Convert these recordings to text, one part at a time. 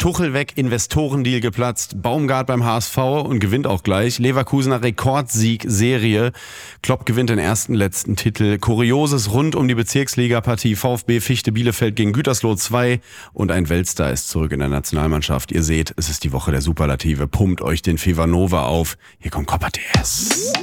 Tuchel weg, Investorendeal geplatzt, Baumgart beim HSV und gewinnt auch gleich. Leverkusener Rekordsieg-Serie. Klopp gewinnt den ersten letzten Titel. Kurioses rund um die Bezirksliga-Partie VfB Fichte Bielefeld gegen Gütersloh 2 und ein Weltstar ist zurück in der Nationalmannschaft. Ihr seht, es ist die Woche der Superlative. Pumpt euch den Fever Nova auf. Hier kommt Copper TS.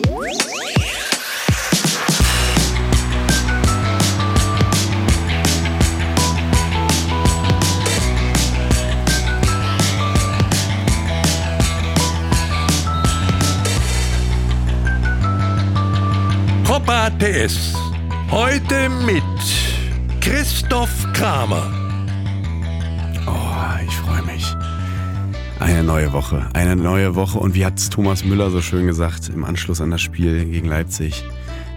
Copa TS. Heute mit Christoph Kramer. Oh, ich freue mich. Eine neue Woche, eine neue Woche. Und wie hat Thomas Müller so schön gesagt im Anschluss an das Spiel gegen Leipzig?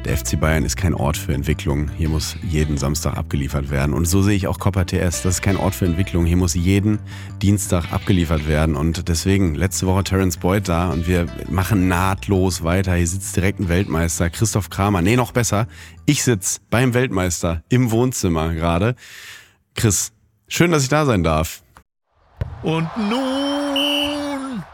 Der FC Bayern ist kein Ort für Entwicklung. Hier muss jeden Samstag abgeliefert werden. Und so sehe ich auch Copper TS. Das ist kein Ort für Entwicklung. Hier muss jeden Dienstag abgeliefert werden. Und deswegen, letzte Woche Terence Boyd da und wir machen nahtlos weiter. Hier sitzt direkt ein Weltmeister, Christoph Kramer. Nee, noch besser. Ich sitze beim Weltmeister im Wohnzimmer gerade. Chris, schön, dass ich da sein darf. Und nun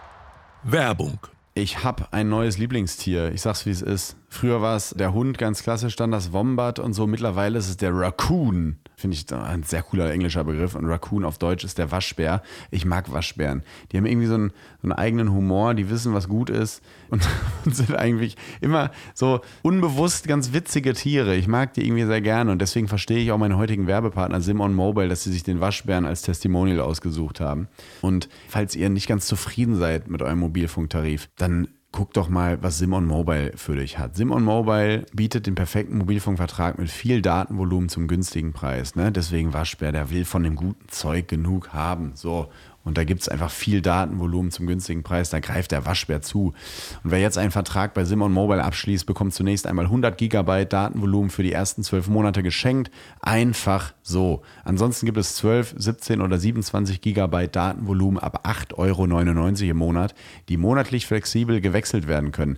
Werbung. Ich habe ein neues Lieblingstier. Ich sag's wie es ist. Früher war es der Hund, ganz klassisch, dann das Wombat und so. Mittlerweile ist es der Raccoon. Finde ich ein sehr cooler englischer Begriff. Und Raccoon auf Deutsch ist der Waschbär. Ich mag Waschbären. Die haben irgendwie so einen, so einen eigenen Humor, die wissen, was gut ist und, und sind eigentlich immer so unbewusst ganz witzige Tiere. Ich mag die irgendwie sehr gerne und deswegen verstehe ich auch meinen heutigen Werbepartner Simon Mobile, dass sie sich den Waschbären als Testimonial ausgesucht haben. Und falls ihr nicht ganz zufrieden seid mit eurem Mobilfunktarif, dann guck doch mal, was Simon Mobile für dich hat. Simon Mobile bietet den perfekten Mobilfunkvertrag mit viel Datenvolumen zum günstigen Preis. Ne? Deswegen Waschbär, der will von dem guten Zeug genug haben. So. Und da gibt es einfach viel Datenvolumen zum günstigen Preis. Da greift der Waschbär zu. Und wer jetzt einen Vertrag bei Simon Mobile abschließt, bekommt zunächst einmal 100 Gigabyte Datenvolumen für die ersten 12 Monate geschenkt. Einfach so. Ansonsten gibt es 12, 17 oder 27 Gigabyte Datenvolumen ab 8,99 Euro im Monat, die monatlich flexibel gewechselt werden können.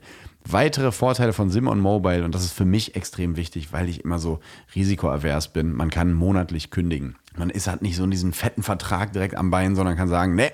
Weitere Vorteile von Simon Mobile, und das ist für mich extrem wichtig, weil ich immer so risikoavers bin, man kann monatlich kündigen. Man ist halt nicht so in diesen fetten Vertrag direkt am Bein, sondern kann sagen, ne,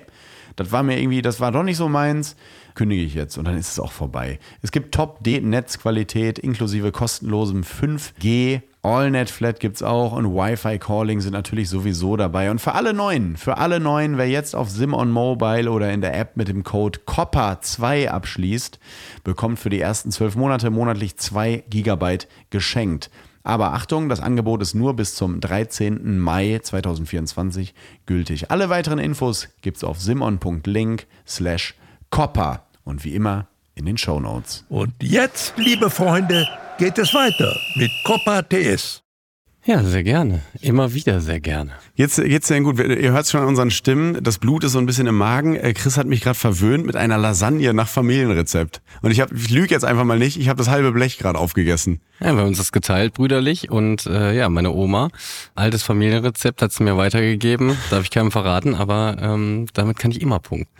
das war mir irgendwie, das war doch nicht so meins, kündige ich jetzt und dann ist es auch vorbei. Es gibt Top-Netzqualität inklusive kostenlosem 5G AllNet Flat gibt es auch und Wi-Fi Calling sind natürlich sowieso dabei. Und für alle Neuen, für alle Neuen, wer jetzt auf Simon Mobile oder in der App mit dem Code COPPA2 abschließt, bekommt für die ersten zwölf Monate monatlich 2 Gigabyte geschenkt. Aber Achtung, das Angebot ist nur bis zum 13. Mai 2024 gültig. Alle weiteren Infos gibt es auf simon.link slash copper und wie immer in den Show Notes. Und jetzt, liebe Freunde, geht es weiter mit Copa TS. Ja, sehr gerne. Immer wieder sehr gerne. Jetzt geht's sehr gut. Ihr hört es schon an unseren Stimmen. Das Blut ist so ein bisschen im Magen. Äh, Chris hat mich gerade verwöhnt mit einer Lasagne nach Familienrezept. Und ich, hab, ich lüge jetzt einfach mal nicht. Ich habe das halbe Blech gerade aufgegessen. Ja, wir haben uns das geteilt, brüderlich. Und äh, ja, meine Oma, altes Familienrezept, hat es mir weitergegeben. Darf ich keinem verraten, aber ähm, damit kann ich immer punkten.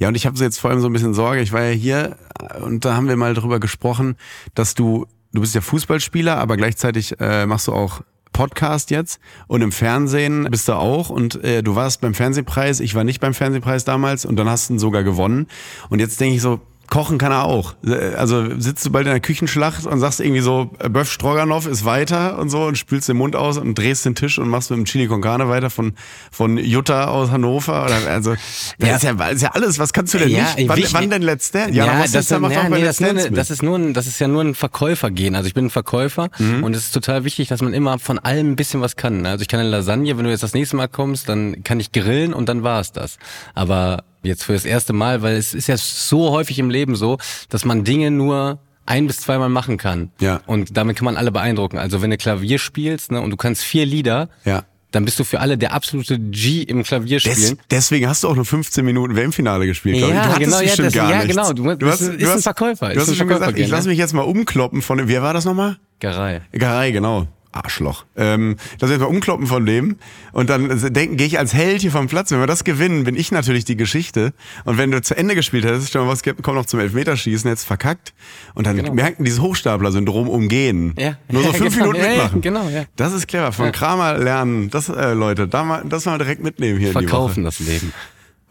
Ja, und ich habe jetzt vor allem so ein bisschen Sorge. Ich war ja hier und da haben wir mal drüber gesprochen, dass du, du bist ja Fußballspieler, aber gleichzeitig äh, machst du auch Podcast jetzt und im Fernsehen bist du auch und äh, du warst beim Fernsehpreis, ich war nicht beim Fernsehpreis damals und dann hast du ihn sogar gewonnen. Und jetzt denke ich so, Kochen kann er auch. Also sitzt du bald in der Küchenschlacht und sagst irgendwie so, Böff Stroganoff ist weiter und so und spülst den Mund aus und drehst den Tisch und machst mit dem Chili con Carne weiter von, von Jutta aus Hannover. Oder, also, das ja. Ist, ja, ist ja alles. Was kannst du denn Ja, nicht? Wann, wie- wann denn Let's Dance? Ja, du das, es ja ja, nee, Let's das, ist eine, das ist nur ein, das ist ja nur ein Verkäufergehen. Also ich bin ein Verkäufer Mhm. und es ist total wichtig, dass man immer von allem ein bisschen was kann. Also ich kann eine Lasagne, wenn du jetzt das nächste Mal kommst, dann kann ich grillen und dann war es das. Aber jetzt für das erste Mal, weil es ist ja so häufig im Leben so, dass man Dinge nur ein bis zweimal machen kann. Ja. Und damit kann man alle beeindrucken. Also wenn du Klavier spielst ne, und du kannst vier Lieder, Ja. dann bist du für alle der absolute G im Klavierspielen. Des, deswegen hast du auch nur 15 Minuten WM-Finale gespielt. Ja, Du genau, ja, das- gar ja, nichts. genau. Du- du bist- ist ein Verkäufer, Du ist hast schon gesagt, Verkäufergehen, ich lasse mich jetzt mal umkloppen von wer war das nochmal? Garei. Garei, genau. Arschloch. Ähm, das jetzt mal umkloppen von dem und dann denken, gehe ich als Held hier vom Platz. Wenn wir das gewinnen, bin ich natürlich die Geschichte. Und wenn du zu Ende gespielt hättest, stell mal was, komm noch zum Elfmeterschießen, jetzt verkackt und dann Genau. merken dieses Hochstapler-Syndrom umgehen. Ja. Nur so Ja, fünf genau. Minuten Ja, ja, mitmachen. genau, ja. Das ist clever. Von Kramer lernen. Das, äh, Leute, da mal, das mal direkt mitnehmen hier in die Woche. Verkaufen das Leben.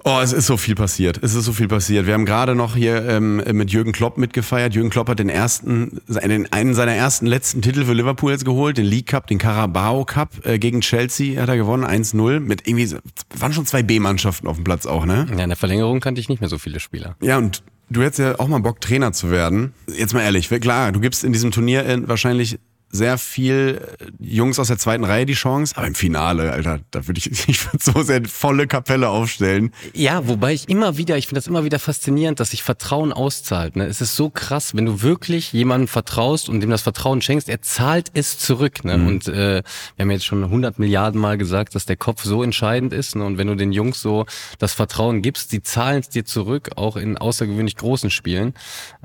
Oh, es ist so viel passiert. Es ist so viel passiert. Wir haben gerade noch hier ähm, mit Jürgen Klopp mitgefeiert. Jürgen Klopp hat den ersten, einen, einen seiner ersten letzten Titel für Liverpool jetzt geholt, den League Cup, den Carabao Cup äh, gegen Chelsea hat er gewonnen, 1-0 mit irgendwie waren schon zwei B-Mannschaften auf dem Platz auch, ne? Ja, in der Verlängerung kannte ich nicht mehr so viele Spieler. Ja, und du hättest ja auch mal Bock Trainer zu werden. Jetzt mal ehrlich, klar, du gibst in diesem Turnier äh, wahrscheinlich sehr viel äh, Jungs aus der zweiten Reihe die Chance, aber im Finale, Alter, da würde ich, ich würd so sehr volle Kapelle aufstellen. Ja, wobei ich immer wieder, ich finde das immer wieder faszinierend, dass sich Vertrauen auszahlt. Ne? Es ist so krass, wenn du wirklich jemandem vertraust und dem das Vertrauen schenkst, er zahlt es zurück. Ne? Mhm. Und äh, wir haben jetzt schon 100 Milliarden Mal gesagt, dass der Kopf so entscheidend ist. Ne? Und wenn du den Jungs so das Vertrauen gibst, die zahlen es dir zurück, auch in außergewöhnlich großen Spielen.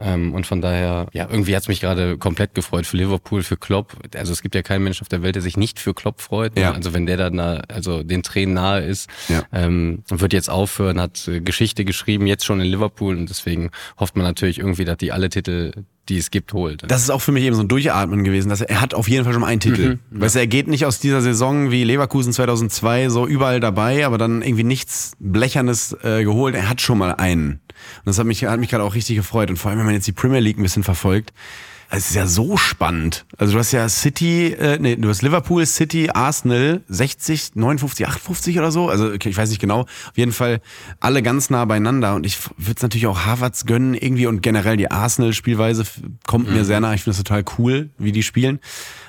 Ähm, und von daher, ja, irgendwie hat's mich gerade komplett gefreut für Liverpool, für Klopp Klopp, also es gibt ja keinen Mensch auf der Welt, der sich nicht für Klopp freut. Ne? Ja. Also wenn der dann nah, also den Tränen nahe ist, ja. ähm, wird jetzt aufhören, hat äh, Geschichte geschrieben, jetzt schon in Liverpool und deswegen hofft man natürlich irgendwie, dass die alle Titel die es gibt, holt. Das ist auch für mich eben so ein Durchatmen gewesen. Dass er, er hat auf jeden Fall schon mal einen Titel. Mhm, weißt du, er geht nicht aus dieser Saison wie Leverkusen 2002 so überall dabei, aber dann irgendwie nichts Blechernes äh, geholt. Er hat schon mal einen. Und das hat mich, hat mich gerade auch richtig gefreut. Und vor allem, wenn man jetzt die Premier League ein bisschen verfolgt, es ist ja so spannend. Also du hast ja City, äh, nee, du hast Liverpool, City, Arsenal, 60, 59, 58 oder so. Also okay, ich weiß nicht genau. Auf jeden Fall alle ganz nah beieinander. Und ich würde es natürlich auch Harvards gönnen irgendwie und generell die Arsenal-Spielweise kommt mhm. mir sehr nah. Ich finde das total cool, wie die spielen.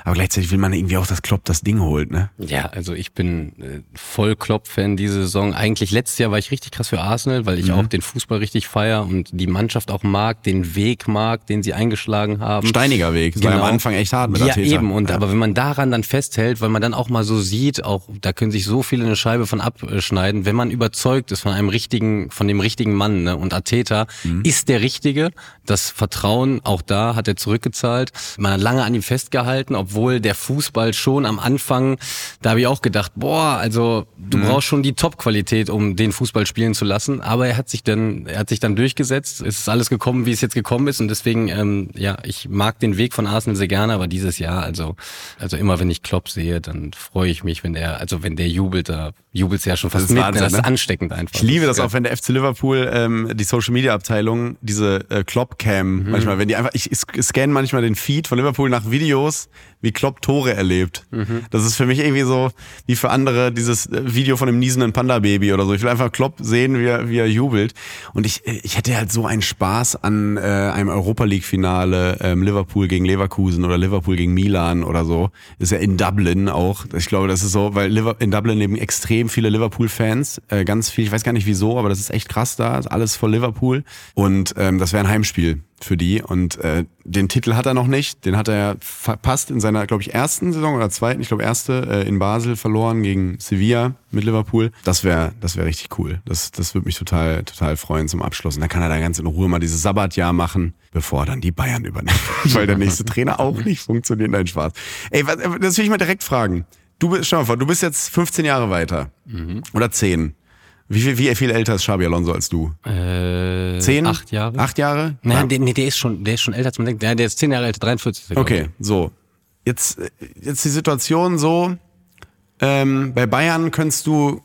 Aber gleichzeitig will man irgendwie auch, dass Klopp das Ding holt, ne? Ja, also ich bin äh, voll Klopp-Fan diese Saison. Eigentlich letztes Jahr war ich richtig krass für Arsenal, weil ich mhm. auch den Fußball richtig feier und die Mannschaft auch mag, den Weg mag, den sie eingeschlagen haben. Steiniger Weg. Das genau. war am Anfang echt hart mit Ja, Arteta. eben. Und ja. aber wenn man daran dann festhält, weil man dann auch mal so sieht, auch da können sich so viele eine Scheibe von abschneiden, wenn man überzeugt ist von einem richtigen, von dem richtigen Mann, ne? Und Arteta mhm. ist der Richtige. Das Vertrauen, auch da hat er zurückgezahlt. Man hat lange an ihm festgehalten, obwohl obwohl der Fußball schon am Anfang, da habe ich auch gedacht, boah, also du mhm. brauchst schon die Top-Qualität, um den Fußball spielen zu lassen. Aber er hat sich dann, er hat sich dann durchgesetzt. Es ist alles gekommen, wie es jetzt gekommen ist. Und deswegen, ähm, ja, ich mag den Weg von Arsenal sehr gerne, aber dieses Jahr, also, also immer wenn ich Klopp sehe, dann freue ich mich, wenn der, also wenn der jubelt, da jubelt es ja schon fast das mit. Wahnsinn, das ist ne? ansteckend einfach. Ich liebe das, das auch, wenn der FC Liverpool ähm, die Social Media Abteilung, diese äh, Klopp Cam, mhm. manchmal, wenn die einfach, ich, ich scanne manchmal den Feed von Liverpool nach Videos, wie Klopp Tore erlebt. Mhm. Das ist für mich irgendwie so wie für andere dieses äh, Video von dem niesenden Panda-Baby oder so. Ich will einfach Klopp sehen, wie er, wie er jubelt. Und ich, ich hätte halt so einen Spaß an äh, einem Europa League-Finale, ähm, Liverpool gegen Leverkusen oder Liverpool gegen Milan oder so. Ist ja in Dublin auch. Ich glaube, das ist so, weil in Dublin leben extrem viele Liverpool-Fans. Äh, ganz viel, ich weiß gar nicht wieso, aber das ist echt krass da. Alles voll Liverpool. Und ähm, das wäre ein Heimspiel für die. Und äh, den Titel hat er noch nicht. Den hat er verpasst in seiner, glaube ich, ersten Saison oder zweiten, ich glaube erste, äh, in Basel verloren gegen Sevilla mit Liverpool. Das wäre das wäre richtig cool. Das, das würde mich total, total freuen zum Abschluss. Und dann kann er da ganz in Ruhe mal dieses Sabbatjahr machen, bevor dann die Bayern übernehmen. Weil der nächste Trainer auch nicht funktioniert. Nein, Spaß. Ey, was, das will ich mal direkt fragen. Du bist, schau mal vor, du bist jetzt 15 Jahre weiter. Mhm. Oder 10. Wie viel, wie viel älter ist Xabi Alonso als du? Äh, zehn? Acht Jahre. Acht Jahre? Nein, ja. der, nee, der ist schon, der ist schon älter als man denkt. Der, der ist zehn Jahre älter, 43. Okay, so. Jetzt, jetzt die Situation so, ähm, bei Bayern könntest du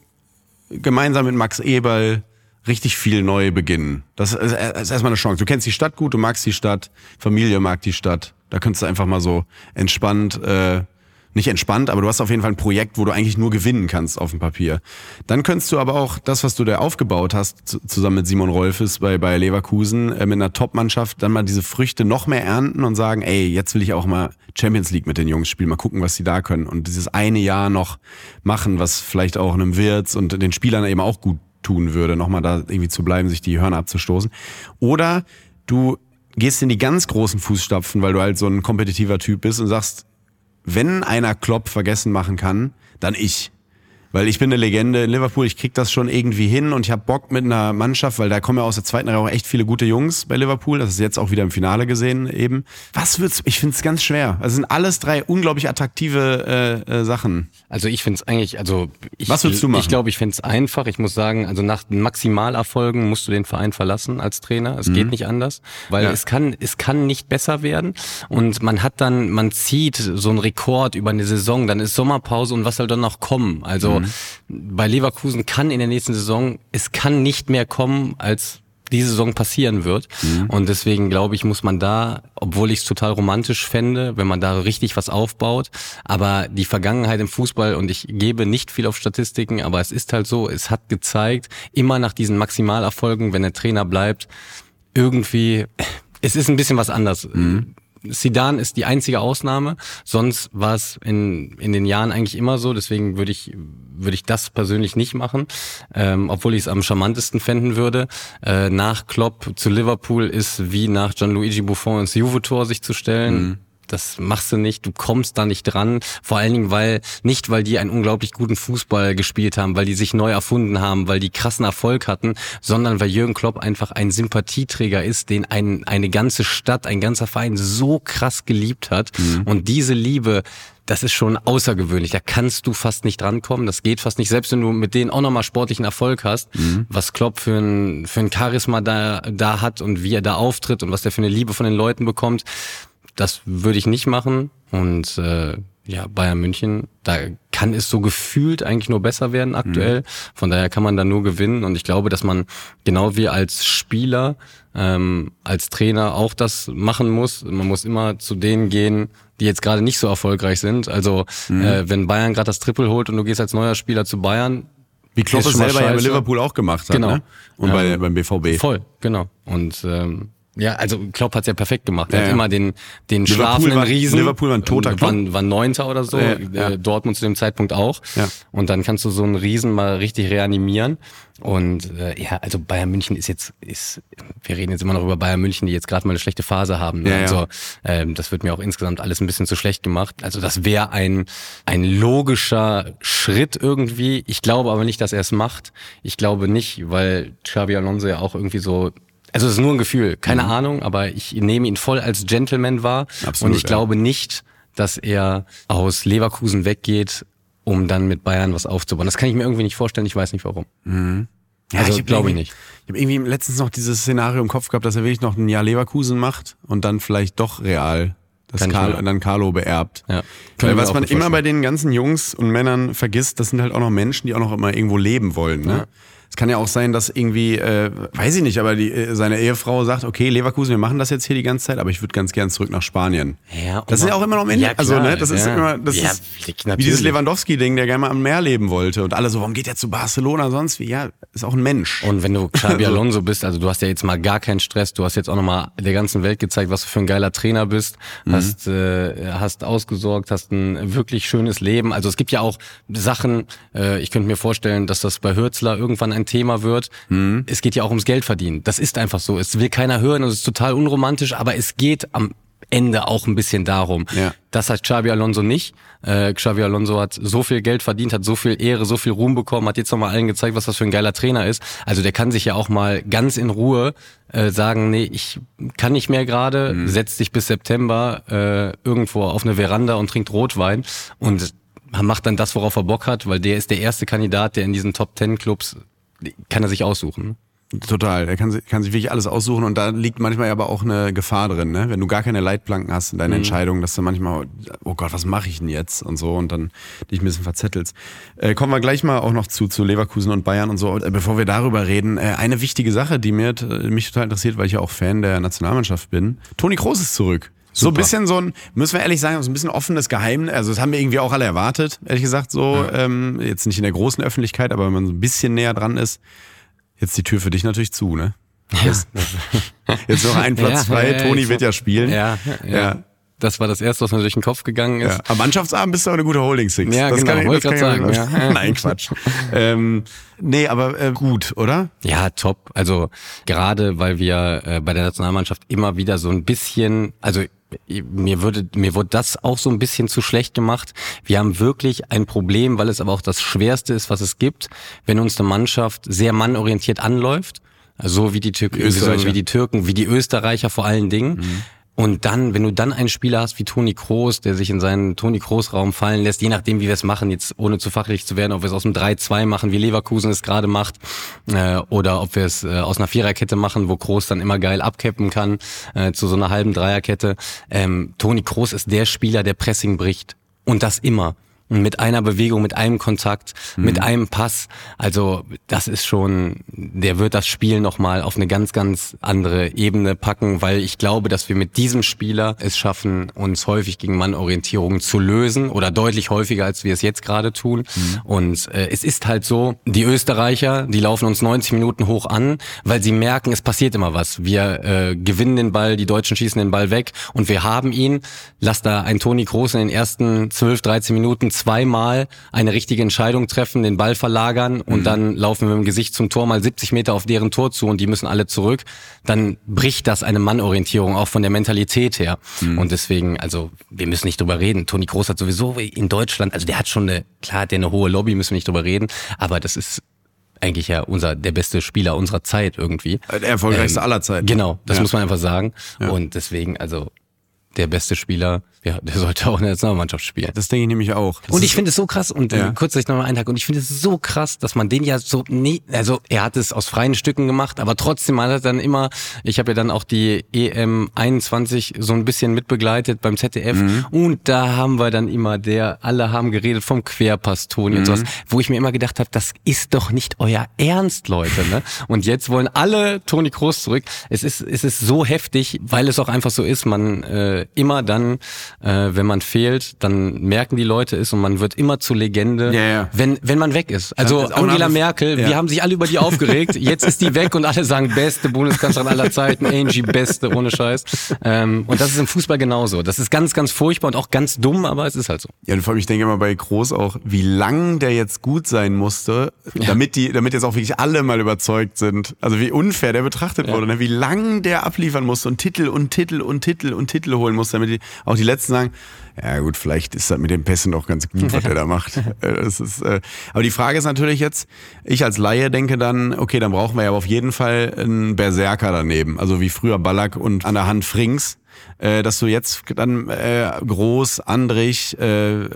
gemeinsam mit Max Eberl richtig viel neu beginnen. Das ist, ist erstmal eine Chance. Du kennst die Stadt gut, du magst die Stadt, Familie mag die Stadt. Da könntest du einfach mal so entspannt äh, nicht entspannt, aber du hast auf jeden Fall ein Projekt, wo du eigentlich nur gewinnen kannst auf dem Papier. Dann könntest du aber auch das, was du da aufgebaut hast, zusammen mit Simon Rolfes bei, bei Leverkusen, äh, mit einer Top-Mannschaft, dann mal diese Früchte noch mehr ernten und sagen, ey, jetzt will ich auch mal Champions League mit den Jungs spielen, mal gucken, was sie da können. Und dieses eine Jahr noch machen, was vielleicht auch einem Wirtz und den Spielern eben auch gut tun würde, nochmal da irgendwie zu bleiben, sich die Hörner abzustoßen. Oder du gehst in die ganz großen Fußstapfen, weil du halt so ein kompetitiver Typ bist und sagst, wenn einer Klopp vergessen machen kann, dann ich. Weil ich bin eine Legende in Liverpool, ich krieg das schon irgendwie hin und ich habe Bock mit einer Mannschaft, weil da kommen ja aus der zweiten Reihe auch echt viele gute Jungs bei Liverpool. Das ist jetzt auch wieder im Finale gesehen eben. Was wird's? Ich finde es ganz schwer. Also sind alles drei unglaublich attraktive äh, äh, Sachen. Also ich finde es eigentlich, also ich, Was würdest du machen? Ich glaube, ich finde es einfach. Ich muss sagen, also nach Maximalerfolgen musst du den Verein verlassen als Trainer. Es mhm. geht nicht anders, weil ja. es kann, es kann nicht besser werden. Und man hat dann, man zieht so einen Rekord über eine Saison, dann ist Sommerpause und was soll dann noch kommen? Also mhm. bei Leverkusen kann in der nächsten Saison, es kann nicht mehr kommen als diese Saison passieren wird. Mhm. Und deswegen glaube ich, muss man da, obwohl ich es total romantisch fände, wenn man da richtig was aufbaut, aber die Vergangenheit im Fußball, und ich gebe nicht viel auf Statistiken, aber es ist halt so, es hat gezeigt, immer nach diesen Maximalerfolgen, wenn der Trainer bleibt, irgendwie, es ist ein bisschen was anders. Mhm. Sidan ist die einzige Ausnahme. Sonst war es in, in den Jahren eigentlich immer so. Deswegen würde ich, würde ich das persönlich nicht machen. Ähm, obwohl ich es am charmantesten fänden würde. Äh, nach Klopp zu Liverpool ist wie nach Gianluigi Buffon ins Juve-Tor sich zu stellen. Mhm das machst du nicht, du kommst da nicht dran. Vor allen Dingen, weil, nicht weil die einen unglaublich guten Fußball gespielt haben, weil die sich neu erfunden haben, weil die krassen Erfolg hatten, sondern weil Jürgen Klopp einfach ein Sympathieträger ist, den ein, eine ganze Stadt, ein ganzer Verein so krass geliebt hat. Mhm. Und diese Liebe, das ist schon außergewöhnlich. Da kannst du fast nicht drankommen. Das geht fast nicht. Selbst wenn du mit denen auch nochmal sportlichen Erfolg hast, mhm. was Klopp für ein, für ein Charisma da, da hat und wie er da auftritt und was der für eine Liebe von den Leuten bekommt, das würde ich nicht machen. Und äh, ja, Bayern München, da kann es so gefühlt eigentlich nur besser werden aktuell. Mhm. Von daher kann man da nur gewinnen. Und ich glaube, dass man genau wie als Spieler, ähm, als Trainer auch das machen muss. Man muss immer zu denen gehen, die jetzt gerade nicht so erfolgreich sind. Also mhm. äh, wenn Bayern gerade das Triple holt und du gehst als neuer Spieler zu Bayern, wie Klopp es selber ja bei Liverpool auch gemacht hat. Genau. Ne? Und ja. bei, beim BVB. Voll, genau. Und ähm, ja, also Klopp hat's ja perfekt gemacht. Er ja, hat ja. immer den, den Liverpool schlafenden war, Riesen. Liverpool war ein toter Klopp. War, war Neunter oder so. Ja, äh, Dortmund zu dem Zeitpunkt auch. Ja. Und dann kannst du so einen Riesen mal richtig reanimieren. Und äh, ja, also Bayern München ist jetzt, ist, wir reden jetzt immer noch über Bayern München, die jetzt gerade mal eine schlechte Phase haben. Ne? Ja, also ähm, das wird mir auch insgesamt alles ein bisschen zu schlecht gemacht. Also das wäre ein, ein logischer Schritt irgendwie. Ich glaube aber nicht, dass er es macht. Ich glaube nicht, weil Xabi Alonso ja auch irgendwie so also es ist nur ein Gefühl, keine mhm. Ahnung, aber ich nehme ihn voll als Gentleman wahr. Absolut, und ich ja. glaube nicht, dass er aus Leverkusen weggeht, um dann mit Bayern was aufzubauen. Das kann ich mir irgendwie nicht vorstellen, ich weiß nicht warum. Mhm. Ja, also, ich glaube ich nicht. Ich habe irgendwie letztens noch dieses Szenario im Kopf gehabt, dass er wirklich noch ein Jahr Leverkusen macht und dann vielleicht doch real das Karl, dann Carlo beerbt. Ja. Weil was man immer bei den ganzen Jungs und Männern vergisst, das sind halt auch noch Menschen, die auch noch immer irgendwo leben wollen. Ne? Ja. Es kann ja auch sein, dass irgendwie, äh, weiß ich nicht, aber die, äh, seine Ehefrau sagt, okay, Leverkusen, wir machen das jetzt hier die ganze Zeit, aber ich würde ganz gern zurück nach Spanien. Ja, das ist ja auch immer noch Ende. Ja, also, ne, das ja. ist immer, das ja, ist natürlich. wie dieses Lewandowski-Ding, der gerne mal am Meer leben wollte. Und alle so, warum geht er zu Barcelona sonst wie? Ja, ist auch ein Mensch. Und wenn du Xabi Alonso bist, also du hast ja jetzt mal gar keinen Stress, du hast jetzt auch nochmal der ganzen Welt gezeigt, was du für ein geiler Trainer bist, mhm. hast, äh, hast ausgesorgt, hast ein wirklich schönes Leben. Also es gibt ja auch Sachen, äh, ich könnte mir vorstellen, dass das bei Hürzler irgendwann ein ein Thema wird. Mhm. Es geht ja auch ums Geld verdienen. Das ist einfach so. Es will keiner hören, es ist total unromantisch, aber es geht am Ende auch ein bisschen darum. Ja. Das hat Xabi Alonso nicht. Äh, Xabi Alonso hat so viel Geld verdient, hat so viel Ehre, so viel Ruhm bekommen, hat jetzt nochmal allen gezeigt, was das für ein geiler Trainer ist. Also der kann sich ja auch mal ganz in Ruhe äh, sagen, nee, ich kann nicht mehr gerade, mhm. setz dich bis September äh, irgendwo auf eine Veranda und trinkt Rotwein und macht dann das, worauf er Bock hat, weil der ist der erste Kandidat, der in diesen Top Ten Clubs kann er sich aussuchen. Total. Er kann, kann sich wirklich alles aussuchen und da liegt manchmal aber auch eine Gefahr drin, ne? Wenn du gar keine Leitplanken hast in deiner mhm. Entscheidung, dass du manchmal, oh Gott, was mache ich denn jetzt und so und dann dich ein bisschen verzettelst. Äh, kommen wir gleich mal auch noch zu, zu Leverkusen und Bayern und so. Äh, bevor wir darüber reden, äh, eine wichtige Sache, die mir, mich total interessiert, weil ich ja auch Fan der Nationalmannschaft bin. Toni Kroos ist zurück. Super. So ein bisschen so ein, müssen wir ehrlich sagen, so ein bisschen offenes Geheimnis. Also das haben wir irgendwie auch alle erwartet, ehrlich gesagt, so ja. ähm, jetzt nicht in der großen Öffentlichkeit, aber wenn man so ein bisschen näher dran ist, jetzt die Tür für dich natürlich zu, ne? Jetzt, jetzt noch ein Platz ja, frei. Ja, Toni wird ja spielen. Ja, ja. Das war das Erste, was mir durch den Kopf gegangen ist. Ja. Am Mannschaftsabend bist du auch eine gute Holding Six. Ja, das genau, kann ich, wollte gerade sagen. Ja. Nein, Quatsch. ähm, nee, aber äh, gut, oder? Ja, top. Also gerade, weil wir äh, bei der Nationalmannschaft immer wieder so ein bisschen, also mir würde, mir wurde das auch so ein bisschen zu schlecht gemacht. Wir haben wirklich ein Problem, weil es aber auch das Schwerste ist, was es gibt, wenn uns eine Mannschaft sehr mannorientiert anläuft. So wie die, Türken, so wie die Türken, wie die Österreicher vor allen Dingen. Mhm. Und dann, wenn du dann einen Spieler hast wie Toni Kroos, der sich in seinen Toni Kroos Raum fallen lässt, je nachdem, wie wir es machen, jetzt ohne zu fachlich zu werden, ob wir es aus dem 3-2 machen, wie Leverkusen es gerade macht, äh, oder ob wir es äh, aus einer Viererkette machen, wo Kroos dann immer geil abcappen kann, äh, zu so einer halben Dreierkette. Ähm, Toni Kroos ist der Spieler, der Pressing bricht. Und das immer. Mit einer Bewegung, mit einem Kontakt, mhm. mit einem Pass. Also das ist schon, der wird das Spiel nochmal auf eine ganz, ganz andere Ebene packen, weil ich glaube, dass wir mit diesem Spieler es schaffen, uns häufig gegen Mannorientierungen zu lösen oder deutlich häufiger, als wir es jetzt gerade tun. Mhm. Und äh, es ist halt so, die Österreicher, die laufen uns 90 Minuten hoch an, weil sie merken, es passiert immer was. Wir äh, gewinnen den Ball, die Deutschen schießen den Ball weg und wir haben ihn. Lass da ein Toni Kroos in den ersten 12, 13 Minuten zweimal eine richtige Entscheidung treffen, den Ball verlagern und mhm. dann laufen wir mit dem Gesicht zum Tor mal 70 Meter auf deren Tor zu und die müssen alle zurück, dann bricht das eine Mannorientierung auch von der Mentalität her. Mhm. Und deswegen, also wir müssen nicht drüber reden. Toni Kroos hat sowieso in Deutschland, also der hat schon eine, klar, der eine hohe Lobby, müssen wir nicht drüber reden, aber das ist eigentlich ja unser der beste Spieler unserer Zeit irgendwie. Der erfolgreichste ähm, aller Zeiten. Genau, das ja. muss man einfach sagen. Ja. Und deswegen, also der beste Spieler ja, der sollte auch in der Nationalmannschaft spielen. Das denke ich nämlich auch. Das und ich finde es so krass, und äh, ja. kurz, ich nochmal einhaken, und ich finde es so krass, dass man den ja so, nie, also er hat es aus freien Stücken gemacht, aber trotzdem hat er dann immer, ich habe ja dann auch die EM 21 so ein bisschen mitbegleitet beim ZDF, mhm. und da haben wir dann immer der, alle haben geredet vom Querpass Toni mhm. und sowas, wo ich mir immer gedacht habe, das ist doch nicht euer Ernst, Leute, ne? Und jetzt wollen alle Toni Kroos zurück. Es ist, es ist so heftig, weil es auch einfach so ist, man äh, immer dann äh, wenn man fehlt, dann merken die Leute es und man wird immer zur Legende, ja, ja. wenn wenn man weg ist. Also ist Angela Merkel, ja. wir haben sich alle über die aufgeregt, jetzt ist die weg und alle sagen beste Bundeskanzlerin aller Zeiten, Angie beste ohne Scheiß. Ähm, und das ist im Fußball genauso. Das ist ganz ganz furchtbar und auch ganz dumm, aber es ist halt so. Ja, und vor allem ich denke immer bei Groß auch, wie lang der jetzt gut sein musste, damit die damit jetzt auch wirklich alle mal überzeugt sind. Also wie unfair der betrachtet wurde, ne? wie lang der abliefern musste und Titel und Titel und Titel und Titel holen musste, damit die auch die letzten sagen, ja gut, vielleicht ist das mit den Pässen auch ganz gut, was er da macht. Äh, ist, äh, aber die Frage ist natürlich jetzt, ich als Laie denke dann, okay, dann brauchen wir ja auf jeden Fall einen Berserker daneben. Also wie früher Ballack und an der Hand Frings äh, dass du jetzt dann äh, Groß, Andrich, äh,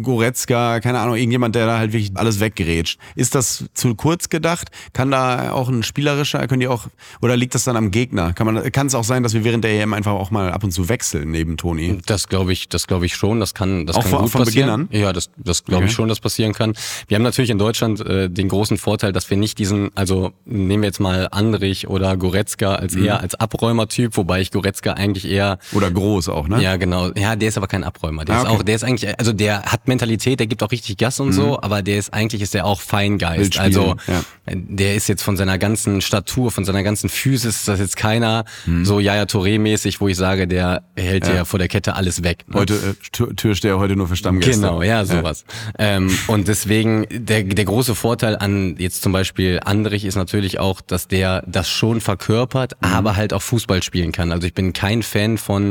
Goretzka, keine Ahnung, irgendjemand, der da halt wirklich alles weggerätscht. Ist das zu kurz gedacht? Kann da auch ein spielerischer, können die auch, oder liegt das dann am Gegner? Kann man, kann es auch sein, dass wir während der EM einfach auch mal ab und zu wechseln neben Toni? Das glaube ich, das glaube ich schon. Das kann, das auch kann von, gut von passieren. Beginn an? Ja, das, das glaube okay. ich schon, dass passieren kann. Wir haben natürlich in Deutschland äh, den großen Vorteil, dass wir nicht diesen, also nehmen wir jetzt mal Andrich oder Goretzka als mhm. eher als Abräumertyp, wobei ich Goretzka eigentlich eher oder groß auch, ne? Ja, genau. Ja, der ist aber kein Abräumer. Der ah, okay. ist auch, der ist eigentlich, also der hat Mentalität, der gibt auch richtig Gas und mhm. so, aber der ist eigentlich ist der auch Feingeist. Also ja. der ist jetzt von seiner ganzen Statur, von seiner ganzen Physis, ist das jetzt keiner mhm. so Yaya Touré-mäßig, wo ich sage, der hält ja. vor der Kette alles weg. Ne? Heute äh, Türsteher heute nur für Stammgäste. Genau, ja, sowas. Ja. Ähm, und deswegen der der große Vorteil an jetzt zum Beispiel Andrich ist natürlich auch, dass der das schon verkörpert, mhm. aber halt auch Fußball spielen kann. Also ich bin kein Fan von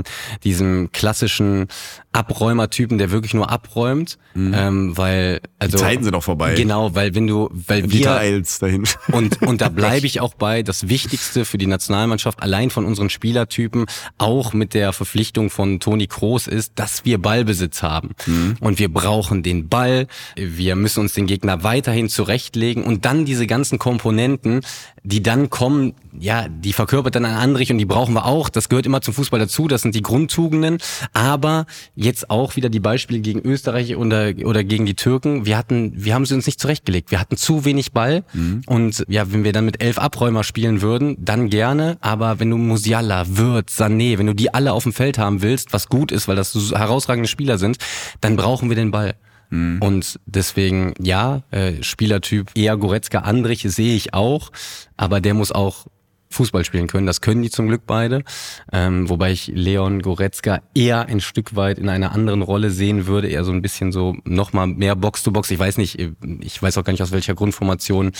diesem klassischen Abräumertypen, der wirklich nur abräumt, mhm. ähm, weil also die Zeiten sind auch vorbei. Genau, weil wenn du, weil wir Details dahin und und da bleibe ich auch bei. Das Wichtigste für die Nationalmannschaft allein von unseren Spielertypen, auch mit der Verpflichtung von Toni Kroos ist, dass wir Ballbesitz haben mhm. und wir brauchen den Ball. Wir müssen uns den Gegner weiterhin zurechtlegen und dann diese ganzen Komponenten, die dann kommen, ja, die verkörpert dann ein Andrich und die brauchen wir auch. Das gehört immer zum Fußball dazu. Das sind die Grundtugenden. Aber jetzt auch wieder die Beispiele gegen Österreich oder, oder gegen die Türken. Wir hatten, wir haben sie uns nicht zurechtgelegt. Wir hatten zu wenig Ball. Mhm. Und ja, wenn wir dann mit elf Abräumer spielen würden, dann gerne. Aber wenn du Musiala, Wirth, Sané, wenn du die alle auf dem Feld haben willst, was gut ist, weil das so herausragende Spieler sind, dann brauchen wir den Ball. Mhm. Und deswegen, ja, äh, Spielertyp eher Goretzka, Andrich sehe ich auch, aber der muss auch Fußball spielen können. Das können die zum Glück beide. Ähm, wobei ich Leon Goretzka eher ein Stück weit in einer anderen Rolle sehen würde. Eher so ein bisschen so nochmal mehr Box-to-Box. Ich weiß nicht, ich weiß auch gar nicht, aus welcher Grundformation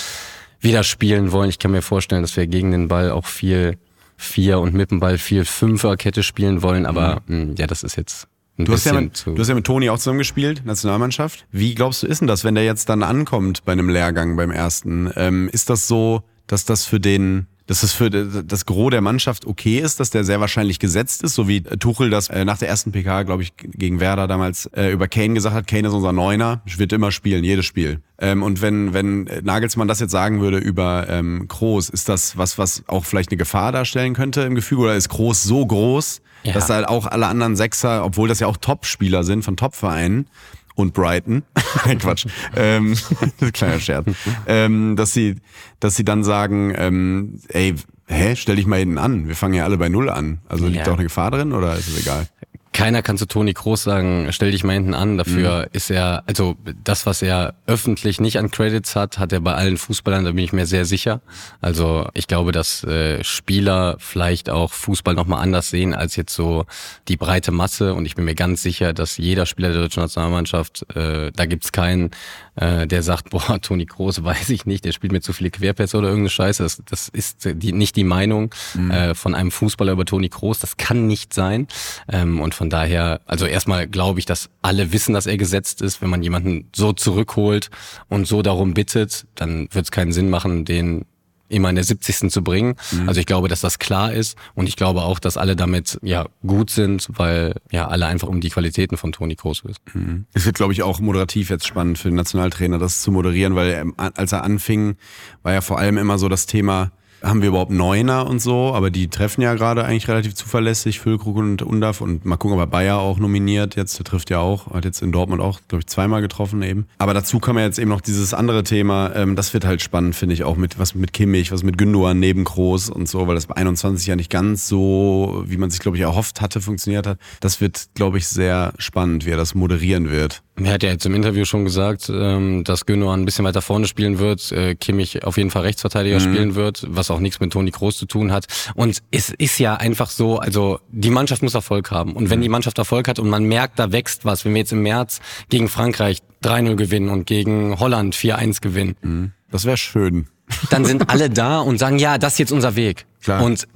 wir da spielen wollen. Ich kann mir vorstellen, dass wir gegen den Ball auch viel Vier und mit dem Ball viel Fünferkette spielen wollen. Aber mhm. mh, ja, das ist jetzt Du hast, ja mit, du hast ja mit Toni auch zusammengespielt, Nationalmannschaft. Wie glaubst du, ist denn das, wenn der jetzt dann ankommt bei einem Lehrgang beim ersten? Ähm, ist das so, dass das für den dass es für das Gros der Mannschaft okay ist, dass der sehr wahrscheinlich gesetzt ist, so wie Tuchel das äh, nach der ersten PK, glaube ich, gegen Werder damals äh, über Kane gesagt hat. Kane ist unser Neuner, wird immer spielen, jedes Spiel. Ähm, und wenn, wenn Nagelsmann das jetzt sagen würde über ähm, Kroos, ist das was, was auch vielleicht eine Gefahr darstellen könnte im Gefüge? Oder ist Kroos so groß, ja. dass halt auch alle anderen Sechser, obwohl das ja auch Top-Spieler sind von Top-Vereinen, und Brighton, Quatsch, ähm, kleiner Scherz, ähm, dass sie, dass sie dann sagen, ähm, ey, hä, stell dich mal hinten an, wir fangen ja alle bei Null an. Also liegt Ja. da auch eine Gefahr drin oder ist es egal? Keiner kann zu Toni Kroos sagen, stell dich mal hinten an. Dafür Mhm. ist er, also das, was er öffentlich nicht an Credits hat, hat er bei allen Fußballern, da bin ich mir sehr sicher. Also ich glaube, dass äh, Spieler vielleicht auch Fußball nochmal anders sehen als jetzt so die breite Masse. Und ich bin mir ganz sicher, dass jeder Spieler der deutschen Nationalmannschaft, äh, da gibt's keinen, äh, der sagt, boah, Toni Kroos weiß ich nicht, der spielt mir zu viele Querpässe oder irgendeine Scheiße. Das, das ist die, nicht die Meinung äh, von einem Fußballer über Toni Kroos. Das kann nicht sein. Ähm, und von daher, also erstmal glaube ich, dass alle wissen, dass er gesetzt ist. Wenn man jemanden so zurückholt und so darum bittet, dann wird es keinen Sinn machen, den immer in der 70. zu bringen. Also ich glaube, dass das klar ist und ich glaube auch, dass alle damit ja gut sind, weil ja alle einfach um die Qualitäten von Toni Kroos wissen. Es wird, glaube ich, auch moderativ jetzt spannend für den Nationaltrainer, das zu moderieren, weil als er anfing, war ja vor allem immer so das Thema, haben wir überhaupt Neuner und so, aber die treffen ja gerade eigentlich relativ zuverlässig, Füllkrug und Undaf und mal gucken, ob er Bayer auch nominiert jetzt, der trifft ja auch, hat jetzt in Dortmund auch, glaube ich, zweimal getroffen eben. Aber dazu kam ja jetzt eben noch dieses andere Thema, ähm, das wird halt spannend, finde ich, auch mit was mit Kimmich, was mit Gündogan neben Groß und so, weil das bei 21 ja nicht ganz so, wie man sich, glaube ich, erhofft hatte, funktioniert hat. Das wird, glaube ich, sehr spannend, wie er das moderieren wird. Er hat ja jetzt im Interview schon gesagt, ähm, dass Gündogan ein bisschen weiter vorne spielen wird, äh, Kimmich auf jeden Fall Rechtsverteidiger spielen wird, was auch nichts mit Toni Kroos zu tun hat. Und es ist ja einfach so, also die Mannschaft muss Erfolg haben. Und wenn die Mannschaft Erfolg hat und man merkt, da wächst was, wenn wir jetzt im März gegen Frankreich 3-0 gewinnen und gegen Holland 4-1 gewinnen, Das wäre schön. dann sind alle da und sagen, ja, das ist jetzt unser Weg. Klar. Und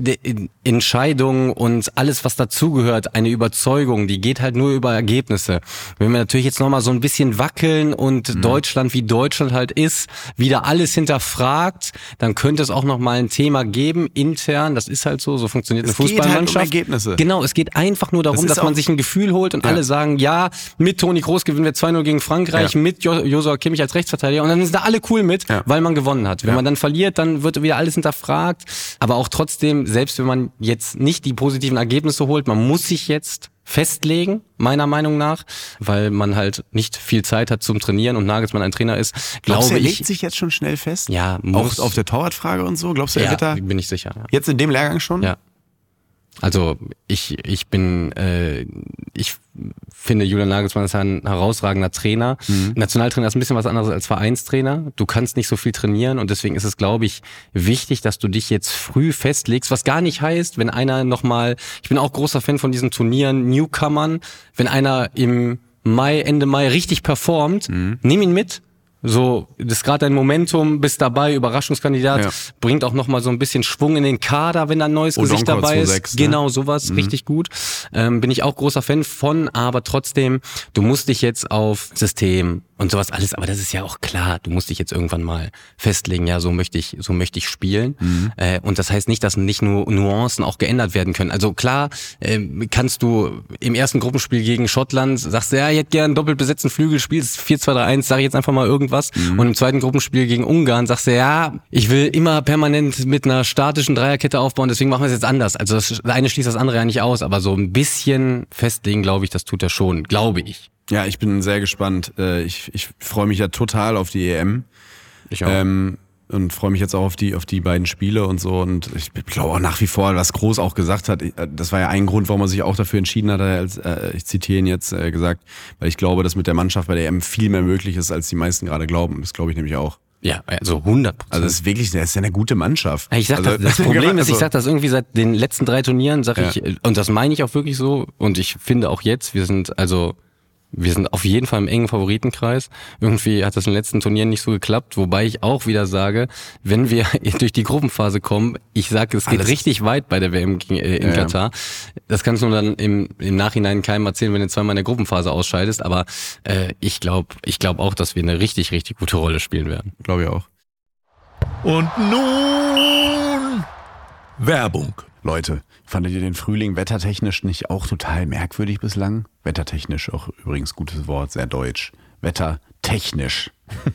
Entscheidungen und alles, was dazugehört, eine Überzeugung, die geht halt nur über Ergebnisse. Wenn wir natürlich jetzt nochmal so ein bisschen wackeln und Mhm. Deutschland, wie Deutschland halt ist, wieder alles hinterfragt, dann könnte es auch nochmal ein Thema geben, intern, das ist halt so, so funktioniert Es eine geht halt um Fußballmannschaft. Ergebnisse. Genau, es geht einfach nur darum, Das dass man sich ein Gefühl holt und Ja. alle sagen, ja, mit Toni Kroos gewinnen wir 2-0 gegen Frankreich, Ja. mit Jo- Josua Kimmich als Rechtsverteidiger und dann sind da alle cool mit, Ja. weil man gewonnen hat. Wenn man dann verliert, dann wird wieder alles hinterfragt. Aber auch trotzdem, selbst wenn man jetzt nicht die positiven Ergebnisse holt, man muss sich jetzt festlegen, meiner Meinung nach, weil man halt nicht viel Zeit hat zum Trainieren und Nagelsmann ein Trainer ist, Glaubst glaube er ich. legt sich jetzt schon schnell fest? Ja, Auch muss. auf der Torwartfrage und so? Glaubst du, er ja, wird da bin ich sicher. Ja. jetzt in dem Lehrgang schon? Ja. Also ich, ich bin, äh, ich finde Julian Nagelsmann ist ein herausragender Trainer. Nationaltrainer ist ein bisschen was anderes als Vereinstrainer. Du kannst nicht so viel trainieren und deswegen ist es, glaube ich, wichtig, dass du dich jetzt früh festlegst, was gar nicht heißt, wenn einer nochmal, ich bin auch großer Fan von diesen Turnieren, Newcomern, wenn einer im Mai, Ende Mai richtig performt, nimm ihn mit. So, das ist gerade ein Momentum, bist dabei, Überraschungskandidat, Ja. bringt auch nochmal so ein bisschen Schwung in den Kader, wenn da ein neues Gesicht Odonkor dabei ist. 2.6, ne? Genau, sowas, richtig gut. Ähm, bin ich auch großer Fan von, aber trotzdem, du musst dich jetzt auf System und sowas alles, aber das ist ja auch klar, du musst dich jetzt irgendwann mal festlegen, ja, so möchte ich, so möchte ich spielen. Äh, und das heißt nicht, dass nicht nur Nuancen auch geändert werden können. Also klar, ähm, kannst du im ersten Gruppenspiel gegen Schottland, sagst du, ja, ich hätte gern doppelt besetzten Flügel, spielst 4-2-3-1, sag ich jetzt einfach mal irgendwas. Und im zweiten Gruppenspiel gegen Ungarn sagst du, ja, ich will immer permanent mit einer statischen Dreierkette aufbauen, deswegen machen wir es jetzt anders. Also das eine schließt das andere ja nicht aus, aber so ein bisschen festlegen, glaube ich, das tut er schon, glaube ich. Ja, ich bin sehr gespannt. Äh, Ich, ich freue mich ja total auf die EM. Ich auch. Ähm, und freue mich jetzt auch auf die, auf die beiden Spiele und so. Und ich glaube auch nach wie vor, was Groß auch gesagt hat, äh, das war ja ein Grund, warum er sich auch dafür entschieden hat, als, äh, ich zitiere ihn jetzt, äh, gesagt, weil ich glaube, dass mit der Mannschaft bei der EM viel mehr möglich ist, als die meisten gerade glauben. Das glaube ich nämlich auch. ja, also 100 Prozent. Also es ist wirklich, das ist ja eine gute Mannschaft. Ich sag also, das, das Problem ist, ich also- sag das irgendwie seit den letzten drei Turnieren, sag Ja. ich, und das meine ich auch wirklich so, und ich finde auch jetzt, wir sind also, wir sind auf jeden Fall im engen Favoritenkreis. Irgendwie hat das in den letzten Turnieren nicht so geklappt, wobei ich auch wieder sage, wenn wir durch die Gruppenphase kommen, ich sage, es geht Alles- richtig weit bei der WM äh, in Ja, ja. Katar. Das kannst du dann im, im Nachhinein keinem erzählen, wenn du zweimal in der Gruppenphase ausscheidest, aber äh, ich glaube ich glaub auch, dass wir eine richtig, richtig gute Rolle spielen werden. Glaube ich auch. Und nun Werbung. Leute, fandet ihr den Frühling wettertechnisch nicht auch total merkwürdig bislang? Wettertechnisch, auch übrigens gutes Wort, sehr deutsch. Wettertechnisch.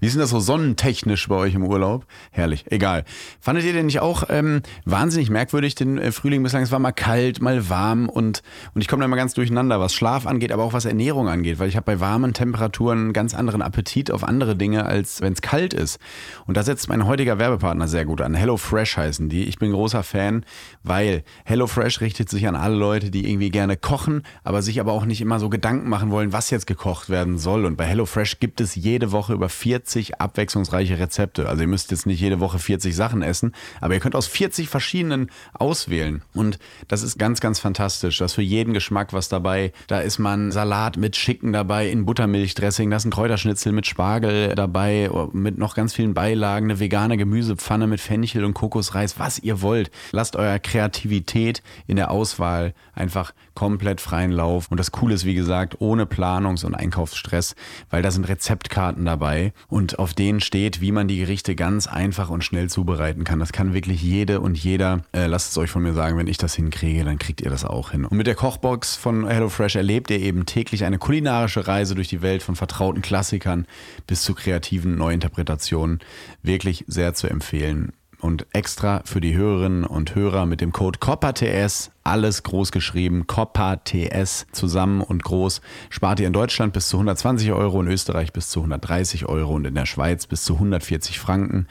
Wie ist denn das so sonnentechnisch bei euch im Urlaub? Herrlich, egal. Fandet ihr denn nicht auch ähm, wahnsinnig merkwürdig den äh, Frühling bislang? Es war mal kalt, mal warm und, und ich komme da mal ganz durcheinander, was Schlaf angeht, aber auch was Ernährung angeht, weil ich habe bei warmen Temperaturen einen ganz anderen Appetit auf andere Dinge, als wenn es kalt ist. Und da setzt mein heutiger Werbepartner sehr gut an. HelloFresh heißen die. Ich bin großer Fan, weil HelloFresh richtet sich an alle Leute, die irgendwie gerne kochen, aber sich aber auch nicht immer so Gedanken machen wollen, was jetzt gekocht werden soll. Und bei HelloFresh gibt es jede Woche über 40 abwechslungsreiche Rezepte. Also ihr müsst jetzt nicht jede Woche 40 Sachen essen, aber ihr könnt aus 40 verschiedenen auswählen. Und das ist ganz, ganz fantastisch. Da ist für jeden Geschmack was dabei. Da ist man Salat mit Schicken dabei, in Buttermilchdressing, da ist ein Kräuterschnitzel mit Spargel dabei, mit noch ganz vielen Beilagen, eine vegane Gemüsepfanne mit Fenchel und Kokosreis, was ihr wollt. Lasst eurer Kreativität in der Auswahl einfach komplett freien Lauf. Und das Coole ist, wie gesagt, ohne Planungs- und Einkaufsstress, weil da sind Rezeptkarten dabei und auf denen steht, wie man die Gerichte ganz einfach und schnell zubereiten kann. Das kann wirklich jede und jeder. Äh, lasst es euch von mir sagen, wenn ich das hinkriege, dann kriegt ihr das auch hin. Und mit der Kochbox von HelloFresh erlebt ihr eben täglich eine kulinarische Reise durch die Welt von vertrauten Klassikern bis zu kreativen Neuinterpretationen. Wirklich sehr zu empfehlen. Und extra für die Hörerinnen und Hörer mit dem Code COPPATS alles groß geschrieben, COPPA TS zusammen und groß, spart ihr in Deutschland bis zu 120 Euro, in Österreich bis zu 130 Euro und in der Schweiz bis zu 140 Franken.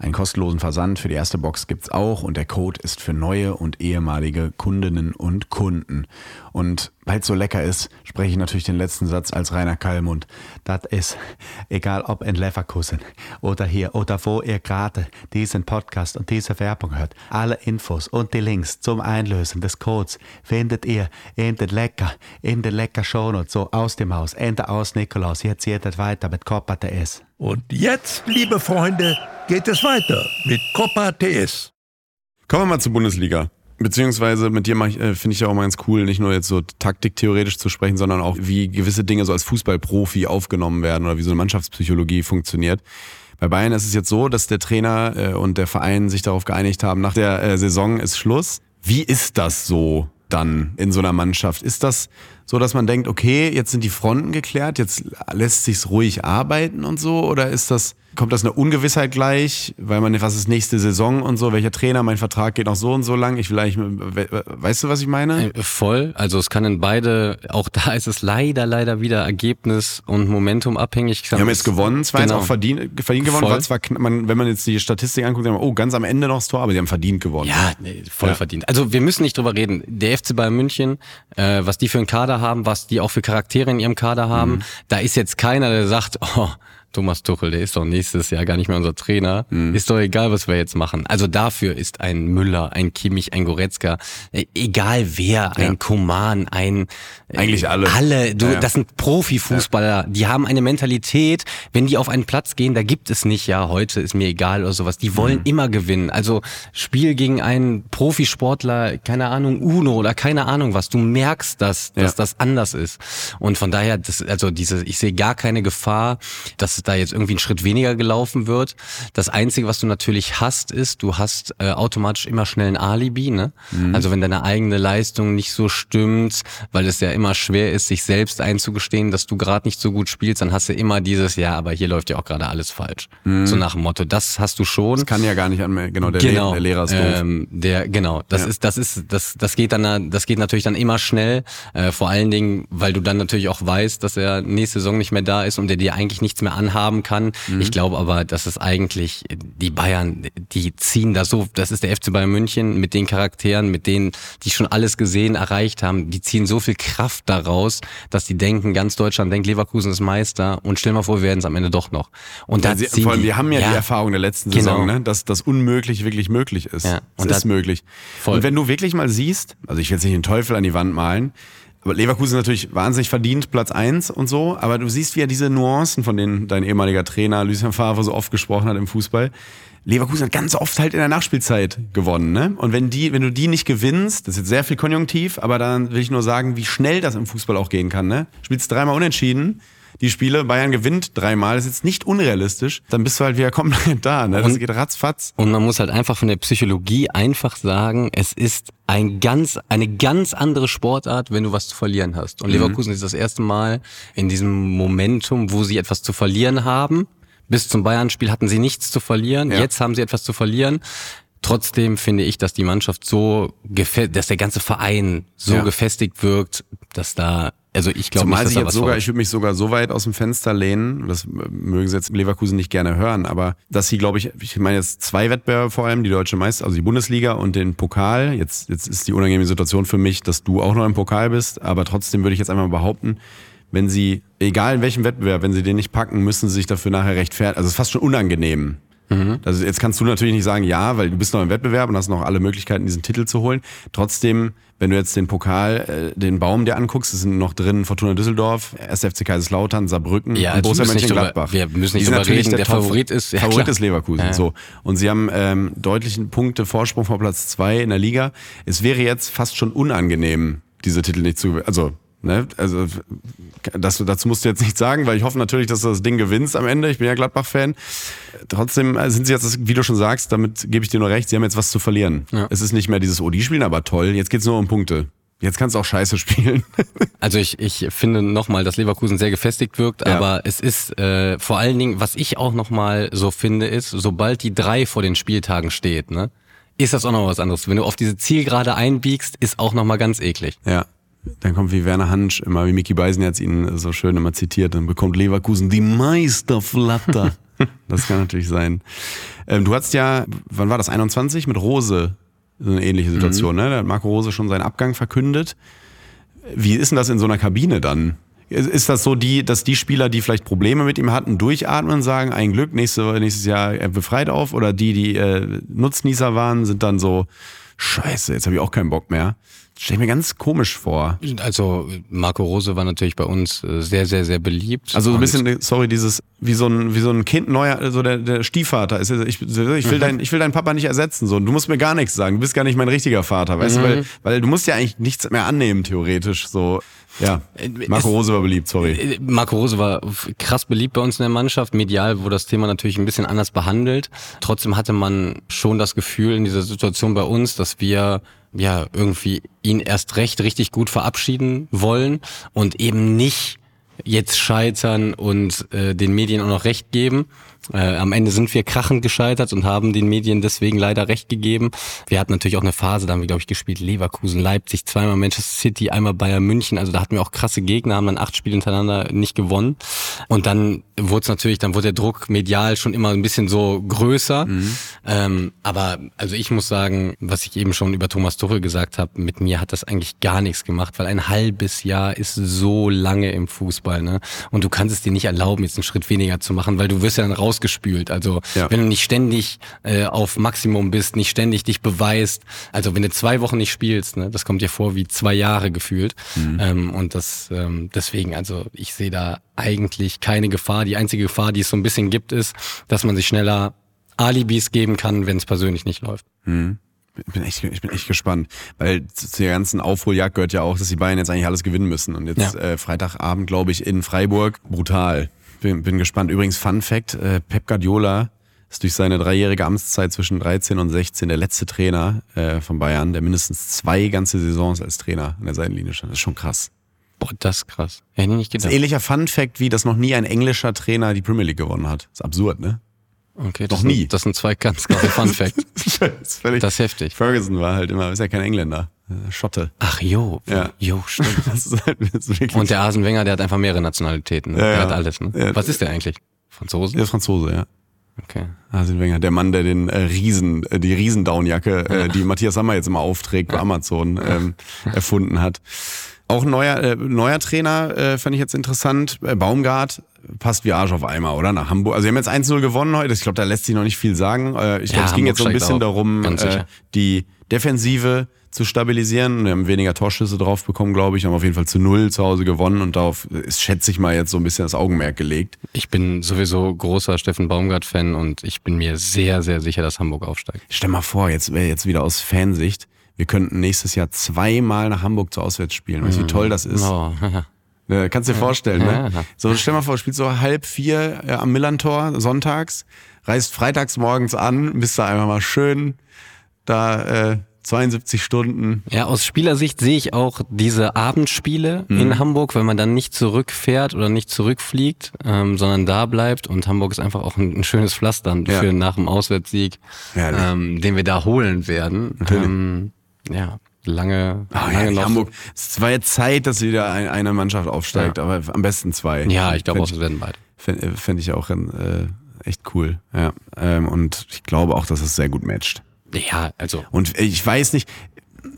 Einen kostenlosen Versand für die erste Box gibt's auch und der Code ist für neue und ehemalige Kundinnen und Kunden. Und weil es so lecker ist, spreche ich natürlich den letzten Satz als Rainer Kallmund. Das ist, egal ob in Leverkusen oder hier oder wo ihr gerade diesen Podcast und diese Werbung hört, alle Infos und die Links zum Einlösen des Codes findet ihr in den Lecker, in den Lecker Shownotes, so aus dem Haus, Ende aus Nikolaus. Jetzt es weiter mit TS. Und jetzt, liebe Freunde, geht es weiter mit Copa TS. Kommen wir mal zur Bundesliga. Beziehungsweise mit dir äh, finde ich ja auch mal ganz cool, nicht nur jetzt so taktiktheoretisch zu sprechen, sondern auch, wie gewisse Dinge so als Fußballprofi aufgenommen werden oder wie so eine Mannschaftspsychologie funktioniert. Bei Bayern ist es jetzt so, dass der Trainer äh, und der Verein sich darauf geeinigt haben, nach der äh, Saison ist Schluss. Wie ist das so dann in so einer Mannschaft? Ist das so, dass man denkt, okay, jetzt sind die Fronten geklärt, jetzt lässt sich's ruhig arbeiten und so? Oder ist das kommt das eine Ungewissheit gleich, weil man, was ist nächste Saison und so, welcher Trainer, mein Vertrag geht noch so und so lang, ich will eigentlich, weißt du, was ich meine? Äh, voll, also es kann in beide, auch da ist es leider, leider wieder Ergebnis und Momentum abhängig. Wir haben jetzt gewonnen, zwar genau. jetzt auch verdient, verdient gewonnen, voll. war zwar, man, wenn man jetzt die Statistik anguckt, dann, oh, ganz am Ende noch das Tor, aber sie haben verdient gewonnen. Ja, nee, voll ja. verdient. Also wir müssen nicht drüber reden. Der FC Bayern München, äh, was die für einen Kader haben, was die auch für Charaktere in ihrem Kader haben, mhm. da ist jetzt keiner, der sagt, oh, Thomas Tuchel, der ist doch nächstes Jahr gar nicht mehr unser Trainer. Mhm. Ist doch egal, was wir jetzt machen. Also dafür ist ein Müller, ein Kimmich, ein Goretzka, äh, egal wer, ein ja. Koman, ein äh, eigentlich alle. Alle, du, ja. das sind Profifußballer, ja. die haben eine Mentalität, wenn die auf einen Platz gehen, da gibt es nicht, ja, heute ist mir egal oder sowas. Die wollen mhm. immer gewinnen. Also Spiel gegen einen Profisportler, keine Ahnung, Uno oder keine Ahnung was. Du merkst das, dass das anders ist. Und von daher, das, also diese, ich sehe gar keine Gefahr, dass da jetzt irgendwie ein Schritt weniger gelaufen wird. Das Einzige, was du natürlich hast, ist, du hast äh, automatisch immer schnell ein Alibi. Ne? Mhm. Also wenn deine eigene Leistung nicht so stimmt, weil es ja immer schwer ist, sich selbst einzugestehen, dass du gerade nicht so gut spielst, dann hast du immer dieses, ja, aber hier läuft ja auch gerade alles falsch. Mhm. So nach dem Motto, das hast du schon. Das kann ja gar nicht an genau der, genau, der Lehrer ist doof. Ähm, der genau, das ja. ist das ist das das geht dann das geht natürlich dann immer schnell, äh, vor allen Dingen, weil du dann natürlich auch weißt, dass er nächste Saison nicht mehr da ist und der dir eigentlich nichts mehr an haben kann. Mhm. Ich glaube aber, dass es eigentlich die Bayern, die ziehen da so, das ist der FC Bayern München mit den Charakteren, mit denen, die schon alles gesehen, erreicht haben, die ziehen so viel Kraft daraus, dass die denken, ganz Deutschland denkt, Leverkusen ist Meister und stell mal vor, wir werden es am Ende doch noch. Und da ja, vor allem, wir haben ja, ja, die Erfahrung der letzten genau. Saison, ne? dass das unmöglich wirklich möglich ist. Ja, und das ist möglich. Voll. Und wenn du wirklich mal siehst, also ich will jetzt nicht den Teufel an die Wand malen, aber Leverkusen ist natürlich wahnsinnig verdient, Platz eins und so. Aber du siehst, wie er diese Nuancen, von denen dein ehemaliger Trainer Lucien Favre so oft gesprochen hat im Fußball. Leverkusen hat ganz oft halt in der Nachspielzeit gewonnen, ne? Und wenn die, wenn du die nicht gewinnst, das ist jetzt sehr viel Konjunktiv, aber dann will ich nur sagen, wie schnell das im Fußball auch gehen kann, ne? Spielst dreimal unentschieden, die Spiele, Bayern gewinnt dreimal, das ist jetzt nicht unrealistisch, dann bist du halt wieder komplett da. Ne? Das und, geht ratzfatz. Und man muss halt einfach von der Psychologie einfach sagen, es ist ein ganz, eine ganz andere Sportart, wenn du was zu verlieren hast. Und mhm. Leverkusen ist das erste Mal in diesem Momentum, wo sie etwas zu verlieren haben Bis zum Bayern-Spiel hatten sie nichts zu verlieren. Ja. Jetzt haben sie etwas zu verlieren. Trotzdem finde ich, dass die Mannschaft so, dass der ganze Verein so Ja. gefestigt wirkt, dass da, also ich glaube nicht, dass da jetzt sogar, ich würde mich sogar so weit aus dem Fenster lehnen, das mögen sie jetzt in Leverkusen nicht gerne hören, aber dass sie, glaube ich, ich meine jetzt zwei Wettbewerbe vor allem, die deutsche Meister, also die Bundesliga und den Pokal. Jetzt, jetzt ist die unangenehme Situation für mich, dass du auch noch im Pokal bist, aber trotzdem würde ich jetzt einmal behaupten, wenn sie, egal in welchem Wettbewerb, wenn sie den nicht packen, müssen sie sich dafür nachher rechtfertigen. Also es ist fast schon unangenehm. Also jetzt kannst du natürlich nicht sagen, ja, weil du bist noch im Wettbewerb und hast noch alle Möglichkeiten, diesen Titel zu holen. Trotzdem, wenn du jetzt den Pokal, äh, den Baum dir anguckst, es sind noch drin Fortuna Düsseldorf, 1. FC Kaiserslautern, Saarbrücken Ja, und Borussia wir müssen nicht Mönchengladbach. wir müssen nicht drüber reden, der Top- Favorit ist- ja, Favorit klar. ist Leverkusen. Ja. So. Und sie haben ähm, deutlichen Punkte Vorsprung vor Platz zwei in der Liga. Es wäre jetzt fast schon unangenehm, diese Titel nicht zu, also Ne? Also das, dazu musst du jetzt nichts sagen, weil ich hoffe natürlich, dass du das Ding gewinnst am Ende. Ich bin ja Gladbach-Fan. Trotzdem äh, sind sie jetzt, wie du schon sagst, damit gebe ich dir nur recht, sie haben jetzt was zu verlieren. Ja. Es ist nicht mehr dieses, oh, die spielen aber toll, jetzt geht's nur um Punkte. Jetzt kannst du auch scheiße spielen. Also ich, ich finde nochmal, dass Leverkusen sehr gefestigt wirkt, Ja. aber es ist äh, vor allen Dingen, was ich auch nochmal so finde, ist, sobald die drei vor den Spieltagen steht, ne, ist das auch noch was anderes. Wenn du auf diese Zielgerade einbiegst, ist auch nochmal ganz eklig. ja. Dann kommt wie Werner Hansch immer, wie Mickey Beisen jetzt ihn so schön immer zitiert, dann bekommt Leverkusen die Meisterflatter. das kann natürlich sein. Ähm, du hattest ja, wann war das, 21 mit Rose so eine ähnliche Situation, ne? Da hat Marco Rose schon seinen Abgang verkündet. Wie ist denn das in so einer Kabine dann? Ist- Ist das so, die, dass die Spieler, die vielleicht Probleme mit ihm hatten, durchatmen und sagen, ein Glück, nächste, nächstes Jahr er befreit auf? Oder die, die äh, Nutznießer waren, sind dann so, scheiße, jetzt habe ich auch keinen Bock mehr. Stell ich mir ganz komisch vor. Also Marco Rose war natürlich bei uns äh, sehr, sehr, sehr beliebt. Also so ein bisschen, sorry, dieses, wie so ein, wie so ein Kind neuer, so der, der Stiefvater ist. Ich, ich will dein, ich will deinen Papa nicht ersetzen, so. Du musst mir gar nichts sagen. Du bist gar nicht mein richtiger Vater, weißt du, weil, weil du musst ja eigentlich nichts mehr annehmen, theoretisch, so. Ja. Marco es- Rose war beliebt, sorry. Äh, Marco Rose war krass beliebt bei uns in der Mannschaft. Medial wurde das Thema natürlich ein bisschen anders behandelt. Trotzdem hatte man schon das Gefühl in dieser Situation bei uns, dass wir ja irgendwie ihn erst recht richtig gut verabschieden wollen und eben nicht jetzt scheitern und äh, den Medien auch noch recht geben. Äh, am Ende sind wir krachend gescheitert und haben den Medien deswegen leider recht gegeben. Wir hatten natürlich auch eine Phase, da haben wir, glaube ich, gespielt Leverkusen, Leipzig, zweimal Manchester City, einmal Bayern München. Also da hatten wir auch krasse Gegner, haben dann acht Spiele hintereinander nicht gewonnen. Und dann wurde es natürlich, dann wurde der Druck medial schon immer ein bisschen so größer. Ähm, aber also ich muss sagen, was ich eben schon über Thomas Tuchel gesagt habe, mit mir hat das eigentlich gar nichts gemacht, weil ein halbes Jahr ist so lange im Fußball, ne? Und du kannst es dir nicht erlauben, jetzt einen Schritt weniger zu machen, weil du wirst ja dann rausgespült. Also Ja. wenn du nicht ständig äh, auf Maximum bist, nicht ständig dich beweist, also wenn du zwei Wochen nicht spielst, ne, das kommt dir vor wie zwei Jahre gefühlt. Ähm, und das ähm, deswegen, also ich sehe da eigentlich keine Gefahr. Die einzige Gefahr, die es so ein bisschen gibt, ist, dass man sich schneller Alibis geben kann, wenn es persönlich nicht läuft. Ich bin echt, ich bin echt gespannt, weil zu zu der ganzen Aufholjagd gehört ja auch, dass die Bayern jetzt eigentlich alles gewinnen müssen. Und jetzt Ja. äh, Freitagabend, glaube ich, in Freiburg, brutal. Bin, bin gespannt. Übrigens, Fun Fact, äh, Pep Guardiola ist durch seine dreijährige Amtszeit zwischen 13 und 16 der letzte Trainer äh, von Bayern, der mindestens zwei ganze Saisons als Trainer an der Seitenlinie stand. Das ist schon krass. Boah, das ist krass. Hätte ich nicht Das ist gedacht. ähnlicher Fun Fact, wie dass noch nie ein englischer Trainer die Premier League gewonnen hat. ist absurd, ne? Okay, Noch das nie. Sind, das sind zwei ganz krasse Fun Facts. das ist völlig. Das ist heftig. Ferguson war halt immer, ist ja kein Engländer. Äh, Schotte. Ach jo, Ja. jo, stimmt. Das ist halt Und der Arsene Wenger, der hat einfach mehrere Nationalitäten. Ne? Ja, der ja. hat alles. Ne? Ja. Was ist der eigentlich? Franzose? der ist Franzose, ja. Okay. Arsene Wenger, der Mann, der den äh, Riesen, äh, die Riesendownjacke, äh, die Matthias Sammer jetzt immer aufträgt bei Amazon, ähm, erfunden hat. Auch ein neuer, äh, neuer Trainer äh, fand ich jetzt interessant. Äh, Baumgart passt wie Arsch auf Eimer, oder? Nach Hamburg. Also sie haben jetzt 1-0 gewonnen heute. Ich glaube, da lässt sich noch nicht viel sagen. Äh, ich Ja, glaube, es ging Hamburg jetzt so ein bisschen darum, äh, die Defensive zu stabilisieren. Wir haben weniger Torschüsse drauf bekommen, glaube ich. Haben auf jeden Fall zu null zu Hause gewonnen und darauf ist, schätze ich mal, jetzt so ein bisschen das Augenmerk gelegt. Ich bin sowieso großer Steffen Baumgart-Fan und ich bin mir sehr, sehr sicher, dass Hamburg aufsteigt. Stell mal vor, jetzt wäre jetzt wieder aus Fansicht, wir könnten nächstes Jahr zweimal nach Hamburg zu auswärts spielen. Weißt du, wie toll das ist? Oh, Ja, kannst dir vorstellen, ne? So, stell mal vor, spielst so halb vier äh, am Millantor sonntags, reist freitags morgens an, bist da einfach mal schön da äh, 72 Stunden. Ja, aus Spielersicht sehe ich auch diese Abendspiele Mhm. in Hamburg, wenn man dann nicht zurückfährt oder nicht zurückfliegt, ähm, sondern da bleibt. Und Hamburg ist einfach auch ein, ein schönes Pflaster Ja. für nach dem Auswärtssieg, ähm, den wir da holen werden. Ähm, ja, lange, Ah, lange ja. Hamburg. Es war jetzt Zeit, dass wieder ein, eine Mannschaft aufsteigt, aber am besten zwei. Ja, ich glaube auch, es werden beide. Fände fänd ich auch äh, echt cool. Ja. Ähm, und ich glaube auch, dass es sehr gut matcht. Ja, also Und ich weiß nicht,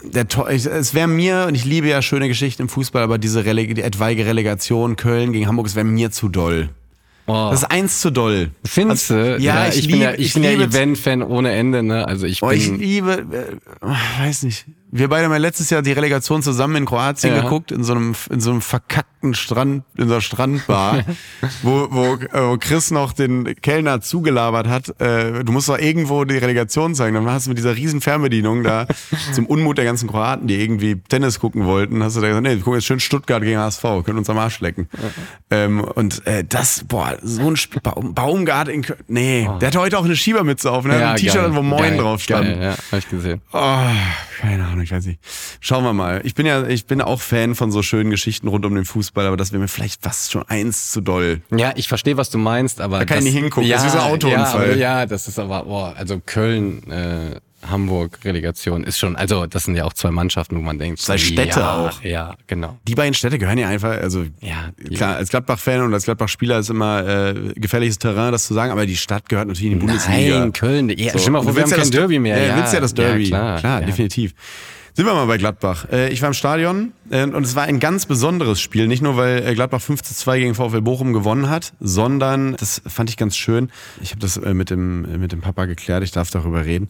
der, To- ich- es wäre mir, und ich liebe ja schöne Geschichten im Fußball, aber diese Releg die etwaige Relegation Köln gegen Hamburg, es wäre mir zu doll. oh, Das ist eins zu doll. findest du? Ja, ich, bin liebe, ja, ich, bin ja Event-Fan ohne Ende, ne? Also ich Oh, bin. ich liebe, äh, weiß nicht. Wir beide haben ja letztes Jahr die Relegation zusammen in Kroatien Ja. geguckt, in so einem, in so einem verkackten Strand, in so einer Strandbar, wo, wo, wo Chris noch den Kellner zugelabert hat, äh, du musst doch irgendwo die Relegation zeigen. Dann hast du mit dieser riesen Fernbedienung da zum Unmut der ganzen Kroaten, die irgendwie Tennis gucken wollten, hast du da gesagt, nee, wir gucken jetzt schön Stuttgart gegen HSV, können uns am Arsch lecken. Ähm, und äh, das, boah, so ein Spiel, Baum, Baumgart in Köln, nee, der hatte heute auch eine Schiebermütze auf, ne? ja, ein T-Shirt, wo Moin geil, drauf stand. Geil, ja, hab ich gesehen. Oh, keine Ahnung, ich weiß nicht. Schauen wir mal. Ich bin ja, ich bin auch Fan von so schönen Geschichten rund um den Fußball, aber das wäre mir vielleicht fast schon eins zu doll. Ja, ich verstehe, was du meinst, aber. Da kann ich nicht hingucken, das ist ein Autounfall. Ja, ja, das ist aber, boah, also Köln, äh, Hamburg, Relegation ist schon, also das sind ja auch zwei Mannschaften, wo man denkt. Zwei Städte ja, auch. Ja, genau. Die beiden Städte gehören ja einfach, also Ja, klar, als Gladbach-Fan und als Gladbach-Spieler ist immer äh, gefährliches Terrain, das zu sagen, aber die Stadt gehört natürlich in die Bundesliga. Nein, Köln. Ja, So. vor, du wir haben ja kein das- Derby mehr. Ja, du willst ja das Derby. Ja, klar, ja. definitiv. Sind wir mal bei Gladbach. Äh, Ich war im Stadion äh, und es war ein ganz besonderes Spiel. Nicht nur, weil äh, Gladbach 5 zu 2 gegen VfL Bochum gewonnen hat, sondern, das fand ich ganz schön, ich habe das mit dem, mit dem Papa geklärt, ich darf darüber reden.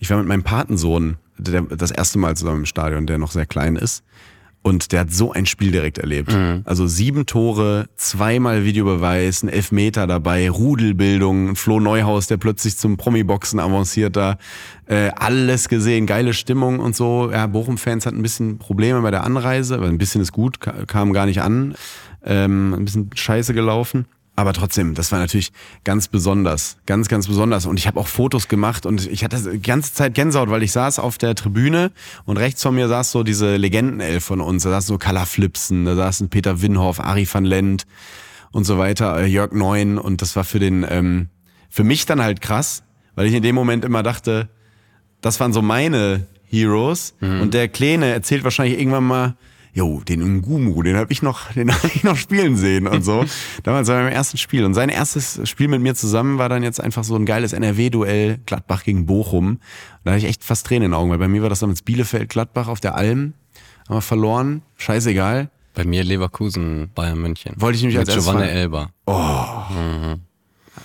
Ich war mit meinem Patensohn der, das erste Mal zusammen im Stadion, der noch sehr klein ist. Und der hat so ein Spiel direkt erlebt. Also sieben Tore, zweimal Videobeweis, ein Elfmeter dabei, Rudelbildung, Flo Neuhaus, der plötzlich zum Promi-Boxen avanciert da. Äh, alles gesehen, geile Stimmung und so. Ja, Bochum-Fans hatten ein bisschen Probleme bei der Anreise, aber ein bisschen ist gut, ka- kam gar nicht an. Ähm, ein bisschen scheiße gelaufen. Aber trotzdem, das war natürlich ganz besonders, ganz, ganz besonders. Und ich habe auch Fotos gemacht und ich hatte die ganze Zeit Gänsehaut, weil ich saß auf der Tribüne und rechts von mir saß so diese Legendenelf von uns. Da saß so Kala Flipsen, da saßen Peter Winhoff, Ari van Lent und so weiter, äh, Jörg Neun. Und das war für den, ähm, für mich dann halt krass, weil ich in dem Moment immer dachte, das waren so meine Heroes. Und der Kleine erzählt wahrscheinlich irgendwann mal, jo, den Ngumu, den habe ich noch, den habe ich noch spielen sehen und so. Damals war beim ersten Spiel. Und sein erstes Spiel mit mir zusammen war dann jetzt einfach so ein geiles NRW-Duell Gladbach gegen Bochum. Da hatte ich echt fast Tränen in den Augen, weil bei mir war das damals Bielefeld-Gladbach auf der Alm. Haben wir verloren. Scheißegal. Bei mir Leverkusen, Bayern München. Wollte ich nämlich Mit als erstes Giovanni. Elber.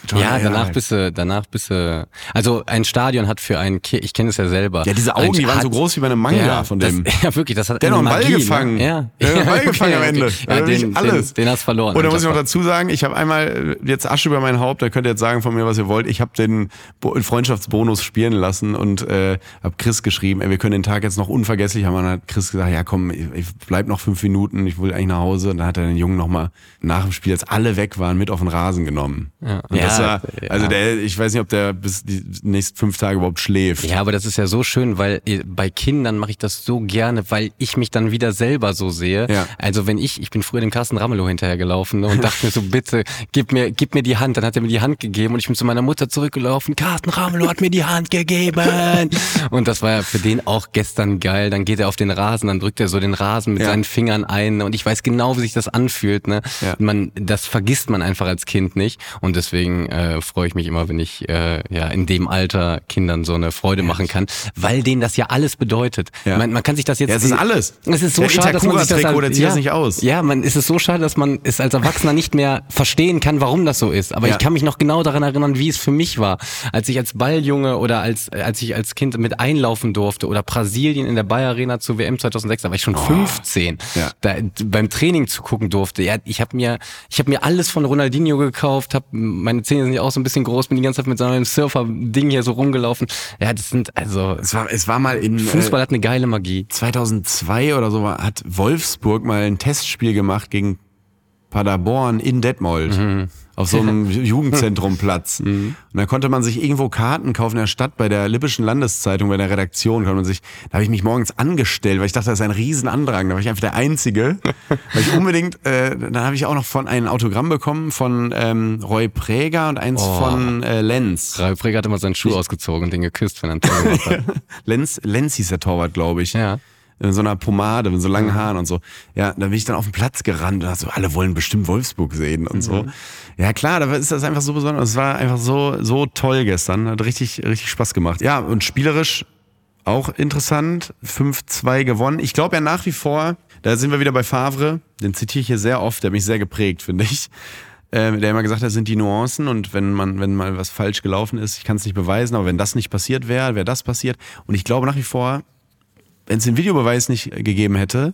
John Ja, danach Elber. bist du, danach bist du, also ein Stadion hat für ein Kind, ich kenne es ja selber. Ja, diese Augen, ein, die waren so groß wie bei einem Manga ja, von das, dem. Ja, wirklich, das hat Der hat noch einen Ball Magie, gefangen. Ne? Ja. Der hat einen Ball Okay, gefangen am okay. Ende. Ja, Da den, alles. Den, den hast verloren. Und da muss ich noch dazu sagen, ich habe einmal äh, jetzt Asche über mein Haupt, da könnt ihr jetzt sagen von mir, was ihr wollt. Ich habe den Bo Freundschaftsbonus spielen lassen und äh, habe Chris geschrieben, ey, wir können den Tag jetzt noch unvergesslich haben. Und dann hat Chris gesagt, ja komm, ich, ich bleib noch fünf Minuten, ich will eigentlich nach Hause. Und dann hat er den Jungen nochmal nach dem Spiel, als alle weg waren, mit auf den Rasen genommen. Ja. Und das Ja, also der, ich weiß nicht, ob der bis die nächsten fünf Tage überhaupt schläft. Ja, aber das ist ja so schön, weil äh, bei Kindern mache ich das so gerne, weil ich mich dann wieder selber so sehe. Ja. Also wenn ich, ich bin früher dem Carsten Ramelow hinterhergelaufen ne, und dachte mir so, bitte, gib mir, gib mir die Hand. Dann hat er mir die Hand gegeben und ich bin zu meiner Mutter zurückgelaufen. Carsten Ramelow hat mir die Hand gegeben. Und das war ja für den auch gestern geil. Dann geht er auf den Rasen, dann drückt er so den Rasen mit Ja. seinen Fingern ein und ich weiß genau, wie sich das anfühlt. Ne? Ja. Man, das vergisst man einfach als Kind nicht und deswegen äh, freue ich mich immer, wenn ich äh, ja in dem Alter Kindern so eine Freude machen kann, weil denen das ja alles bedeutet. Ja. Man, man kann sich das jetzt Ja, es ist alles. Es ist so Der schade, dass man sich das zieht ja, das nicht aus. Ja, man es ist so schade, dass man es als Erwachsener nicht mehr verstehen kann, warum das so ist. Aber Ja. ich kann mich noch genau daran erinnern, wie es für mich war, als ich als Balljunge oder als als ich als Kind mit einlaufen durfte oder Brasilien in der Bayer Arena zur WM 2006, da war ich schon 15. Oh. Ja. Da beim Training zu gucken durfte. Ja, ich habe mir ich habe mir alles von Ronaldinho gekauft, hab meine Zähne sind ja auch so ein bisschen groß, bin die ganze Zeit mit so einem Surfer Ding hier so rumgelaufen. Ja, das sind also Es war, es war mal in Fußball äh, hat eine geile Magie. 2002 oder so hat Wolfsburg mal ein Testspiel gemacht gegen Paderborn in Detmold. Mhm. Auf so einem Jugendzentromplatz. Und da konnte man sich irgendwo Karten kaufen in der Stadt bei der Lippischen Landeszeitung, bei der Redaktion. Konnte man sich, da habe ich mich morgens angestellt, weil ich dachte, das ist ein Riesenandrang. Da war ich einfach der Einzige. Weil ich unbedingt, äh, dann habe ich auch noch von ein Autogramm bekommen von ähm, Roy Präger und eins Oh. von äh, Lenz. Ralf Präger hat immer seinen Schuh ausgezogen und den geküsst, wenn er ein Tor gemacht hat. Lenz, Lenz hieß der Torwart, glaube ich. Ja. In so einer Pomade, mit so langen Haaren und so. Ja, da bin ich dann auf den Platz gerannt und dachte so, alle wollen bestimmt Wolfsburg sehen und so. Ja, klar, da ist das einfach so besonders. Es war einfach so, so toll gestern. Hat richtig, richtig Spaß gemacht. Ja, und spielerisch auch interessant. 5-2 gewonnen. Ich glaube ja nach wie vor, da sind wir wieder bei Favre. Den zitiere ich hier sehr oft. Der hat mich sehr geprägt, finde ich. Ähm, der immer gesagt hat, das sind die Nuancen und wenn man, wenn mal was falsch gelaufen ist, ich kann es nicht beweisen, aber wenn das nicht passiert wäre, wäre das passiert. Und ich glaube nach wie vor, wenn es den Videobeweis nicht gegeben hätte,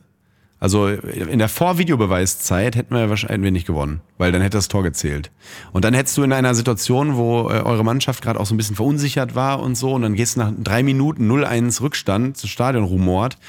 also in der Vorvideobeweiszeit hätten wir wahrscheinlich nicht gewonnen, weil dann hätte das Tor gezählt. Und dann hättest du in einer Situation, wo äh, eure Mannschaft gerade auch so ein bisschen verunsichert war und so, und dann gehst du nach drei Minuten 0-1 Rückstand, das Stadion rumort.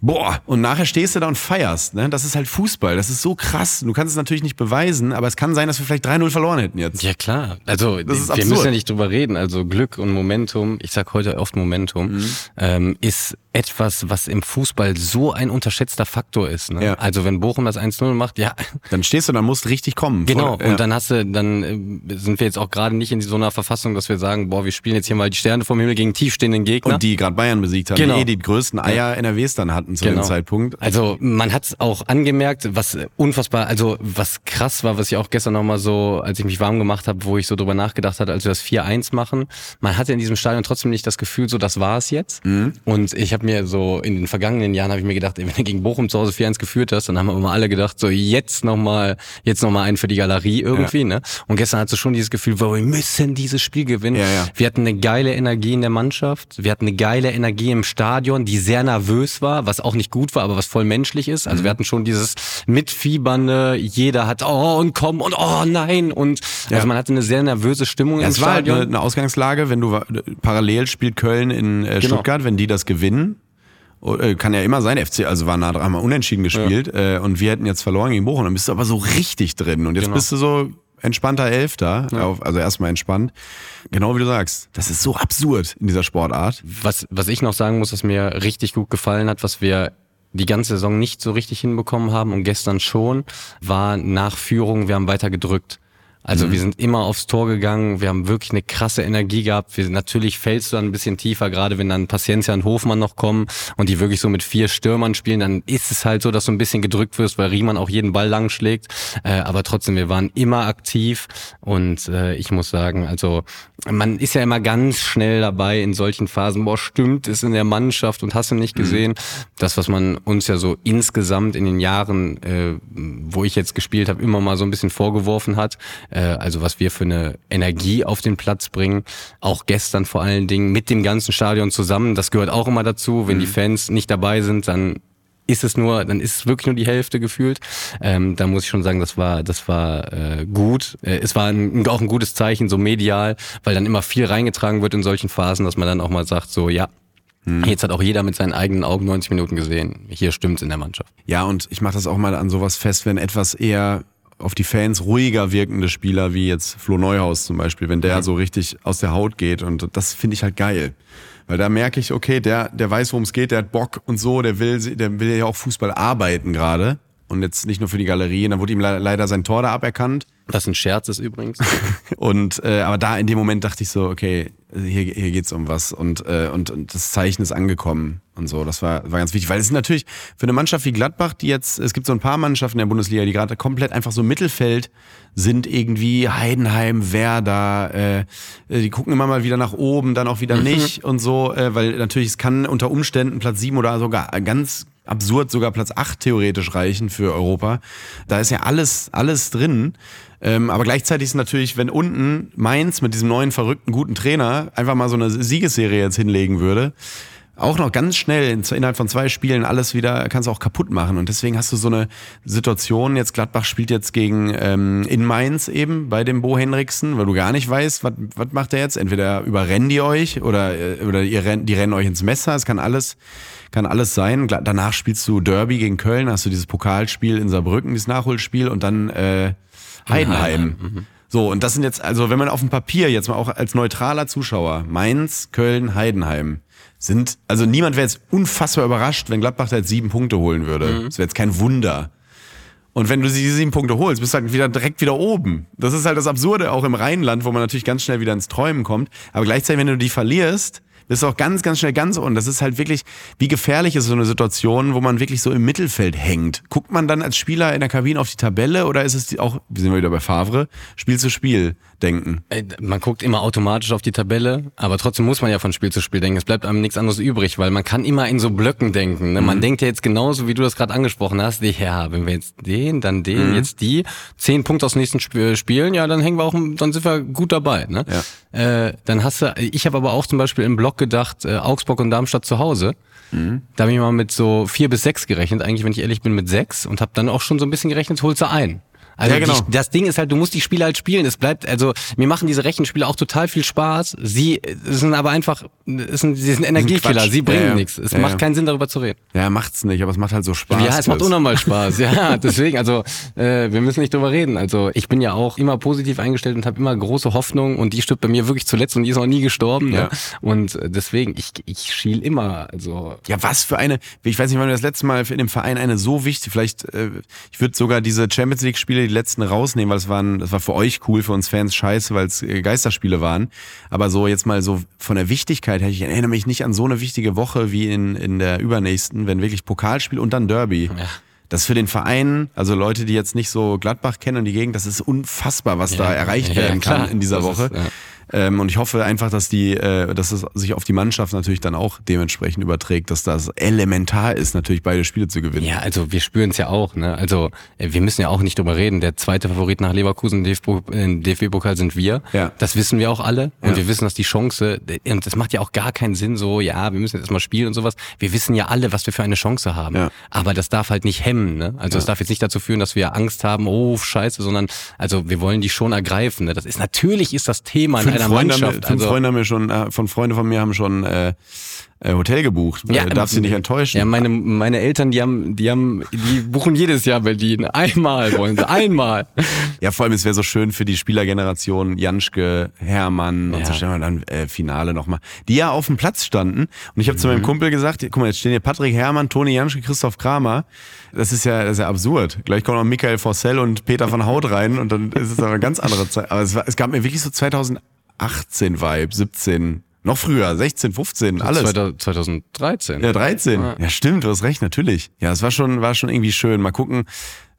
Boah, und nachher stehst du da und feierst. Ne? Das ist halt Fußball. Das ist so krass. Du kannst es natürlich nicht beweisen, aber es kann sein, dass wir vielleicht 3-0 verloren hätten jetzt. Ja klar, also Das ist wir absurd. müssen ja nicht drüber reden. Also Glück und Momentum, ich sag heute oft Momentum, Mhm. ähm, ist etwas, was im Fußball so ein unterschätzter Faktor ist. Ne? Ja. Also wenn Bochum das 1-0 macht, ja, Dann stehst du, dann musst richtig kommen. genau. Voll- ja. Und dann hast du, dann äh, sind wir jetzt auch gerade nicht in so einer Verfassung, dass wir sagen, boah, wir spielen jetzt hier mal die Sterne vom Himmel gegen tiefstehenden Gegner. und die gerade Bayern besiegt haben, Genau. die eh die größten Eier NRWs dann hatten zu dem Zeitpunkt. Also man hat es auch angemerkt, was unfassbar, also was krass war, was ich auch gestern nochmal so, als ich mich warm gemacht habe, wo ich so drüber nachgedacht hatte, als wir das 4-1 machen, man hatte in diesem Stadion trotzdem nicht das Gefühl, so das war es jetzt. Mhm. Und ich habe mir so, in den vergangenen Jahren habe ich mir gedacht, ey, wenn du gegen Bochum zu Hause 4-1 geführt hast, dann haben wir immer alle gedacht, so jetzt nochmal, jetzt nochmal einen für die Galerie irgendwie, ne? Und gestern hattest du schon dieses Gefühl, wir müssen dieses Spiel gewinnen. Ja, ja. Wir hatten eine geile Energie in der Mannschaft. Wir hatten eine geile Energie im Stadion, die sehr nervös war, was auch nicht gut war, aber was voll menschlich ist. Mhm. Also wir hatten schon dieses Mitfiebernde, jeder hat, oh, und komm, und oh, nein. Und also man hatte eine sehr nervöse Stimmung Ja, im es war halt Stadion. eine, Ausgangslage, wenn du parallel spielt Köln in äh, Genau. Stuttgart, wenn die das gewinnen, oh, äh, kann ja immer sein, FC, also war nah dran, mal unentschieden gespielt äh, und wir hätten jetzt verloren gegen Bochum, dann bist du aber so richtig drin und jetzt Genau. bist du so entspannter Elfter, auf, also erstmal entspannt. Genau wie du sagst, das ist so absurd in dieser Sportart. was, was ich noch sagen muss, was mir richtig gut gefallen hat, was wir die ganze Saison nicht so richtig hinbekommen haben und gestern schon, war nach Führung, wir haben weiter gedrückt. Also wir sind immer aufs Tor gegangen, wir haben wirklich eine krasse Energie gehabt. Wir, natürlich fällst du dann ein bisschen tiefer, gerade wenn dann Paciencia und Hofmann noch kommen und die wirklich so mit vier Stürmern spielen, dann ist es halt so, dass du ein bisschen gedrückt wirst, weil Riemann auch jeden Ball lang schlägt. Äh, aber trotzdem, wir waren immer aktiv und äh, ich muss sagen, also man ist ja immer ganz schnell dabei in solchen Phasen, boah, stimmt, ist in der Mannschaft und hast du nicht gesehen. Das, was man uns ja so insgesamt in den Jahren, äh, wo ich jetzt gespielt habe, immer mal so ein bisschen vorgeworfen hat, äh, also was wir für eine Energie auf den Platz bringen, auch gestern vor allen Dingen mit dem ganzen Stadion zusammen, das gehört auch immer dazu, wenn die Fans nicht dabei sind, dann ist es nur, dann ist es wirklich nur die Hälfte gefühlt. Ähm, da muss ich schon sagen, das war, das war äh, gut. Äh, es war ein, auch ein gutes Zeichen, so medial, weil dann immer viel reingetragen wird in solchen Phasen, dass man dann auch mal sagt, so ja, jetzt hat auch jeder mit seinen eigenen Augen 90 Minuten gesehen. Hier stimmt's in der Mannschaft. Ja, und ich mache das auch mal an sowas fest, wenn etwas eher auf die Fans ruhiger wirkende Spieler, wie jetzt Flo Neuhaus zum Beispiel, wenn der so richtig aus der Haut geht und das finde ich halt geil. Weil da merke ich, okay, der, der weiß, worum es geht, der hat Bock und so, der will, der will ja auch Fußball arbeiten gerade. Und jetzt nicht nur für die Galerie. Und dann wurde ihm le- leider sein Tor da aberkannt. Was ein Scherz ist übrigens. Und äh, aber da in dem Moment dachte ich so, okay, hier, hier geht's um was und, äh, und, und das Zeichen ist angekommen und so. Das war, war ganz wichtig, weil es ist natürlich für eine Mannschaft wie Gladbach, die jetzt, es gibt so ein paar Mannschaften in der Bundesliga, die gerade komplett einfach so Mittelfeld sind, irgendwie Heidenheim, Werder, äh, die gucken immer mal wieder nach oben, dann auch wieder nicht und so, äh, weil natürlich es kann unter Umständen Platz sieben oder sogar ganz absurd sogar Platz 8 theoretisch reichen für Europa. Da ist ja alles, alles drin. Ähm, aber gleichzeitig ist natürlich, wenn unten Mainz mit diesem neuen verrückten guten Trainer einfach mal so eine Siegesserie jetzt hinlegen würde, auch noch ganz schnell in, innerhalb von zwei Spielen alles wieder, kannst du auch kaputt machen. Und deswegen hast du so eine Situation, jetzt Gladbach spielt jetzt gegen ähm, in Mainz eben bei dem Bo Henriksen, weil du gar nicht weißt, was macht der jetzt? Entweder überrennen die euch oder, äh, oder ihr rennt, die rennen euch ins Messer, es kann alles, kann alles sein. Danach spielst du Derby gegen Köln, hast du dieses Pokalspiel in Saarbrücken, dieses Nachholspiel und dann äh, Heidenheim. So, und das sind jetzt, also wenn man auf dem Papier jetzt mal auch als neutraler Zuschauer, Mainz, Köln, Heidenheim, sind, also niemand wäre jetzt unfassbar überrascht, wenn Gladbach da jetzt sieben Punkte holen würde. Das wäre jetzt kein Wunder. Und wenn du diese sieben Punkte holst, bist du halt wieder direkt wieder oben. Das ist halt das Absurde auch im Rheinland, wo man natürlich ganz schnell wieder ins Träumen kommt. Aber gleichzeitig, wenn du die verlierst, bist du auch ganz, ganz schnell ganz unten. Das ist halt wirklich, wie gefährlich ist so eine Situation, wo man wirklich so im Mittelfeld hängt. Guckt man dann als Spieler in der Kabine auf die Tabelle oder ist es die auch, wir sind wir wieder bei Favre, Spiel zu Spiel denken? Äh, Man guckt immer automatisch auf die Tabelle, aber trotzdem muss man ja von Spiel zu Spiel denken. Es bleibt einem nichts anderes übrig, weil man kann immer in so Blöcken denken. Ne? Man denkt ja jetzt genauso, wie du das gerade angesprochen hast. Ja, wenn wir jetzt den, dann den, jetzt die, zehn Punkte aus dem nächsten Sp Spielen, ja, dann hängen wir auch, dann sind wir gut dabei. Ne? Äh, dann hast du, ich habe aber auch zum Beispiel im Block gedacht, äh, Augsburg und Darmstadt zu Hause. Da habe ich mal mit so vier bis sechs gerechnet, eigentlich, wenn ich ehrlich bin, mit sechs und habe dann auch schon so ein bisschen gerechnet, holst du ein. Also Ja, genau. die, das Ding ist halt, du musst die Spiele halt spielen. Es bleibt, also mir machen diese Rechenspiele auch total viel Spaß. Sie äh, sind aber einfach, es sind, sie sind Energiekiller, sie bringen Ja, ja. nichts. Es macht keinen Sinn, darüber zu reden. Ja, macht's nicht, aber es macht halt so Spaß. ja, es macht unnormal Spaß. Ja, deswegen, also äh, wir müssen nicht drüber reden. Also ich bin ja auch immer positiv eingestellt und habe immer große Hoffnung und die stirbt bei mir wirklich zuletzt und die ist noch nie gestorben. Ja. Ne? Und äh, deswegen, ich, ich schiel immer. Also Ja, was für eine, ich weiß nicht, wann wir das letzte Mal in dem Verein eine so wichtig, vielleicht, äh, ich würde sogar diese Champions League Spiele, die letzten rausnehmen, weil es waren, das war für euch cool, für uns Fans scheiße, weil es äh, Geisterspiele waren. Aber so jetzt mal so von der Wichtigkeit her, ich erinnere mich nicht an so eine wichtige Woche wie in, in der übernächsten, wenn wirklich Pokalspiel und dann Derby. Ja. Das für den Verein, also Leute, die jetzt nicht so Gladbach kennen und die Gegend, das ist unfassbar, was da erreicht ja, werden kann in dieser Das Woche. ist, ja. Ähm, und ich hoffe einfach, dass die, äh, dass es sich auf die Mannschaft natürlich dann auch dementsprechend überträgt, dass das elementar ist, natürlich beide Spiele zu gewinnen. Ja, also wir spüren es ja auch. Ne? Also äh, wir müssen ja auch nicht drüber reden. Der zweite Favorit nach Leverkusen im DFB im DFB-Pokal sind wir. Ja. Das wissen wir auch alle. Und Ja. wir wissen, dass die Chance, und das macht ja auch gar keinen Sinn, so, ja, wir müssen jetzt erstmal spielen und sowas. Wir wissen ja alle, was wir für eine Chance haben. Ja. Aber das darf halt nicht hemmen. Ne? Also es darf jetzt nicht dazu führen, dass wir Angst haben, oh, scheiße, sondern also wir wollen die schon ergreifen. Ne? Das ist natürlich ist das Thema in Fünf, Freunde, haben, fünf also, Freunde haben mir schon, äh, von Freunde von mir haben schon äh, äh, Hotel gebucht. Ja, äh, darfst sie nicht enttäuschen. Ja, meine, meine Eltern, die haben, die haben, die buchen jedes Jahr Berlin. Einmal wollen sie, einmal. Ja, vor allem, es wäre so schön für die Spielergeneration Janschke, Hermann und Ja. so stellen wir dann äh, Finale nochmal, die ja auf dem Platz standen. Und ich habe zu Mhm. meinem Kumpel gesagt, guck mal, jetzt stehen hier Patrick Hermann, Toni Janschke, Christoph Kramer. Das ist ja, das ist ja absurd. Gleich kommen noch Michael Forssell und Peter van Haut rein und dann ist es aber eine ganz andere Zeit. Aber es, war, es gab mir wirklich so 2018 Vibe, 17, noch früher, 16, 15, alles. 2013. Ja, 13. Ja, stimmt, du hast recht, natürlich. Ja, es war schon, war schon irgendwie schön. Mal gucken.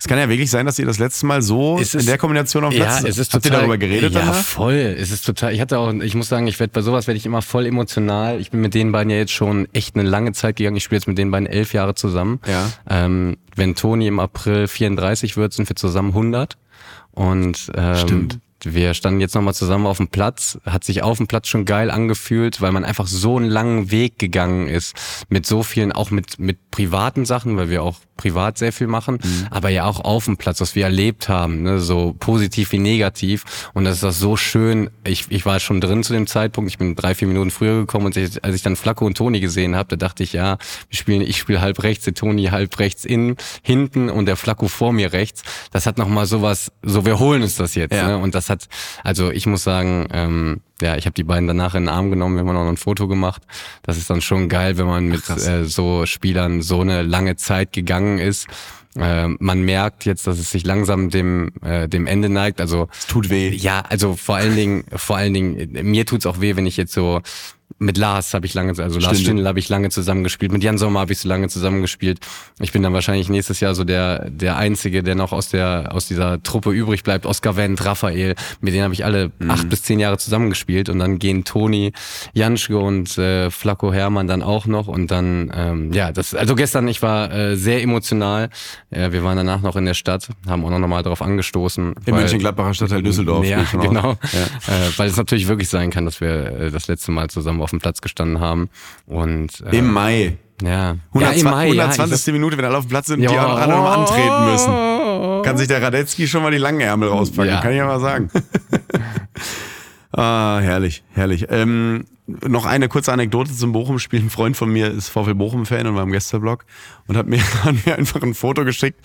Es kann ja wirklich sein, dass ihr das letzte Mal so Es in ist- der Kombination auf dem Ja, Platz es ist Habt total, ihr darüber geredet Ja, danach? voll. Es ist total. Ich hatte auch, ich muss sagen, ich werde bei sowas werde ich immer voll emotional. Ich bin mit den beiden ja jetzt schon echt eine lange Zeit gegangen. Ich spiele jetzt mit den beiden elf Jahre zusammen. Ja. Ähm, wenn Toni im April 34 wird, sind wir zusammen 100. Und ähm, Stimmt. Wir standen jetzt nochmal zusammen auf dem Platz, hat sich auf dem Platz schon geil angefühlt, weil man einfach so einen langen Weg gegangen ist. Mit so vielen, auch mit, mit privaten Sachen, weil wir auch privat sehr viel machen, aber ja auch auf dem Platz, was wir erlebt haben, ne, so positiv wie negativ. Und das ist das so schön. Ich, ich war schon drin zu dem Zeitpunkt, ich bin drei, vier Minuten früher gekommen und ich, als ich dann Flacco und Toni gesehen habe, da dachte ich, ja, wir spielen, ich spiele halb rechts, der Toni halb rechts innen, hinten und der Flacco vor mir rechts. Das hat nochmal sowas, so wir holen uns das jetzt. Ja. Ne? Und das hat, also ich muss sagen, ähm, ja, ich habe die beiden danach in den Arm genommen, wir haben noch ein Foto gemacht. Das ist dann schon geil, wenn man mit krass. äh, so Spielern so eine lange Zeit gegangen ist. Äh, man merkt jetzt, dass es sich langsam dem äh, dem Ende neigt. Also Es tut weh. ja, also vor allen Dingen, vor allen Dingen, mir tut's auch weh, wenn ich jetzt so mit Lars habe ich lange, also Lars Stindl. Stindl habe ich lange zusammengespielt, mit Jan Sommer habe ich so lange zusammengespielt. Ich bin dann wahrscheinlich nächstes Jahr so der der einzige, der noch aus der aus dieser Truppe übrig bleibt. Oscar Wendt, Raphael, mit denen habe ich alle Mhm. acht bis zehn Jahre zusammengespielt und dann gehen Toni, Janschke und äh, Flacco Hermann dann auch noch und dann ähm, ja, das also gestern ich war äh, sehr emotional. Äh, wir waren danach noch in der Stadt, haben auch noch mal drauf angestoßen. Im weil- Mönchengladbacher Stadtteil Düsseldorf. ja, genau. Äh, weil es natürlich wirklich sein kann, dass wir äh, das letzte Mal zusammen zusammen auf dem Platz gestanden haben. Und, äh, Im Mai. Ja. 120, ja, im Mai, 120. ja, Minute, wenn alle auf dem Platz sind Ja. die anderen noch antreten müssen. Kann sich der Radetzky schon mal die langen Ärmel rauspacken, Ja. kann ich ja mal sagen. ah, herrlich, herrlich. Ähm, noch eine kurze Anekdote zum Bochum-Spiel. Ein Freund von mir ist VfL Bochum-Fan und war im Gästeblog und hat mir, hat mir einfach ein Foto geschickt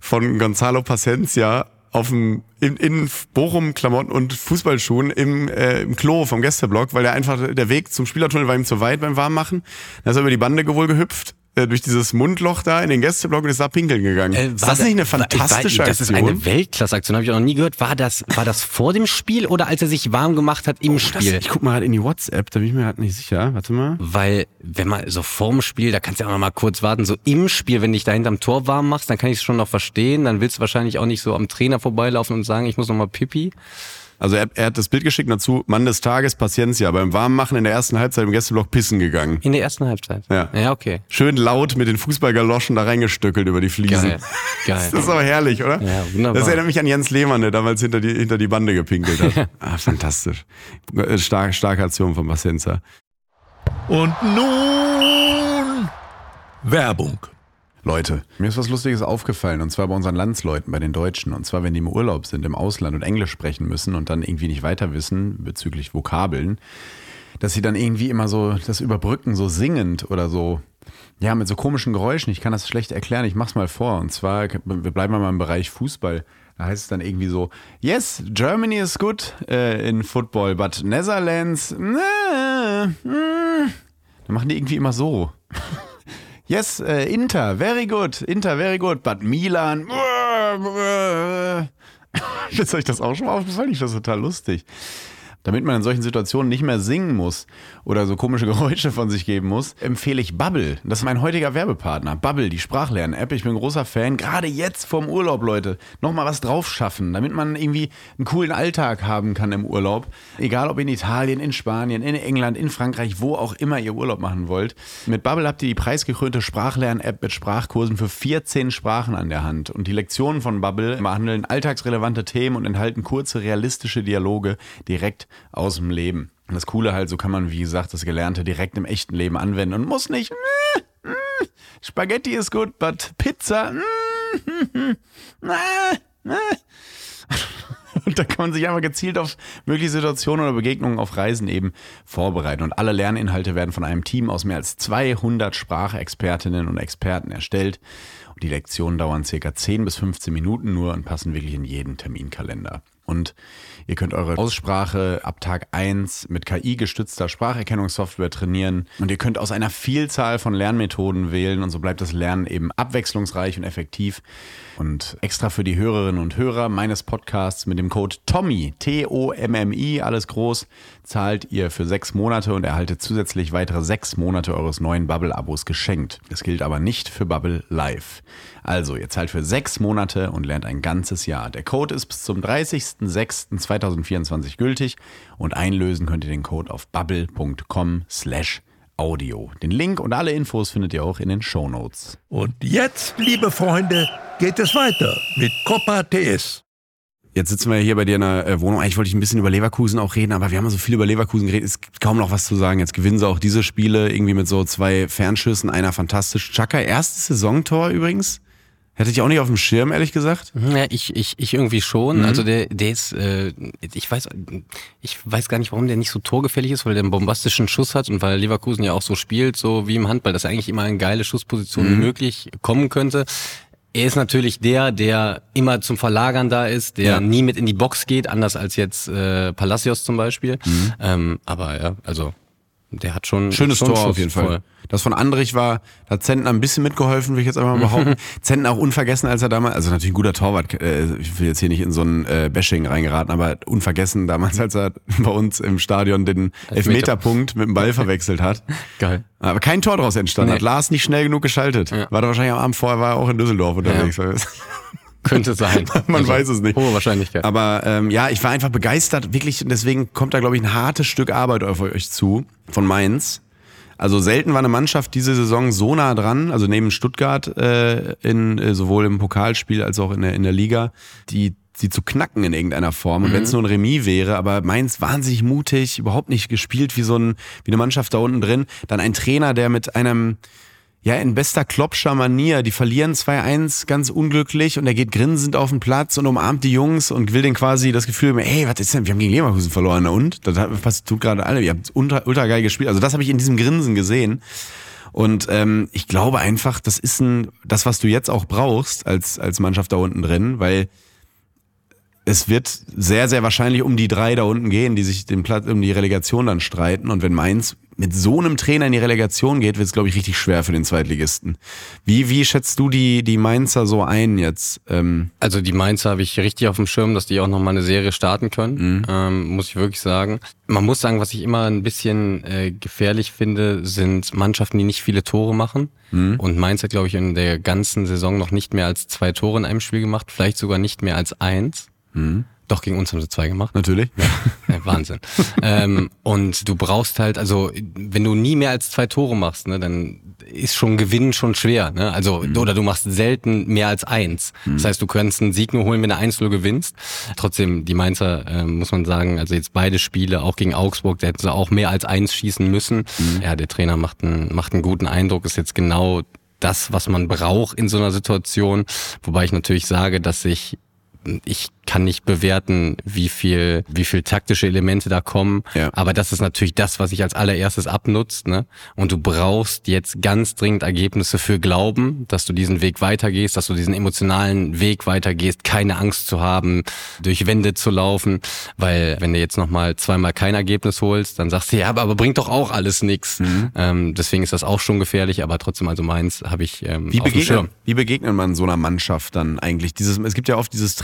von Gonzalo Pacencia auf dem, in, in Bochum Klamotten und Fußballschuhen im, äh, im Klo vom Gästeblock, weil der einfach, der Weg zum Spielertunnel war ihm zu weit beim Warmmachen. Dann ist er über die Bande wohl gehüpft, äh, durch dieses Mundloch da in den Gästeblock und ist da pinkeln gegangen. Äh, ist war das da- nicht eine war- fantastische war, Das ist eine Weltklasse-Aktion, habe ich auch noch nie gehört. War das, war das vor dem Spiel oder als er sich warm gemacht hat im Das, Spiel? ich guck mal halt in die WhatsApp, da bin ich mir halt nicht sicher. Warte mal. Weil, wenn man so vorm Spiel, da kannst du ja auch noch mal kurz warten, so im Spiel, wenn du dich da hinterm Tor warm machst, dann kann ich es schon noch verstehen. Dann willst du wahrscheinlich auch nicht so am Trainer vorbeilaufen und sagen, ich muss noch mal pipi. Also er, er hat das Bild geschickt dazu, Mann des Tages, Paciencia, beim Warmmachen in der ersten Halbzeit im Gästeblock pissen gegangen. In der ersten Halbzeit. Ja. Ja, okay. Schön laut mit den Fußballgaloschen da reingestöckelt über die Fliesen. Geil. Geil. Das ist aber herrlich, oder? Ja, wunderbar. Das erinnert mich an Jens Lehmann, der damals hinter die, hinter die Bande gepinkelt hat. ah, fantastisch. Äh, Stark, starke Aktion von Pacienza. Und nun Werbung. Leute, mir ist was Lustiges aufgefallen und zwar bei unseren Landsleuten, bei den Deutschen. Und zwar, wenn die im Urlaub sind, im Ausland und Englisch sprechen müssen und dann irgendwie nicht weiter wissen bezüglich Vokabeln, dass sie dann irgendwie immer so das überbrücken, so singend oder so. Ja, mit so komischen Geräuschen. Ich kann das schlecht erklären. Ich mach's mal vor. Und zwar, wir bleiben mal im Bereich Fußball. Da heißt es dann irgendwie so, yes, Germany is good äh, in football, but Netherlands, äh, mm. dann machen die irgendwie immer so. Yes, äh, Inter, very good. Inter, very good. But Milan. Ist euch das auch schon mal aufgefallen? Ich finde das total lustig. Damit man in solchen Situationen nicht mehr singen muss oder so komische Geräusche von sich geben muss, empfehle ich Bubble. Das ist mein heutiger Werbepartner. Bubble, die Sprachlern-App. Ich bin großer Fan. Gerade jetzt vorm Urlaub, Leute. Nochmal was drauf schaffen, damit man irgendwie einen coolen Alltag haben kann im Urlaub. Egal ob in Italien, in Spanien, in England, in Frankreich, wo auch immer ihr Urlaub machen wollt. Mit Bubble habt ihr die preisgekrönte Sprachlern-App mit Sprachkursen für 14 Sprachen an der Hand. Und die Lektionen von Bubble behandeln alltagsrelevante Themen und enthalten kurze, realistische Dialoge direkt aus dem Leben. Und das Coole halt, so kann man, wie gesagt, das Gelernte direkt im echten Leben anwenden und muss nicht. "Mm, mm, Spaghetti ist gut, but Pizza. mm, ah, ah." Und da kann man sich einfach gezielt auf mögliche Situationen oder Begegnungen auf Reisen eben vorbereiten. Und alle Lerninhalte werden von einem Team aus mehr als 200 Sprachexpertinnen und Experten erstellt. Und die Lektionen dauern circa 10 bis 15 Minuten nur und passen wirklich in jeden Terminkalender. Und ihr könnt eure Aussprache ab Tag 1 mit KI-gestützter Spracherkennungssoftware trainieren. Und ihr könnt aus einer Vielzahl von Lernmethoden wählen. Und so bleibt das Lernen eben abwechslungsreich und effektiv. Und extra für die Hörerinnen und Hörer meines Podcasts mit dem Code TOMMY, T-O-M-M-I, alles groß, zahlt ihr für sechs Monate und erhaltet zusätzlich weitere sechs Monate eures neuen Bubble-Abos geschenkt. Das gilt aber nicht für Bubble Live. Also, ihr zahlt für sechs Monate und lernt ein ganzes Jahr. Der Code ist bis zum 30.06.2024 gültig und einlösen könnt ihr den Code auf bubble.com slash audio. Den Link und alle Infos findet ihr auch in den Shownotes. Und jetzt, liebe Freunde, geht es weiter mit Copa TS. Jetzt sitzen wir hier bei dir in der äh, Wohnung. Eigentlich wollte ich ein bisschen über Leverkusen auch reden, aber wir haben ja so viel über Leverkusen geredet. Es gibt kaum noch was zu sagen. Jetzt gewinnen sie auch diese Spiele irgendwie mit so zwei Fernschüssen, einer fantastisch. Chaka, erstes Saisontor übrigens. Hätte ich auch nicht auf dem Schirm, ehrlich gesagt. Ja, ich, ich, ich irgendwie schon. Mhm. Also der, der ist, äh, ich weiß, ich weiß gar nicht, warum der nicht so torgefällig ist, weil der einen bombastischen Schuss hat und weil Leverkusen ja auch so spielt, so wie im Handball, dass er eigentlich immer in geile Schusspositionen Mhm. möglich kommen könnte. Er ist natürlich der, der immer zum Verlagern da ist, der Ja. nie mit in die Box geht, anders als jetzt äh, Palacios zum Beispiel. Mhm. Ähm, aber ja, also der hat schon Schönes schon Tor Schuss, auf jeden Fall. voll. Das von Andrich war, da hat Zentner ein bisschen mitgeholfen, will ich jetzt einfach mal behaupten. Zentner auch unvergessen, als er damals, also natürlich ein guter Torwart, äh, ich will jetzt hier nicht in so ein äh, Bashing reingeraten, aber unvergessen damals, als er bei uns im Stadion den Elfmeterpunkt mit dem Ball verwechselt hat. Geil. Aber kein Tor daraus entstanden. Nee. Hat Lars nicht schnell genug geschaltet. Ja. War da wahrscheinlich am Abend vorher, war er auch in Düsseldorf unterwegs. Könnte sein. Man weiß es nicht. Hohe Wahrscheinlichkeit. Aber ähm, ja, ich war einfach begeistert, wirklich. Deswegen kommt da, glaube ich, ein hartes Stück Arbeit auf euch zu von Mainz. Also selten war eine Mannschaft diese Saison so nah dran, also neben Stuttgart äh, in äh, sowohl im Pokalspiel als auch in der, in der Liga, die sie zu knacken in irgendeiner Form. Und wenn es nur ein Remis wäre, aber Mainz wahnsinnig mutig, überhaupt nicht gespielt wie so ein, wie eine Mannschaft da unten drin. Dann ein Trainer, der mit einem, ja, in bester Kloppscher Manier, die verlieren 2-1 ganz unglücklich und er geht grinsend auf den Platz und umarmt die Jungs und will den quasi das Gefühl, ey, was ist denn, wir haben gegen Leverkusen verloren, und? Das hat- tut gerade alle, ihr habt ultra, ultra geil gespielt. Also das habe ich in diesem Grinsen gesehen. Und ähm, ich glaube einfach, das ist ein, das, was du jetzt auch brauchst als, als Mannschaft da unten drin, weil es wird sehr, sehr wahrscheinlich um die drei da unten gehen, die sich den Platz um die Relegation dann streiten. Und wenn Mainz mit so einem Trainer in die Relegation geht, wird es, glaube ich, richtig schwer für den Zweitligisten. Wie, wie schätzt du die, die Mainzer so ein jetzt? Ähm, Also die Mainzer habe ich richtig auf dem Schirm, dass die auch nochmal eine Serie starten können, ähm, muss ich wirklich sagen. Man muss sagen, was ich immer ein bisschen äh, gefährlich finde, sind Mannschaften, die nicht viele Tore machen. Und Mainz hat, glaube ich, in der ganzen Saison noch nicht mehr als zwei Tore in einem Spiel gemacht, vielleicht sogar nicht mehr als eins. Doch, gegen uns haben sie zwei gemacht. natürlich. Ja, Wahnsinn. ähm, und du brauchst halt, also wenn du nie mehr als zwei Tore machst, ne, dann ist schon Gewinnen schon schwer. Ne? Also oder du machst selten mehr als eins. Das heißt, du könntest einen Sieg nur holen, wenn du 1-0 gewinnst. Trotzdem, die Mainzer, äh, muss man sagen, also jetzt beide Spiele, auch gegen Augsburg, da hätten sie auch mehr als eins schießen müssen. Ja, der Trainer macht einen, macht einen guten Eindruck, ist jetzt genau das, was man braucht in so einer Situation. Wobei ich natürlich sage, dass ich ich kann nicht bewerten, wie viel, wie viel taktische Elemente da kommen. Ja. Aber das ist natürlich das, was sich als allererstes abnutzt. Ne? Und du brauchst jetzt ganz dringend Ergebnisse für Glauben, dass du diesen Weg weitergehst, dass du diesen emotionalen Weg weitergehst, keine Angst zu haben, durch Wände zu laufen. Weil wenn du jetzt nochmal zweimal kein Ergebnis holst, dann sagst du, ja, aber, aber bringt doch auch alles nix. Mhm. Ähm, deswegen ist das auch schon gefährlich, aber trotzdem, also meins habe ich ähm, Wie begegnet, wie begegnet man so einer Mannschaft dann eigentlich? Dieses, es gibt ja oft dieses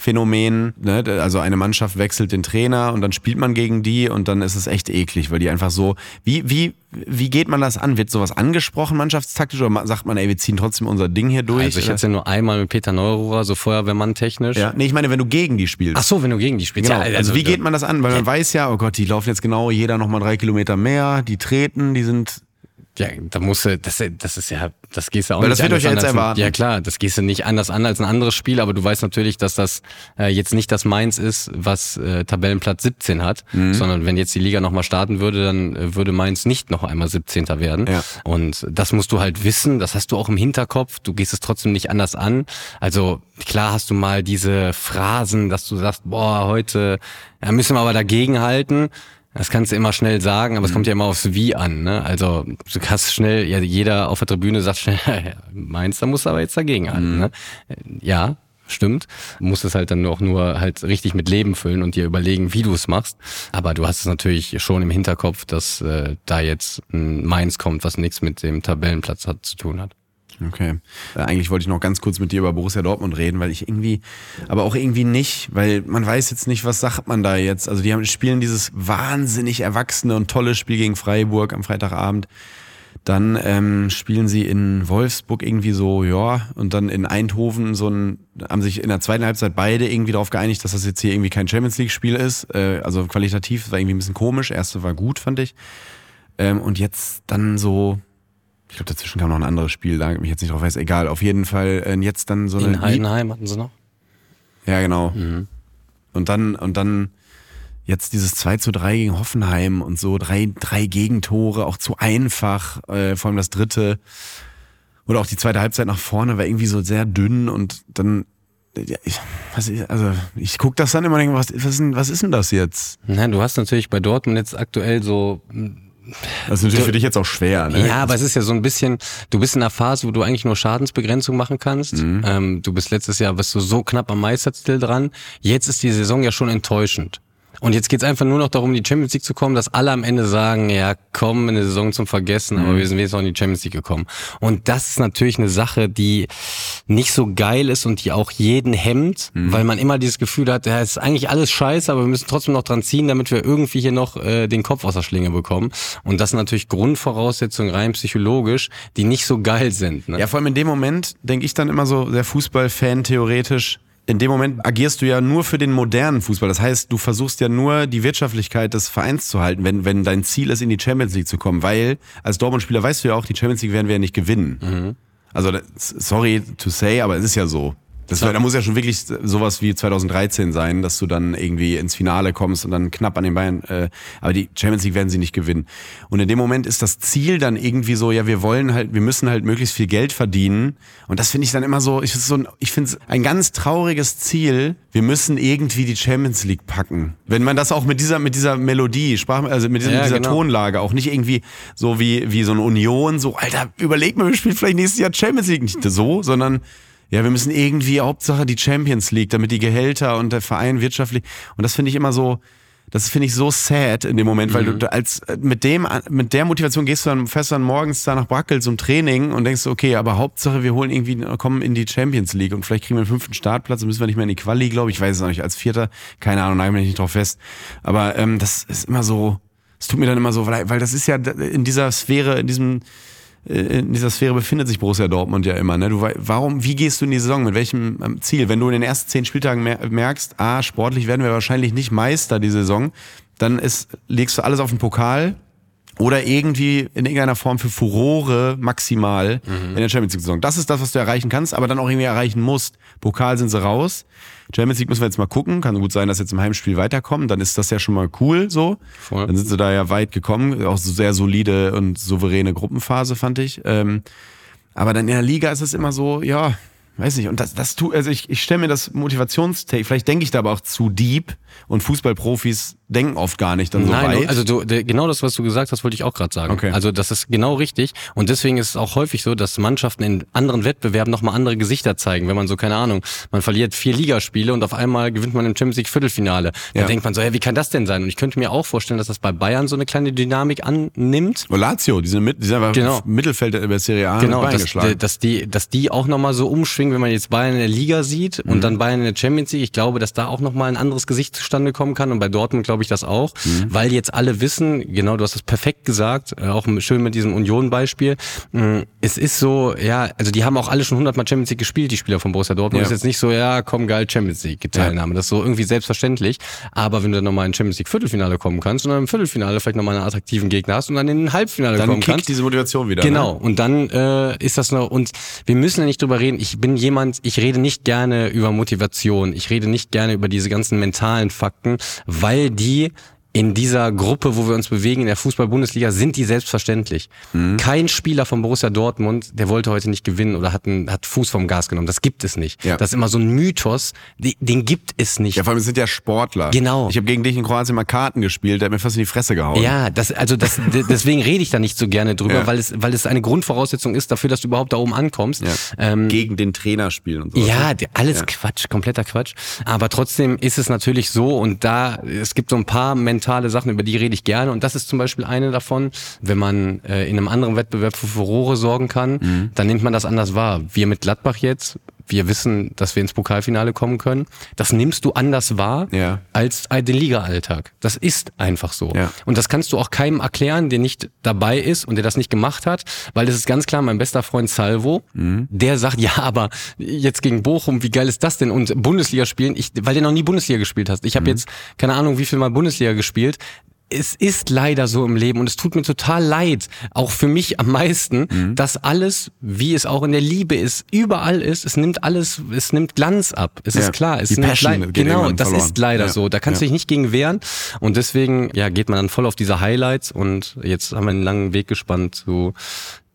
Trainerwechselphänomen, ne? also eine Mannschaft wechselt den Trainer und dann spielt man gegen die und dann ist es echt eklig, weil die einfach so, wie, wie, wie geht man das an? Wird sowas angesprochen, mannschaftstaktisch, oder sagt man, ey, wir ziehen trotzdem unser Ding hier durch? Also ich hatte nur einmal mit Peter Neururer, so Feuerwehrmann technisch. ja, nee, ich meine, wenn du gegen die spielst. Ach so, wenn du gegen die spielst. Genau, Ja, also, wie geht man das an? Weil man weiß ja, oh Gott, die laufen jetzt genau jeder nochmal drei Kilometer mehr, die treten, die sind Ja, da musst du, das, das ist ja, das gehst du auch Weil nicht das wird euch jetzt erwarten. Ja klar, das gehst du nicht anders an als ein anderes Spiel, aber du weißt natürlich, dass das äh, jetzt nicht das Mainz ist, was äh, Tabellenplatz 17 hat, Mhm. sondern wenn jetzt die Liga nochmal starten würde, dann äh, würde Mainz nicht noch einmal 17. werden. Ja. Und das musst du halt wissen, das hast du auch im Hinterkopf, du gehst es trotzdem nicht anders an. Also klar hast du mal diese Phrasen, dass du sagst, boah, heute ja, müssen wir aber dagegen halten. Das kannst du immer schnell sagen, aber es kommt ja immer aufs Wie an. Ne? Also du kannst schnell, ja, jeder auf der Tribüne sagt schnell, Mainz, da musst du aber jetzt dagegen halten. Ne? Ja, stimmt. Du musst es halt dann auch nur halt richtig mit Leben füllen und dir überlegen, wie du es machst. Aber du hast es natürlich schon im Hinterkopf, dass äh, da jetzt ein Mainz kommt, was nichts mit dem Tabellenplatz hat, zu tun hat. Okay. Äh, eigentlich wollte ich noch ganz kurz mit dir über Borussia Dortmund reden, weil ich irgendwie, aber auch irgendwie nicht, weil man weiß jetzt nicht, was sagt man da jetzt. Also die haben, spielen dieses wahnsinnig erwachsene und tolle Spiel gegen Freiburg am Freitagabend. Dann ähm, spielen sie in Wolfsburg irgendwie so, ja, und dann in Eindhoven so ein, haben sich in der zweiten Halbzeit beide irgendwie darauf geeinigt, dass das jetzt hier irgendwie kein Champions League-Spiel ist. Äh, also qualitativ war irgendwie ein bisschen komisch. Erste war gut, fand ich. Ähm, und jetzt dann so, ich glaube, dazwischen kam noch ein anderes Spiel, da ich mich jetzt nicht drauf weiß, egal. Auf jeden Fall äh, jetzt dann so eine. In Heidenheim hatten sie noch. Ja, genau. Und dann, und dann jetzt dieses 2 zu 3 gegen Hoffenheim und so, drei, drei Gegentore, auch zu einfach, äh, vor allem das dritte. Oder auch die zweite Halbzeit nach vorne war irgendwie so sehr dünn und dann, ja, ich, was, ist- also ich guck das dann immer und denke, was, was, ist denn, was ist denn das jetzt? Na, du hast natürlich bei Dortmund jetzt aktuell so Das ist natürlich für dich jetzt auch schwer, ne? Ja, aber es ist ja so ein bisschen, du bist in einer Phase, wo du eigentlich nur Schadensbegrenzung machen kannst. Mhm. Ähm, du bist letztes Jahr, bist du so knapp am Meistertitel dran. Jetzt ist die Saison ja schon enttäuschend. Und jetzt geht's einfach nur noch darum, in die Champions League zu kommen, dass alle am Ende sagen, ja, komm, eine Saison zum Vergessen, Mhm. aber wir sind jetzt noch in die Champions League gekommen. Und das ist natürlich eine Sache, die nicht so geil ist und die auch jeden hemmt, Mhm. weil man immer dieses Gefühl hat, ja, es ist eigentlich alles scheiße, aber wir müssen trotzdem noch dran ziehen, damit wir irgendwie hier noch äh, den Kopf aus der Schlinge bekommen. Und das sind natürlich Grundvoraussetzungen rein psychologisch, die nicht so geil sind. Ne? Ja, vor allem in dem Moment denke ich dann immer so, der Fußballfan theoretisch, in dem Moment agierst du ja nur für den modernen Fußball. Das heißt, du versuchst ja nur die Wirtschaftlichkeit des Vereins zu halten, wenn, wenn dein Ziel ist, in die Champions League zu kommen. Weil als Dortmund-Spieler weißt du ja auch, die Champions League werden wir ja nicht gewinnen. Also, das, sorry to say, aber es ist ja so. Das wär, da muss ja schon wirklich sowas wie 2013 sein, dass du dann irgendwie ins Finale kommst und dann knapp an den Beinen. Äh, aber die Champions League werden sie nicht gewinnen. Und in dem Moment ist das Ziel dann irgendwie so, ja, wir wollen halt, wir müssen halt möglichst viel Geld verdienen. Und das finde ich dann immer so, ich, so ein, ich finde es ein ganz trauriges Ziel. Wir müssen irgendwie die Champions League packen. Wenn man das auch mit dieser, mit dieser Melodie, Sprach, also mit, diesem, Ja, dieser genau. Tonlage, auch nicht irgendwie so wie, wie so eine Union, so, Alter, überleg mal, wir spielen vielleicht nächstes Jahr Champions League. Nicht so, sondern ja, wir müssen irgendwie Hauptsache die Champions League, damit die Gehälter und der Verein wirtschaftlich. Und das finde ich immer so, das finde ich so sad in dem Moment, weil du als mit dem mit der Motivation gehst du dann fährst dann morgens da nach Brackel zum Training und denkst okay, aber Hauptsache wir holen irgendwie kommen in die Champions League und vielleicht kriegen wir einen fünften Startplatz, dann müssen wir nicht mehr in die Quali, glaube ich, ich weiß es noch nicht als Vierter, keine Ahnung, nagel mich nicht drauf fest, aber ähm, das ist immer so, es tut mir dann immer so, weil, weil das ist ja in dieser Sphäre, in diesem äh, in dieser Sphäre befindet sich Borussia Dortmund ja immer. Ne? Du, warum, wie gehst du in die Saison? Mit welchem ähm, Ziel? Wenn du in den ersten zehn Spieltagen mer merkst, ah, sportlich werden wir wahrscheinlich nicht Meister die Saison, dann ist, legst du alles auf den Pokal oder irgendwie in irgendeiner Form für Furore maximal in der Champions League Saison. Das ist das, was du erreichen kannst, aber dann auch irgendwie erreichen musst. Pokal sind sie raus. Champions League müssen wir jetzt mal gucken. Kann gut sein, dass jetzt im Heimspiel weiterkommen. Dann ist das ja schon mal cool so. Voll. Dann sind sie da ja weit gekommen. Auch so sehr solide und souveräne Gruppenphase, fand ich. Ähm, aber dann in der Liga ist es immer so, ja, weiß nicht. Und das, das tu, also ich, ich stelle mir das Motivationstake, vielleicht denke ich da aber auch zu deep und Fußballprofis denken oft gar nicht dann so Nein, weit. also du, genau das, was du gesagt hast, wollte ich auch gerade sagen. Okay. Also das ist genau richtig. Und deswegen ist es auch häufig so, dass Mannschaften in anderen Wettbewerben nochmal andere Gesichter zeigen. Wenn man so, keine Ahnung, man verliert vier Ligaspiele und auf einmal gewinnt man im Champions League Viertelfinale. Dann Ja. denkt man so, hey, wie kann das denn sein? Und ich könnte mir auch vorstellen, dass das bei Bayern so eine kleine Dynamik annimmt. Und Lazio, die sind, mit, die sind einfach Genau. Mittelfeld der Serie A Genau, dass, geschlagen. dass die, dass die auch nochmal so umschwingen, wenn man jetzt Bayern in der Liga sieht und Mhm. dann Bayern in der Champions League. Ich glaube, dass da auch nochmal ein anderes Gesicht zustande kommen kann und bei Dortmund glaube ich das auch, Mhm. weil jetzt alle wissen, genau, du hast das perfekt gesagt, äh, auch schön mit diesem Union-Beispiel. Mm, Es ist so, ja, also die haben auch alle schon 100 Mal Champions League gespielt, die Spieler von Borussia Dortmund. Ja. Ist jetzt nicht so, ja, komm geil, Champions League Teilnahme. Das ist so irgendwie selbstverständlich. Aber wenn du dann nochmal in Champions League Viertelfinale kommen kannst und dann im Viertelfinale vielleicht nochmal einen attraktiven Gegner hast und dann in ein Halbfinale dann kommen kannst. diese Motivation wieder. Genau, Ne? und dann äh, ist das noch, und wir müssen ja nicht drüber reden, ich bin jemand, ich rede nicht gerne über Motivation, ich rede nicht gerne über diese ganzen mentalen Fakten, weil die in dieser Gruppe, wo wir uns bewegen, in der Fußball-Bundesliga, sind die selbstverständlich. Mhm. Kein Spieler von Borussia Dortmund, der wollte heute nicht gewinnen oder hat, einen, hat Fuß vom Gas genommen. Das gibt es nicht. Ja. Das ist immer so ein Mythos, den, den gibt es nicht. Ja, vor allem sind ja Sportler. Genau. Ich habe gegen dich in Kroatien mal Karten gespielt, der hat mir fast in die Fresse gehauen. Ja, das, also das, deswegen rede ich da nicht so gerne drüber, Ja. weil es, weil es eine Grundvoraussetzung ist dafür, dass du überhaupt da oben ankommst. Ja. Ähm, Gegen den Trainer spielen und so. ja, alles Quatsch, kompletter Quatsch. Aber trotzdem ist es natürlich so und da, es gibt so ein paar mentale Sachen, über die rede ich gerne und das ist zum Beispiel eine davon, wenn man äh, in einem anderen Wettbewerb für Furore sorgen kann, Mhm. dann nimmt man das anders wahr. Wir mit Gladbach jetzt, wir wissen, dass wir ins Pokalfinale kommen können. Das nimmst du anders wahr Ja. als den Liga-Alltag. Das ist einfach so. Ja. Und das kannst du auch keinem erklären, der nicht dabei ist und der das nicht gemacht hat, weil das ist ganz klar mein bester Freund Salvo, Mhm. der sagt, ja, aber jetzt gegen Bochum, wie geil ist das denn? Und Bundesliga spielen, ich, weil der noch nie Bundesliga gespielt hast. Ich habe Mhm. jetzt keine Ahnung, wie viel mal Bundesliga gespielt. Es ist leider so im Leben und es tut mir total leid, auch für mich am meisten, Mhm. dass alles, wie es auch in der Liebe ist, überall ist, es nimmt alles, es nimmt Glanz ab. Es Ja, ist klar, es die nimmt Passion genau, das verloren. ist leider Ja. so. Da kannst du Ja. dich nicht gegen wehren und deswegen ja geht man dann voll auf diese Highlights und jetzt haben wir einen langen Weg gespannt zu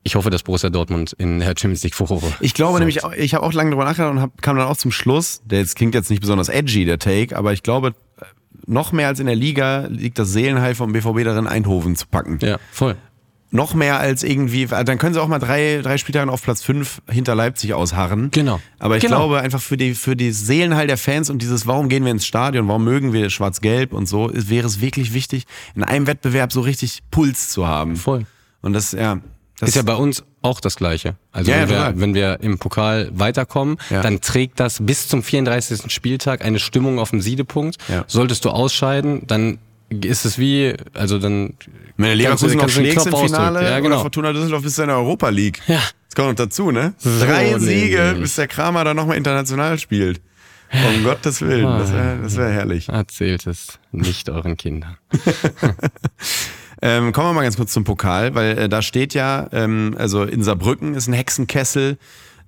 ich hoffe, dass Borussia Dortmund in der Champions League Furore. Ich glaube nämlich, ich habe auch lange drüber nachgedacht und hab, kam dann auch zum Schluss, der jetzt klingt jetzt nicht besonders edgy, der Take, aber ich glaube, noch mehr als in der Liga liegt das Seelenheil vom BVB darin, Eindhoven zu packen. Ja, voll. Noch mehr als irgendwie, dann können sie auch mal drei, drei Spieltage auf Platz fünf hinter Leipzig ausharren. Genau. Aber ich Genau. glaube einfach für die, für die Seelenheil der Fans und dieses, warum gehen wir ins Stadion, warum mögen wir schwarz-gelb und so, wäre es wirklich wichtig, in einem Wettbewerb so richtig Puls zu haben. Voll. Und das, ja. Das ist ja bei uns auch das Gleiche. Also Ja, ja, wenn, wir, wenn wir im Pokal weiterkommen, Ja. dann trägt das bis zum 34. Spieltag eine Stimmung auf dem Siedepunkt. Solltest du ausscheiden, dann ist es wie, also dann Wenn du- Leverkusen noch schlägst im Finale. Ja, oder genau. Fortuna Düsseldorf bist du in der Europa League. Ja. Das kommt noch dazu, ne? Drei nee, Siege, nee. bis der Kramer dann nochmal international spielt. Um Gottes Willen, das wäre wär herrlich. Erzählt es nicht euren Kindern. Ähm, kommen wir mal ganz kurz zum Pokal, weil äh, da steht ja, ähm, also in Saarbrücken ist ein Hexenkessel.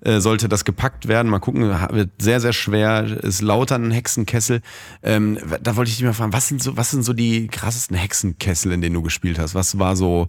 äh, sollte das gepackt werden. Mal gucken, wird sehr, sehr schwer. Ist lauter ein Hexenkessel. Ähm, da wollte ich dich mal fragen, was sind so, was sind so die krassesten Hexenkessel, in denen du gespielt hast? Was war so,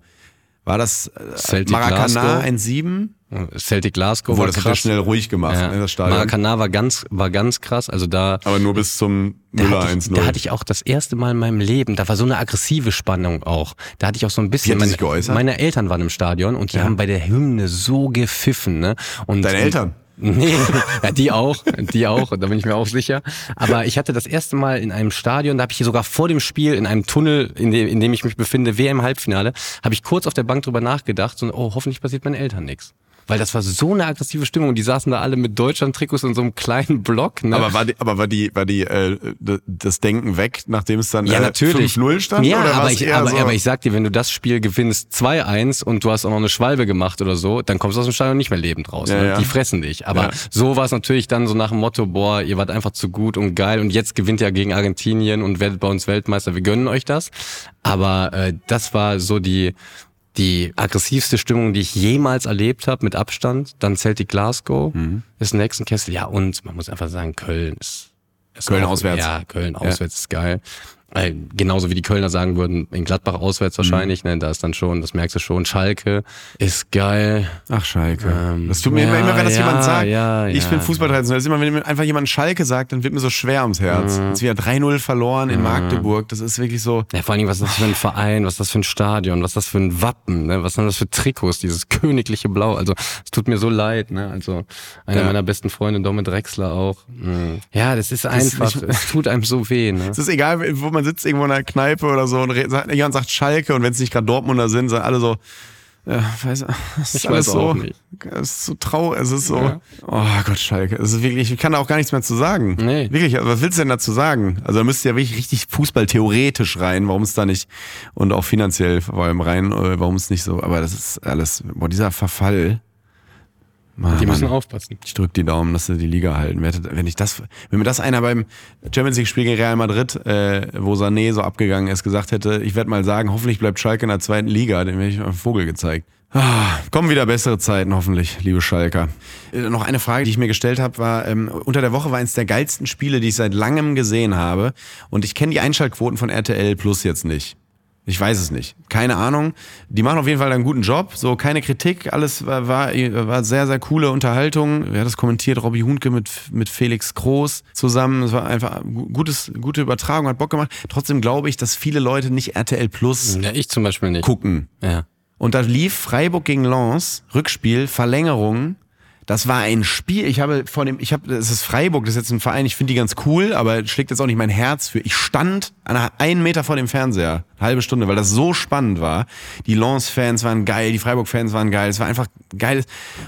war das äh, Celtic Maracana Glasgow. 1-7? Celtic Glasgow Obwohl, war das hat krass. schnell ruhig gemacht, Ja. ne, das Stadion. Maracana war ganz, war ganz krass. Also da, Aber nur bis zum da Müller hatte, ich, 1-0. da hatte ich auch das erste Mal in meinem Leben, da war so eine aggressive Spannung auch. Da hatte ich auch so ein bisschen. Hat meine, sich geäußert? meine Eltern waren im Stadion und die haben bei der Hymne so gepfiffen. Ne? Und Deine Eltern? Nee, ja, die auch, die auch, da bin ich mir auch sicher. Aber ich hatte das erste Mal in einem Stadion, da habe ich hier sogar vor dem Spiel in einem Tunnel, in dem, in dem ich mich befinde, WM Halbfinale, habe ich kurz auf der Bank drüber nachgedacht, so, oh, hoffentlich passiert meinen Eltern nichts. Weil das war so eine aggressive Stimmung. Die saßen da alle mit Deutschland-Trikots in so einem kleinen Block. Ne? Aber war die, aber war die, war die, äh, das Denken weg, nachdem es dann Ja, äh, natürlich. 5-0 stand? Ja, aber ich, aber, so, aber ich sag dir, wenn du das Spiel gewinnst 2-1 und du hast auch noch eine Schwalbe gemacht oder so, dann kommst du aus dem Stadion nicht mehr lebend raus. Ja, ne? ja. Die fressen dich. Aber Ja. so war es natürlich dann so nach dem Motto, boah, ihr wart einfach zu gut und geil und jetzt gewinnt ihr gegen Argentinien und werdet bei uns Weltmeister. Wir gönnen euch das. Aber äh, das war so die die aggressivste Stimmung, die ich jemals erlebt habe, mit Abstand. Dann Celtic Glasgow, Mhm. ist ein Hexenkessel. Ja, und man muss einfach sagen, Köln ist, ist Köln auch, auswärts. Ja, Köln auswärts ist geil. Äh, genauso wie die Kölner sagen würden, in Gladbach auswärts wahrscheinlich, ne, da ist dann schon, das merkst du schon, Schalke ist geil. Ach, Schalke. Ähm, das tut mir ja, immer, immer, wenn das ja, jemand sagt. ja, ich bin Fußballtraditionell. Das ist immer, wenn mir einfach jemand Schalke sagt, dann wird mir so schwer ums Herz. Mhm. Jetzt wieder 3-0 verloren in Magdeburg. Das ist wirklich so. Ja, vor allen Dingen, was ist das für ein Verein, was ist das für ein Stadion, was ist das für ein Wappen, ne? was sind das für Trikots, dieses königliche Blau. Also es tut mir so leid, ne? Also einer meiner besten Freunde, Domit Drexler auch. Mhm. Ja, das ist einfach, es tut einem so weh. Ne? Es ist egal, wo man sitzt, irgendwo in einer Kneipe oder so und jemand sagt Schalke und wenn es nicht gerade Dortmunder sind, sind alle so, ja, weiß, es ist Ich alles weiß so, nicht. es ist so traurig, es ist so, Ja. oh Gott, Schalke, es ist wirklich, ich kann da auch gar nichts mehr zu sagen. Nee. Wirklich, was willst du denn dazu sagen? Also da müsst ihr ja wirklich richtig Fußball theoretisch rein, warum es da nicht, und auch finanziell vor allem rein, äh, warum es nicht so, aber das ist alles, boah, dieser Verfall, Mann, Die müssen aufpassen. Ich drück die Daumen, dass sie die Liga halten. Wenn ich das, wenn mir das einer beim Champions League Spiel gegen Real Madrid, äh, wo Sané so abgegangen ist, gesagt hätte, ich werde mal sagen, hoffentlich bleibt Schalke in der zweiten Liga, dem hätte ich einen Vogel gezeigt. Ah, kommen wieder bessere Zeiten, hoffentlich, liebe Schalker. Äh, noch eine Frage, die ich mir gestellt habe, war, ähm, unter der Woche war eines der geilsten Spiele, die ich seit langem gesehen habe. Und ich kenne die Einschaltquoten von RTL Plus jetzt nicht. Ich weiß es nicht. Keine Ahnung. Die machen auf jeden Fall einen guten Job. So, keine Kritik. Alles war, war, war sehr, sehr coole Unterhaltung. Wer hat das kommentiert? Robby Huhnke mit, mit Felix Groß zusammen. Es war einfach gu- gutes, gute Übertragung, hat Bock gemacht. Trotzdem glaube ich, dass viele Leute nicht RTL Plus Ja, ich zum Beispiel nicht. gucken. Ja. Und da lief Freiburg gegen Lens, Rückspiel, Verlängerung. Das war ein Spiel. Ich habe von dem, ich habe, das ist Freiburg, das ist jetzt ein Verein, ich finde die ganz cool, aber schlägt jetzt auch nicht mein Herz für. Ich stand an einer, einen Meter vor dem Fernseher, eine halbe Stunde, weil das so spannend war. Die Lens-Fans waren geil, die Freiburg-Fans waren geil, es war einfach geil.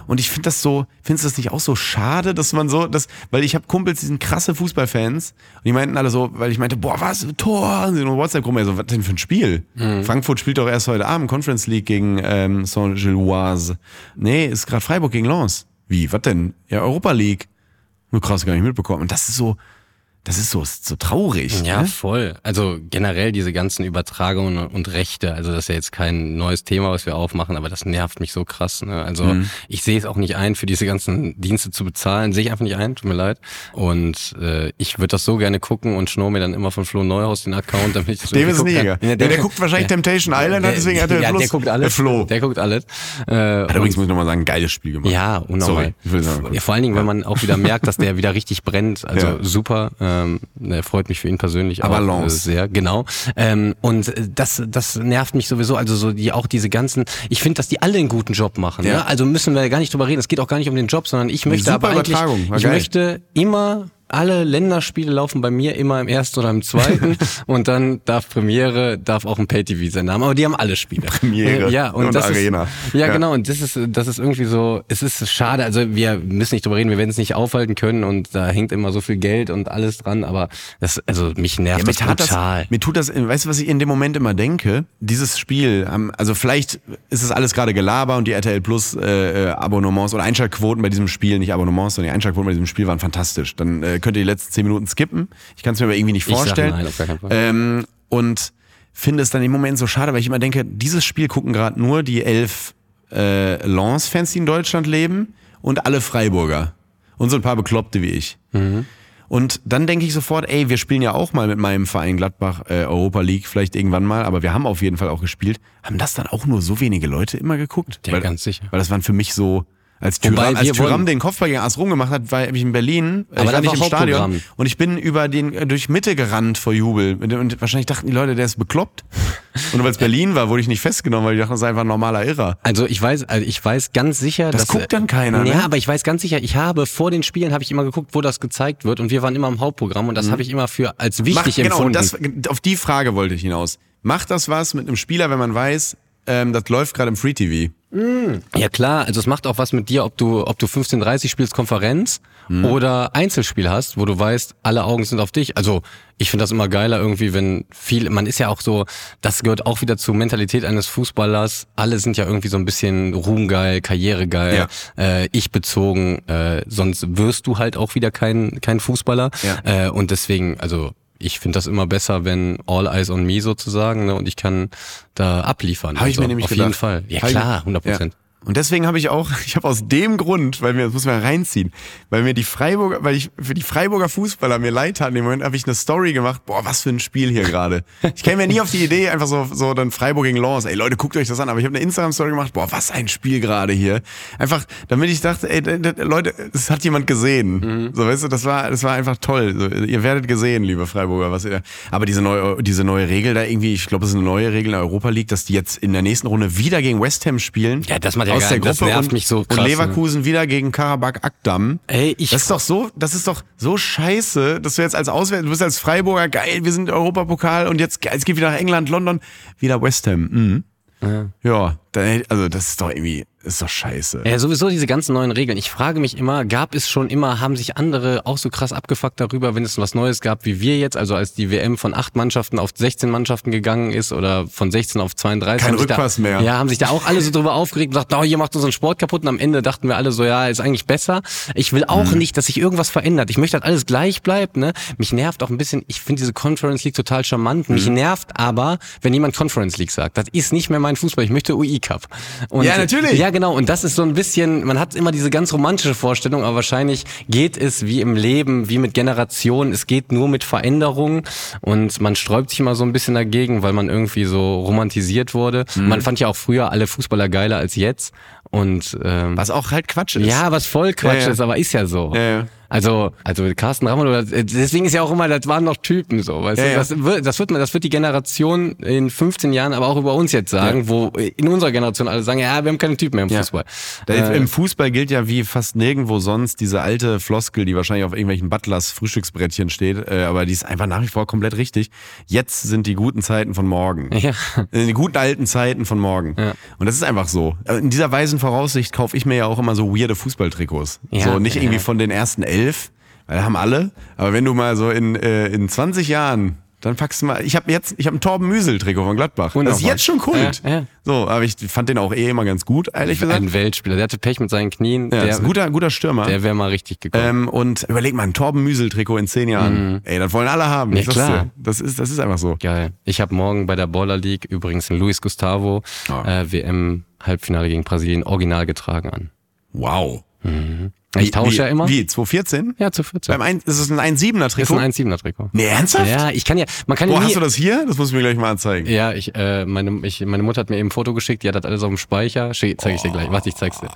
Und ich finde das so, findest du das nicht auch so schade, dass man so, das, weil ich habe Kumpels, die sind krasse Fußballfans und die meinten alle so, weil ich meinte, boah, was, Tor, und sie in der WhatsApp-Gruppe, so, was denn für ein Spiel? Frankfurt spielt doch erst heute Abend Conference League gegen ähm, Saint-Gilloise. Nee, ist gerade Freiburg gegen Lens. Wie, was denn? Ja, Europa League. Nur krass, gar nicht mitbekommen. Und das ist so, das ist so, so traurig. Ja, ne? voll. Also generell diese ganzen Übertragungen und Rechte, also das ist ja jetzt kein neues Thema, was wir aufmachen, aber das nervt mich so krass. Ne? Also Mhm. ich sehe es auch nicht ein, für diese ganzen Dienste zu bezahlen, sehe ich einfach nicht ein, tut mir leid. Und äh, ich würde das so gerne gucken und schnur mir dann immer von Flo Neuhaus den Account, damit ich das Dem ist nicht kann. egal. Der, der guckt wahrscheinlich Temptation Island, deswegen hat er ja, Plus. der guckt alles. Äh, Flo. Der guckt alles. Äh, Hat übrigens, muss ich nochmal sagen, ein geiles Spiel gemacht. ja, unnormal. Sorry, ich will sagen. Ja, vor allen Dingen, wenn man auch wieder merkt, dass der wieder richtig brennt. Also Ja. super. Ähm, ne, freut mich für ihn persönlich Aber auch äh, sehr. Genau. Ähm, und das, das nervt mich sowieso. Also so die auch diese ganzen. Ich finde, dass die alle einen guten Job machen. Ja. Ne? Also müssen wir gar nicht drüber reden. Es geht auch gar nicht um den Job, sondern ich möchte aber eigentlich. Ich geil. möchte immer alle Länderspiele laufen bei mir immer im ersten oder im zweiten und dann darf Premiere, darf auch ein Pay-TV-Sender haben, aber die haben alle Spiele. Premiere Äh, ja, und, und das Arena. Ist, ja, Ja. genau, und das ist, das ist irgendwie so, es ist schade, also wir müssen nicht drüber reden, wir werden es nicht aufhalten können und da hängt immer so viel Geld und alles dran, aber das, also mich nervt Ja, mir, das tat das, brutal. mir tut das, weißt du, was ich in dem Moment immer denke? Dieses Spiel, ähm, also vielleicht ist es alles gerade Gelaber und die RTL Plus äh, äh, Abonnements oder Einschaltquoten bei diesem Spiel, nicht Abonnements, sondern die Einschaltquoten bei diesem Spiel waren fantastisch. Dann äh, könnt ihr die letzten zehn Minuten skippen. Ich kann es mir aber irgendwie nicht Ich sag vorstellen. nein, auf gar. Ähm, und finde es dann im Moment so schade, weil ich immer denke, dieses Spiel gucken gerade nur die elf äh, Lens-Fans, die in Deutschland leben. und alle Freiburger. Und so ein paar Bekloppte wie ich. Und dann denke ich sofort, ey, wir spielen ja auch mal mit meinem Verein Gladbach äh, Europa League, vielleicht irgendwann mal, aber wir haben auf jeden Fall auch gespielt. Haben das dann auch nur so wenige Leute immer geguckt? Ja, weil, ganz sicher. Weil das waren für mich so, als Wobei Tyram, als Tyram den Kopfball gegen AS Rom gemacht hat, war ich in Berlin, äh, Aber ich war nicht im Stadion und ich bin über den äh, durch Mitte gerannt vor Jubel und, wahrscheinlich dachten die Leute, der ist bekloppt. Und weil es Berlin war, wurde ich nicht festgenommen, weil die dachten, das ist einfach ein normaler Irrer. Also ich weiß, also ich weiß ganz sicher, Das dass guckt dann keiner, Ja, ne? aber ich weiß ganz sicher, ich habe vor den Spielen habe ich immer geguckt, wo das gezeigt wird und wir waren immer im Hauptprogramm und das habe ich immer für als wichtig Macht, genau, empfunden. das, auf die Frage wollte ich hinaus. Macht das was mit einem Spieler, wenn man weiß, ähm, das läuft gerade im Free TV? Ja klar, also es macht auch was mit dir, ob du, ob du 15:30 spielst Konferenz Mhm. oder Einzelspiel hast, wo du weißt, alle Augen sind auf dich. Also ich finde das immer geiler irgendwie, wenn viel, man ist ja auch so, das gehört auch wieder zur Mentalität eines Fußballers. Alle sind ja irgendwie so ein bisschen ruhmgeil, karrieregeil, äh, ich bezogen. Äh, sonst wirst du halt auch wieder kein kein Fußballer. Ja. Äh, und deswegen, also ich finde das immer besser, wenn all eyes on me sozusagen, ne, und ich kann da abliefern. Habe ich also, mir nämlich auf gedacht. jeden Fall. Ja ich- klar, 100 Prozent. Ja. Und deswegen habe ich auch, ich habe aus dem Grund, weil mir, das muss man reinziehen, weil mir die Freiburger, weil ich für die Freiburger Fußballer mir leid tat, in dem Moment habe ich eine Story gemacht, boah, was für ein Spiel hier gerade. Ich käme ja nie auf die Idee, einfach so, so dann Freiburg gegen Lens, ey Leute, guckt euch das an, aber ich habe eine Instagram-Story gemacht, boah, was ein Spiel gerade hier. Einfach, damit ich dachte, ey, Leute, das hat jemand gesehen. So, weißt du, das war, das war einfach toll. So, ihr werdet gesehen, liebe Freiburger, was ihr, aber diese neue, diese neue Regel da irgendwie, ich glaube, es ist eine neue Regel in der Europa League, dass die jetzt in der nächsten Runde wieder gegen West Ham spielen. Ja, das macht ja aus der das Gruppe nervt und, mich so krass, und ne? Leverkusen wieder gegen Karabakh Akdam. Ey, ich- das ist doch so, das ist doch so scheiße, dass du jetzt als Auswärts, du bist als Freiburger geil, wir sind Europapokal und jetzt es geht wieder nach England, London, wieder West Ham. Mhm. Ja, da, also das ist doch irgendwie, ist doch scheiße. Ja, sowieso diese ganzen neuen Regeln. Ich frage mich immer, gab es schon immer, haben sich andere auch so krass abgefuckt darüber, wenn es was Neues gab wie wir jetzt, also als die WM von acht Mannschaften auf 16 Mannschaften gegangen ist oder von 16 auf 32. Kein Rückpass da, mehr. Ja, haben sich da auch alle so drüber aufgeregt und gesagt, oh, ihr macht unseren Sport kaputt und am Ende dachten wir alle so, ja, ist eigentlich besser. Ich will auch nicht, dass sich irgendwas verändert. Ich möchte, dass alles gleich bleibt, ne? Mich nervt auch ein bisschen, ich finde diese Conference League total charmant. Mich Mhm. nervt aber, wenn jemand Conference League sagt. Das ist nicht mehr mein Fußball. Ich möchte UI Cup. Und Ja, natürlich. Ja, genau. Und das ist so ein bisschen, man hat immer diese ganz romantische Vorstellung, aber wahrscheinlich geht es wie im Leben, wie mit Generationen. Es geht nur mit Veränderungen und man sträubt sich immer so ein bisschen dagegen, weil man irgendwie so romantisiert wurde. Mhm. Man fand ja auch früher alle Fußballer geiler als jetzt. Und ähm, Was auch halt Quatsch ist. ja, was voll Quatsch Ja, ja. ist, aber ist ja so. Ja. Also, also Carsten Rammel, oder, deswegen ist ja auch immer, das waren noch Typen so, weißt Ja, du? ja. Das, wird, das, wird, man- das wird die Generation in 15 Jahren aber auch über uns jetzt sagen, wo in unserer Generation alle sagen, ja, wir haben keine Typen mehr im Ja. Fußball. Äh, Im Fußball gilt ja wie fast nirgendwo sonst diese alte Floskel, die wahrscheinlich auf irgendwelchen Butlers Frühstücksbrettchen steht, äh, aber die ist einfach nach wie vor komplett richtig. Jetzt sind die guten Zeiten von morgen. Ja. Äh, Die guten alten Zeiten von morgen. Ja. Und das ist einfach so. Äh, In dieser weisen Voraussicht kaufe ich mir ja auch immer so weirde Fußballtrikots. Ja, so nicht ja. irgendwie von den ersten elf, weil haben alle. Aber wenn du mal so in, äh, in 20 Jahren dann packst du mal, ich habe jetzt, ich habe ein Torben Müsel Trikot von Gladbach. Das ist Wunderbar. jetzt schon Kult. Ja, ja. So, aber ich fand den auch eh immer ganz gut, ehrlich gesagt. ein Weltspieler, der hatte Pech mit seinen Knien, Ja, der, ist ein guter, guter Stürmer. der wäre mal richtig gekommen. ähm, und überleg mal, ein Torben Müsel-Trikot in zehn Jahren. Ey, das wollen alle haben. Mhm. Ja, klar. Das ist, das ist einfach so. Geil. Ich habe morgen bei der Baller League übrigens einen Luis Gustavo Oh. äh, WM Halbfinale gegen Brasilien original getragen an. Wow. Ich tausche wie, ja immer. Wie, 2014? Ja, zu 14. Beim ein, ist es ein 1,7er Das ist Trikot? ein 1,7er Trikot. nee, ernsthaft? Ja, ich kann ja, man kann ja Boah, nie, hast du das hier? Das musst du mir gleich mal zeigen. Ja, ich, äh, meine, ich, meine Mutter hat mir eben ein Foto geschickt, die hat das alles auf dem Speicher. Schick, zeig ich dir gleich. Warte, ich zeig's dir.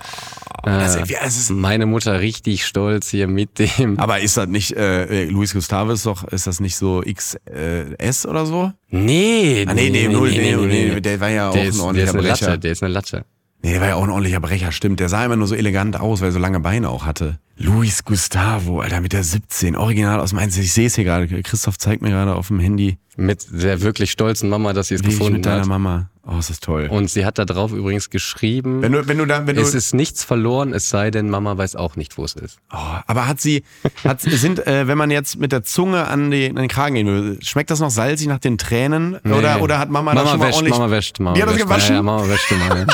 Das Äh, ja, es ist, meine Mutter richtig stolz hier mit dem. aber ist das nicht, äh, Luis Gustavo ist doch, ist das nicht so XS oder so? Nee, Ah, nee, nee, null, nee, nee, der war ja auch der ein ist, der ordentlicher ist eine Brecher. Latte, der ist eine Latte. Nee, der war ja auch ein ordentlicher Brecher, stimmt. Der sah immer nur so elegant aus, weil er so lange Beine auch hatte. Luis Gustavo, Alter, mit der 17, original aus 1. Ich sehe es hier gerade. Christoph zeigt mir gerade auf dem Handy. Mit der wirklich stolzen Mama, dass sie es Wie ich gefunden mit deiner hat. Mama. Oh, ist das toll. Und sie hat da drauf übrigens geschrieben, wenn du, wenn du da, wenn du, es ist nichts verloren, es sei denn, Mama weiß auch nicht, wo es ist. oh, aber hat sie, hat, sind, äh, wenn man jetzt mit der Zunge an, die, an den Kragen gehen würde, schmeckt das noch salzig nach den Tränen? Oder, Nee. oder hat Mama, Mama das schon mal wäscht, ordentlich? Mama wäscht, Mama Die hat das wäscht. gewaschen? Ja, ja, Mama wäscht immer.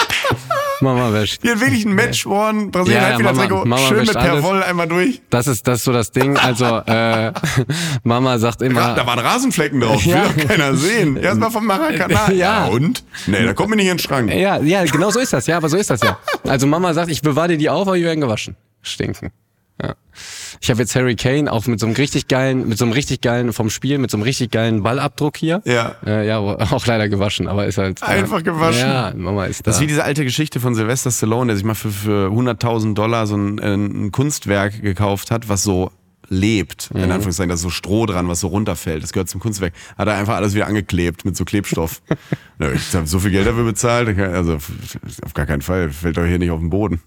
Ja. Mama wäscht. Hat wirklich ein Match gewonnen, Brasilien Ja, ja, Mama- Mama schön mit. Perwoll einmal durch. Das ist, das ist so das Ding. Also, äh, Mama sagt immer. Da waren Rasenflecken drauf, Ja. will doch keiner sehen. Erstmal vom Maracanã. Ja. und? Nee, da kommt mir nicht in den Schrank. Ja, ja, genau so ist das, ja, aber so ist das ja. Also Mama sagt, ich bewahre dir die auf, aber die werden gewaschen. Stinken. Ja. Ich habe jetzt Harry Kane auch mit so einem richtig geilen, mit so einem richtig geilen vom Spiel, mit so einem richtig geilen Ballabdruck hier. Ja. Äh, ja, auch leider gewaschen, aber ist halt. Einfach äh, gewaschen. Ja, Mama ist da. Das ist wie diese alte Geschichte von Sylvester Stallone, der sich mal für, für 100.000 Dollar so ein, äh, ein Kunstwerk gekauft hat, was so lebt. In Anführungszeichen, da ist so Stroh dran, was so runterfällt. Das gehört zum Kunstwerk. Hat er einfach alles wieder angeklebt mit so Klebstoff. Ich habe so viel Geld dafür bezahlt. Also auf gar keinen Fall. Fällt doch hier nicht auf den Boden.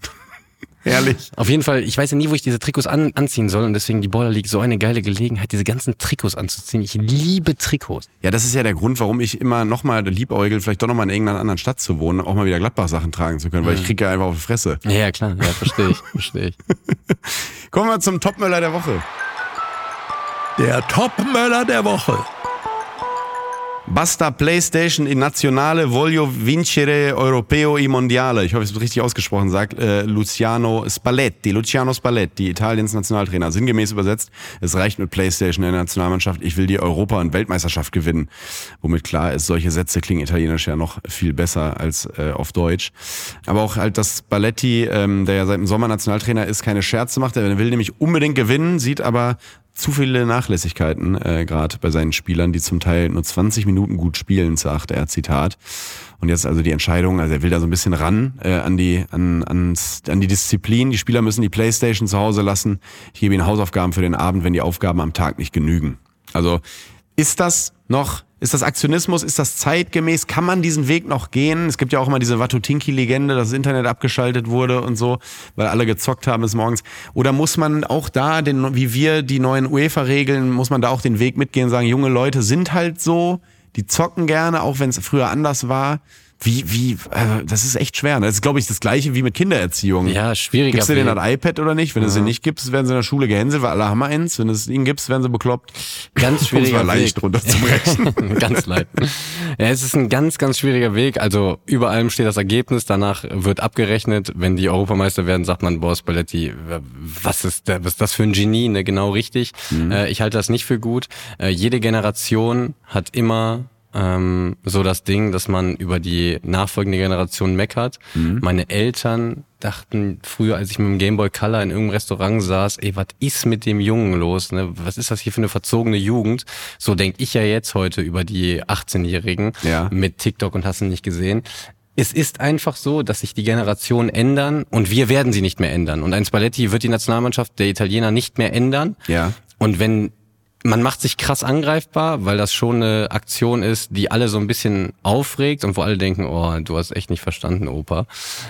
Herrlich. Auf jeden Fall, ich weiß ja nie, wo ich diese Trikots an, anziehen soll und deswegen die Baller League so eine geile Gelegenheit, diese ganzen Trikots anzuziehen. Ich liebe Trikots. Ja, das ist ja der Grund, warum ich immer nochmal liebäugel, vielleicht doch nochmal in irgendeiner anderen Stadt zu wohnen, auch mal wieder Gladbach-Sachen tragen zu können, weil ich kriege ja einfach auf die Fresse. Ja, ja klar, ja, verstehe ich, verstehe ich. Kommen wir zum Topmöller der Woche. Der Topmöller der Woche. Basta PlayStation in Nazionale voglio vincere Europeo e Mondiale. Ich hoffe, es wird richtig ausgesprochen, sagt äh, Luciano Spalletti. Luciano Spalletti, Italiens Nationaltrainer. Sinngemäß übersetzt, es reicht mit PlayStation in der Nationalmannschaft. Ich will die Europa- und Weltmeisterschaft gewinnen. Womit klar ist, solche Sätze klingen italienisch ja noch viel besser als äh, auf Deutsch. Aber auch halt, dass Spalletti, ähm, der ja seit dem Sommer Nationaltrainer ist, keine Scherze macht. Er will nämlich unbedingt gewinnen, sieht aber zu viele Nachlässigkeiten, äh, gerade bei seinen Spielern, die zum Teil nur 20 Minuten gut spielen, sagt er, Zitat. Und jetzt also die Entscheidung, also er will da so ein bisschen ran äh, an, die, an, ans, an die Disziplin. Die Spieler müssen die Playstation zu Hause lassen. Ich gebe ihnen Hausaufgaben für den Abend, wenn die Aufgaben am Tag nicht genügen. Also ist das noch, ist das Aktionismus, ist das zeitgemäß? Kann man diesen Weg noch gehen? Es gibt ja auch immer diese Watutinki-Legende, dass das Internet abgeschaltet wurde und so, weil alle gezockt haben bis morgens. Oder muss man auch da, den, wie wir die neuen UEFA-Regeln, muss man da auch den Weg mitgehen und sagen, junge Leute sind halt so, die zocken gerne, auch wenn es früher anders war. Wie, wie, äh, das ist echt schwer. ne? Das ist, glaube ich, das Gleiche wie mit Kindererziehung. Ja, schwieriger Gibst du denen Weg. das iPad oder nicht? Wenn du sie nicht gibst, werden sie in der Schule gehänselt, weil alle haben eins. Wenn du es ihnen gibst, werden sie bekloppt. Ganz schwieriger mal leicht Weg. runterzubrechen. ganz leicht. Ja, es ist ein ganz, ganz schwieriger Weg. Also über allem steht das Ergebnis, danach wird abgerechnet. Wenn die Europameister werden, sagt man, boah, Spalletti, was ist, der, was ist das für ein Genie? Ne? Genau richtig. Äh, ich halte das nicht für gut. Äh, jede Generation hat immer ähm, so das Ding, dass man über die nachfolgende Generation meckert. Meine Eltern dachten früher, als ich mit dem Gameboy Color in irgendeinem Restaurant saß, ey, was ist mit dem Jungen los? Ne? Was ist das hier für eine verzogene Jugend? So denke ich ja jetzt heute über die 18-Jährigen Ja. mit TikTok und hast du nicht gesehen. Es ist einfach so, dass sich die Generationen ändern und wir werden sie nicht mehr ändern. Und ein Spalletti wird die Nationalmannschaft der Italiener nicht mehr ändern. Ja. Und wenn man macht sich krass angreifbar, weil das schon eine Aktion ist, die alle so ein bisschen aufregt und wo alle denken, oh, du hast echt nicht verstanden, Opa.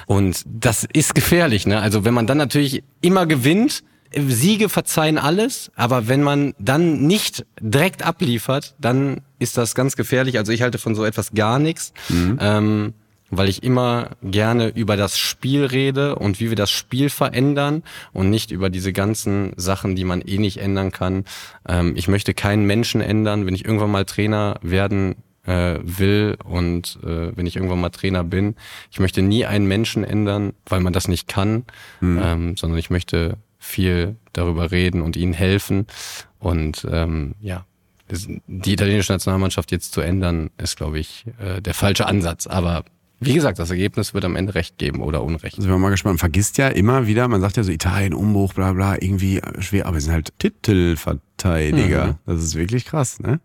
Und das ist gefährlich, ne? Also wenn man dann natürlich immer gewinnt, Siege verzeihen alles, aber wenn man dann nicht direkt abliefert, dann ist das ganz gefährlich. Also ich halte von so etwas gar nichts. Ähm, weil ich immer gerne über das Spiel rede und wie wir das Spiel verändern und nicht über diese ganzen Sachen, die man eh nicht ändern kann. Ähm, ich möchte keinen Menschen ändern. Wenn ich irgendwann mal Trainer werden äh, will und äh, wenn ich irgendwann mal Trainer bin, ich möchte nie einen Menschen ändern, weil man das nicht kann, ähm, sondern ich möchte viel darüber reden und ihnen helfen und ähm, ja. Die italienische Nationalmannschaft jetzt zu ändern, ist, glaube ich, äh, der falsche Ansatz. Aber wie gesagt, das Ergebnis wird am Ende Recht geben oder Unrecht. Sind wir mal gespannt. Man vergisst ja immer wieder, man sagt ja so Italien, Umbruch, bla bla, irgendwie schwer, aber wir sind halt Titelverteidiger. Das ist wirklich krass, ne?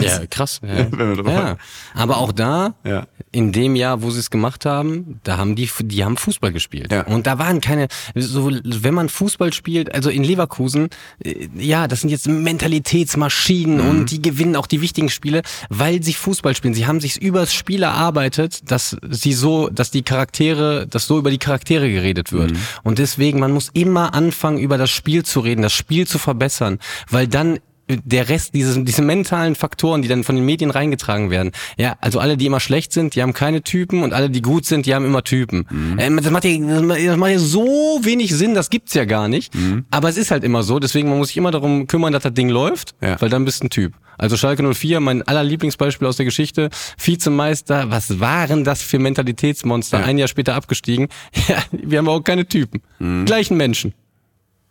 Ja, krass. Ja. Ja. Aber auch da, Ja. in dem Jahr, wo sie es gemacht haben, da haben die, die haben Fußball gespielt. Ja. Und da waren keine, so, wenn man Fußball spielt, also in Leverkusen, äh, ja, das sind jetzt Mentalitätsmaschinen Mhm. und die gewinnen auch die wichtigen Spiele, weil sie Fußball spielen. Sie haben sich übers Spiel erarbeitet, dass sie so, dass die Charaktere, dass so über die Charaktere geredet wird. Mhm. Und deswegen, man muss immer anfangen, über das Spiel zu reden, das Spiel zu verbessern, weil dann der Rest, diese, diese mentalen Faktoren, die dann von den Medien reingetragen werden. Ja, also alle, die immer schlecht sind, die haben keine Typen und alle, die gut sind, die haben immer Typen. Mhm. Ähm, das, macht ja, das macht ja so wenig Sinn, das gibt's ja gar nicht. Mhm. Aber es ist halt immer so, deswegen man muss sich immer darum kümmern, dass das Ding läuft, Ja. weil dann bist du ein Typ. Also Schalke 04, mein aller Lieblingsbeispiel aus der Geschichte, Vizemeister, was waren das für Mentalitätsmonster? Ja. Ein Jahr später abgestiegen. Ja, wir haben auch keine Typen. Gleichen Menschen.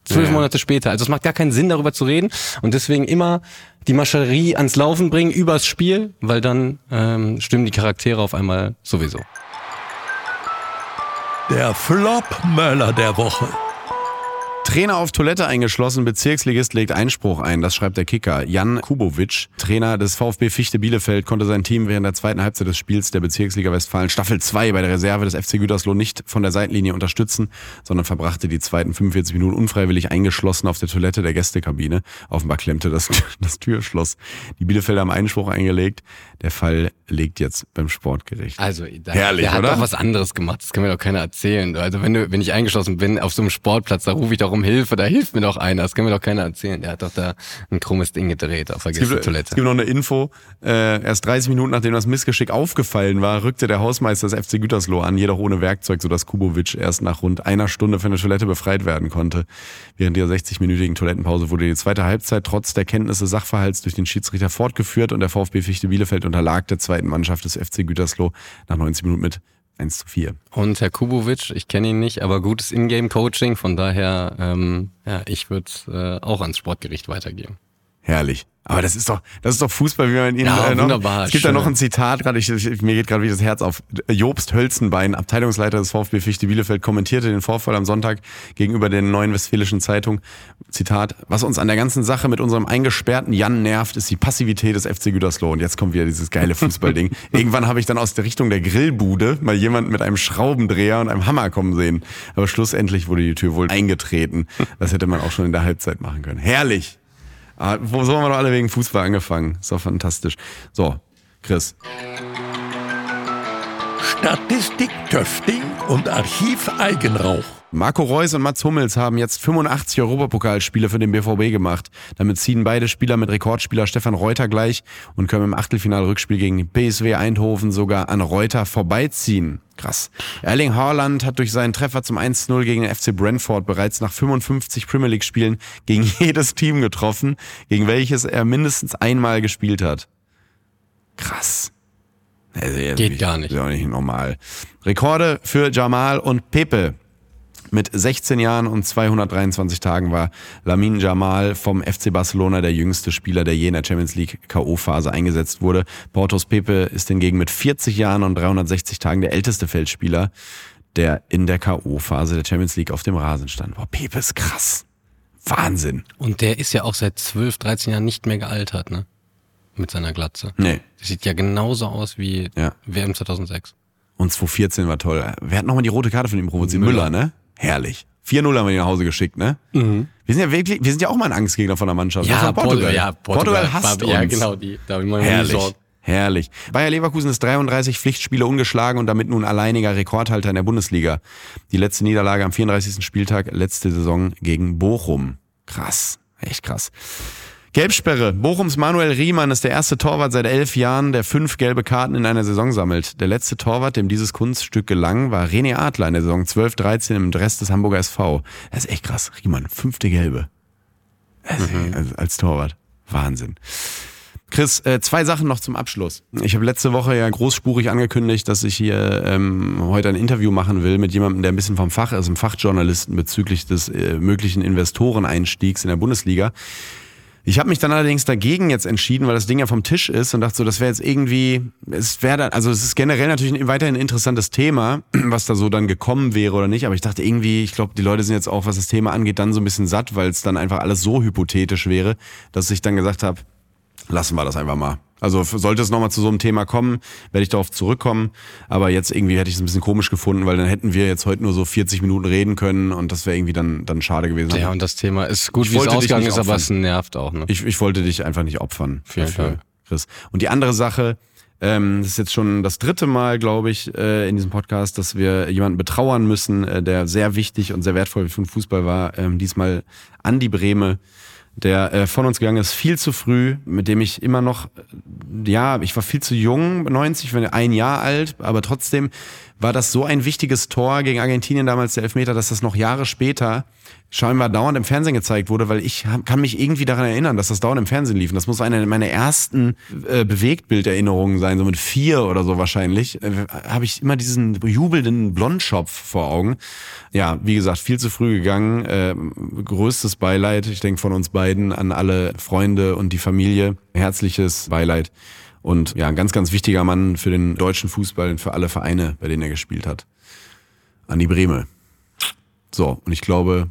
Zwölf Ja. Monate später. Also es macht gar keinen Sinn, darüber zu reden. Und deswegen immer die Maschinerie ans Laufen bringen, übers Spiel, weil dann ähm, stimmen die Charaktere auf einmal sowieso. der Flop-Möller der Woche. Trainer auf Toilette eingeschlossen, Bezirksligist legt Einspruch ein, das schreibt der Kicker. Jan Kubovic, Trainer des VfB Fichte Bielefeld, konnte sein Team während der zweiten Halbzeit des Spiels der Bezirksliga Westfalen Staffel 2 bei der Reserve des FC Gütersloh nicht von der Seitenlinie unterstützen, sondern verbrachte die zweiten 45 Minuten unfreiwillig eingeschlossen auf der Toilette der Gästekabine. Offenbar klemmte das, das Türschloss. Die Bielefelder haben Einspruch eingelegt. Der Fall liegt jetzt beim Sportgericht. Also, da, Herrlich, der hat oder? doch was anderes gemacht. Das kann mir doch keiner erzählen. Also, wenn du, wenn ich eingeschlossen bin auf so einem Sportplatz, da rufe ich doch um Hilfe, da hilft mir doch einer. Das kann mir doch keiner erzählen. Der hat doch da ein krummes Ding gedreht auf der gibt, es gibt noch eine Info. Äh, erst 30 Minuten nachdem das Missgeschick aufgefallen war, rückte der Hausmeister des FC Gütersloh an, jedoch ohne Werkzeug, sodass Kubovic erst nach rund einer Stunde von der Toilette befreit werden konnte. Während dieser 60-minütigen Toilettenpause wurde die zweite Halbzeit trotz der Kenntnisse des Sachverhalts durch den Schiedsrichter fortgeführt und der VfB Fichte Bielefeld unterlag der zweiten Mannschaft des FC Gütersloh nach 90 Minuten mit 1 zu 4. Und Herr Kubovic, ich kenne ihn nicht, aber gutes Ingame-Coaching. Von daher, ähm, ja, ich würde äh, auch ans Sportgericht weitergeben. Herrlich. Aber das ist doch, das ist doch Fußball, wie man ihn Ja, äh, noch, wunderbar, Es gibt da schön. noch ein Zitat, gerade ich, ich, mir geht gerade wie das Herz auf. Jobst Hölzenbein, Abteilungsleiter des VfB Fichte Bielefeld, kommentierte den Vorfall am Sonntag gegenüber der Neuen Westfälischen Zeitung. Zitat: Was uns an der ganzen Sache mit unserem eingesperrten Jan nervt, ist die Passivität des FC Gütersloh. Und jetzt kommt wieder dieses geile Fußballding. Irgendwann habe ich dann aus der Richtung der Grillbude mal jemanden mit einem Schraubendreher und einem Hammer kommen sehen. Aber schlussendlich wurde die Tür wohl eingetreten. Das hätte man auch schon in der Halbzeit machen können. Herrlich. Ah, wo so haben wir doch alle wegen Fußball angefangen. Ist doch fantastisch. So, Chris. Statistik Töfting und Archiv Eigenrauch. Marco Reus und Mats Hummels haben jetzt 85 Europapokalspiele für den BVB gemacht. Damit ziehen beide Spieler mit Rekordspieler Stefan Reuter gleich und können im Achtelfinalrückspiel gegen PSW Eindhoven sogar an Reuter vorbeiziehen. Krass. Erling Haaland hat durch seinen Treffer zum 1-0 gegen den FC Brentford bereits nach 55 Premier League Spielen gegen jedes Team getroffen, gegen welches er mindestens einmal gespielt hat. Krass. Also, Geht gar nicht. Ist auch nicht normal. Rekorde für Jamal und Pepe. Mit 16 Jahren und 223 Tagen war Lamin Jamal vom FC Barcelona der jüngste Spieler, der je in der Champions League K.O.-Phase eingesetzt wurde. Portos Pepe ist hingegen mit 40 Jahren und 360 Tagen der älteste Feldspieler, der in der K.O.-Phase der Champions League auf dem Rasen stand. Boah, Pepe ist krass. Wahnsinn. Und der ist ja auch seit 12, 13 Jahren nicht mehr gealtert, ne? Mit seiner Glatze. Nee. Der sieht ja genauso aus wie Ja. WM 2006. Und 2014 war toll. Wer hat nochmal die rote Karte von ihm provoziert? Müller, Müller. ne? Herrlich. 4-0 haben wir ihn nach Hause geschickt, ne? Wir sind ja wirklich, wir sind ja auch mal ein Angstgegner von der Mannschaft. Das war Portugal. Ja, Portugal, hasst war, Ja, uns. genau, die, da habe ich mal Herrlich. Herrlich. Bayer Leverkusen ist 33 Pflichtspiele ungeschlagen und damit nun alleiniger Rekordhalter in der Bundesliga. Die letzte Niederlage am 34. Spieltag letzte Saison gegen Bochum. Krass. Echt krass. Gelbsperre. Bochums Manuel Riemann ist der erste Torwart seit elf Jahren, der fünf gelbe Karten in einer Saison sammelt. Der letzte Torwart, dem dieses Kunststück gelang, war René Adler in der Saison 12-13 im Dress des Hamburger SV. Das ist echt krass. Riemann, fünfte Gelbe. Also, als, als Torwart. Wahnsinn. Chris, äh, zwei Sachen noch zum Abschluss. Ich habe letzte Woche ja großspurig angekündigt, dass ich hier ähm, heute ein Interview machen will mit jemandem, der ein bisschen vom Fach ist, einem Fachjournalisten bezüglich des äh, möglichen Investoreneinstiegs in der Bundesliga. Ich habe mich dann allerdings dagegen jetzt entschieden, weil das Ding ja vom Tisch ist und dachte so, das wäre jetzt irgendwie, es wäre dann, also es ist generell natürlich ein, weiterhin ein interessantes Thema, was da so dann gekommen wäre oder nicht, aber ich dachte irgendwie, ich glaube, die Leute sind jetzt auch, was das Thema angeht, dann so ein bisschen satt, weil es dann einfach alles so hypothetisch wäre, dass ich dann gesagt habe, lassen wir das einfach mal. Also sollte es nochmal zu so einem Thema kommen, werde ich darauf zurückkommen. Aber jetzt irgendwie hätte ich es ein bisschen komisch gefunden, weil dann hätten wir jetzt heute nur so 40 Minuten reden können und das wäre irgendwie dann, dann schade gewesen. Ja, und das Thema ist gut, Ich wie es ausgegangen ist, aber es nervt auch, ne? Ich, ich wollte dich einfach nicht opfern. Vielen dafür, Dank. Chris. Und die andere Sache, ähm, das ist jetzt schon das dritte Mal, glaube ich, äh, in diesem Podcast, dass wir jemanden betrauern müssen, äh, der sehr wichtig und sehr wertvoll für den Fußball war. Ähm, diesmal Andi Brehme, der äh, von uns gegangen ist, viel zu früh, mit dem ich immer noch, äh, ja, ich war viel zu jung, 90, ich war ein Jahr alt, aber trotzdem war das so ein wichtiges Tor gegen Argentinien damals, der Elfmeter, dass das noch Jahre später scheinbar dauernd im Fernsehen gezeigt wurde, weil ich kann mich irgendwie daran erinnern, dass das dauernd im Fernsehen lief. Und das muss eine meiner ersten äh, Bewegtbilderinnerungen sein, so mit vier oder so wahrscheinlich. Äh, Habe ich immer diesen jubelnden Blondschopf vor Augen. Ja, wie gesagt, viel zu früh gegangen. Äh, größtes Beileid, ich denke von uns beiden an alle Freunde und die Familie. Herzliches Beileid. Und ja, ein ganz, ganz wichtiger Mann für den deutschen Fußball und für alle Vereine, bei denen er gespielt hat. an die Breme. So, und ich glaube,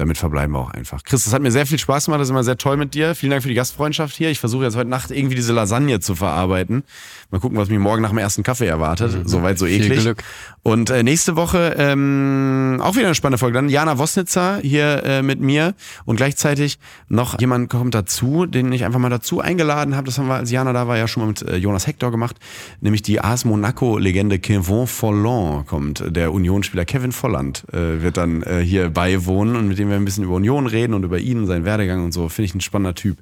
damit verbleiben wir auch einfach. Chris, das hat mir sehr viel Spaß gemacht, das ist immer sehr toll mit dir. Vielen Dank für die Gastfreundschaft hier. Ich versuche jetzt heute Nacht irgendwie diese Lasagne zu verarbeiten. Mal gucken, was mich morgen nach dem ersten Kaffee erwartet. Mhm. Soweit so Viel eklig. Glück. Und äh, nächste Woche ähm, auch wieder eine spannende Folge. Dann Jana Wosnitzer hier äh, mit mir und gleichzeitig noch jemand kommt dazu, den ich einfach mal dazu eingeladen habe. Das haben wir, als Jana da war, ja schon mal mit äh, Jonas Hector gemacht. Nämlich die AS Monaco-Legende Kevin Folland kommt. Der Unionsspieler Kevin Volland äh, wird dann äh, hier beiwohnen und mit dem wir ein bisschen über Union reden und über ihn und seinen Werdegang und so. Finde ich ein spannender Typ.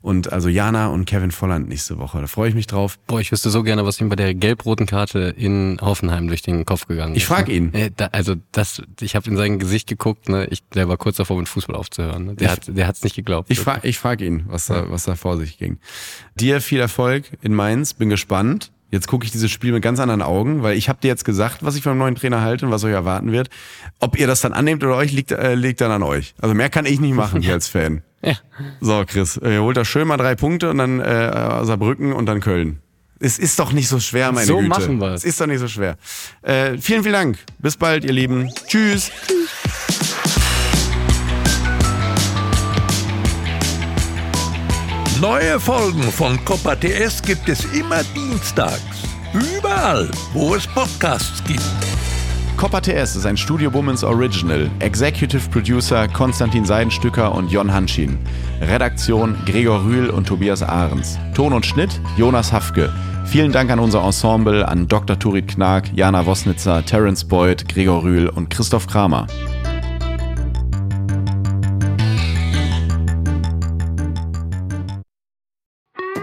Und also Jana und Kevin Volland nächste Woche. Da freue ich mich drauf. Boah, ich wüsste so gerne, was ihm bei der gelb-roten Karte in Hoffenheim durch den Kopf gegangen ist. Ich frag ne? ihn. Äh, also das, ich habe in sein Gesicht geguckt, ne? Ich, der war kurz davor, mit Fußball aufzuhören. Ne? Der Ich- hat, der hat's nicht geglaubt. Ich frage ich frag ihn, was da, was da vor sich ging. Dir viel Erfolg in Mainz, bin gespannt. Jetzt gucke ich dieses Spiel mit ganz anderen Augen, weil ich habe dir jetzt gesagt, was ich vom neuen Trainer halte und was euch erwarten wird. Ob ihr das dann annehmt oder euch, liegt, äh, liegt dann an euch. Also mehr kann ich nicht machen hier als Fan. Ja. So, Chris, äh, holt da schön mal drei Punkte und dann äh, Saarbrücken und dann Köln. Es ist doch nicht so schwer, meine So Güte. machen wir's. Es ist doch nicht so schwer. Äh, vielen, vielen Dank. Bis bald, ihr Lieben. Tschüss. Neue Folgen von Copa TS gibt es immer dienstags. Überall, wo es Podcasts gibt. Copper TS ist ein Studio Womans Original. Executive Producer Konstantin Seidenstücker und Jon Hanschin. Redaktion Gregor Rühl und Tobias Ahrens. Ton und Schnitt Jonas Hafke. Vielen Dank an unser Ensemble, an Dr. Turit Knag, Jana Wosnitzer, Terence Boyd, Gregor Rühl und Christoph Kramer.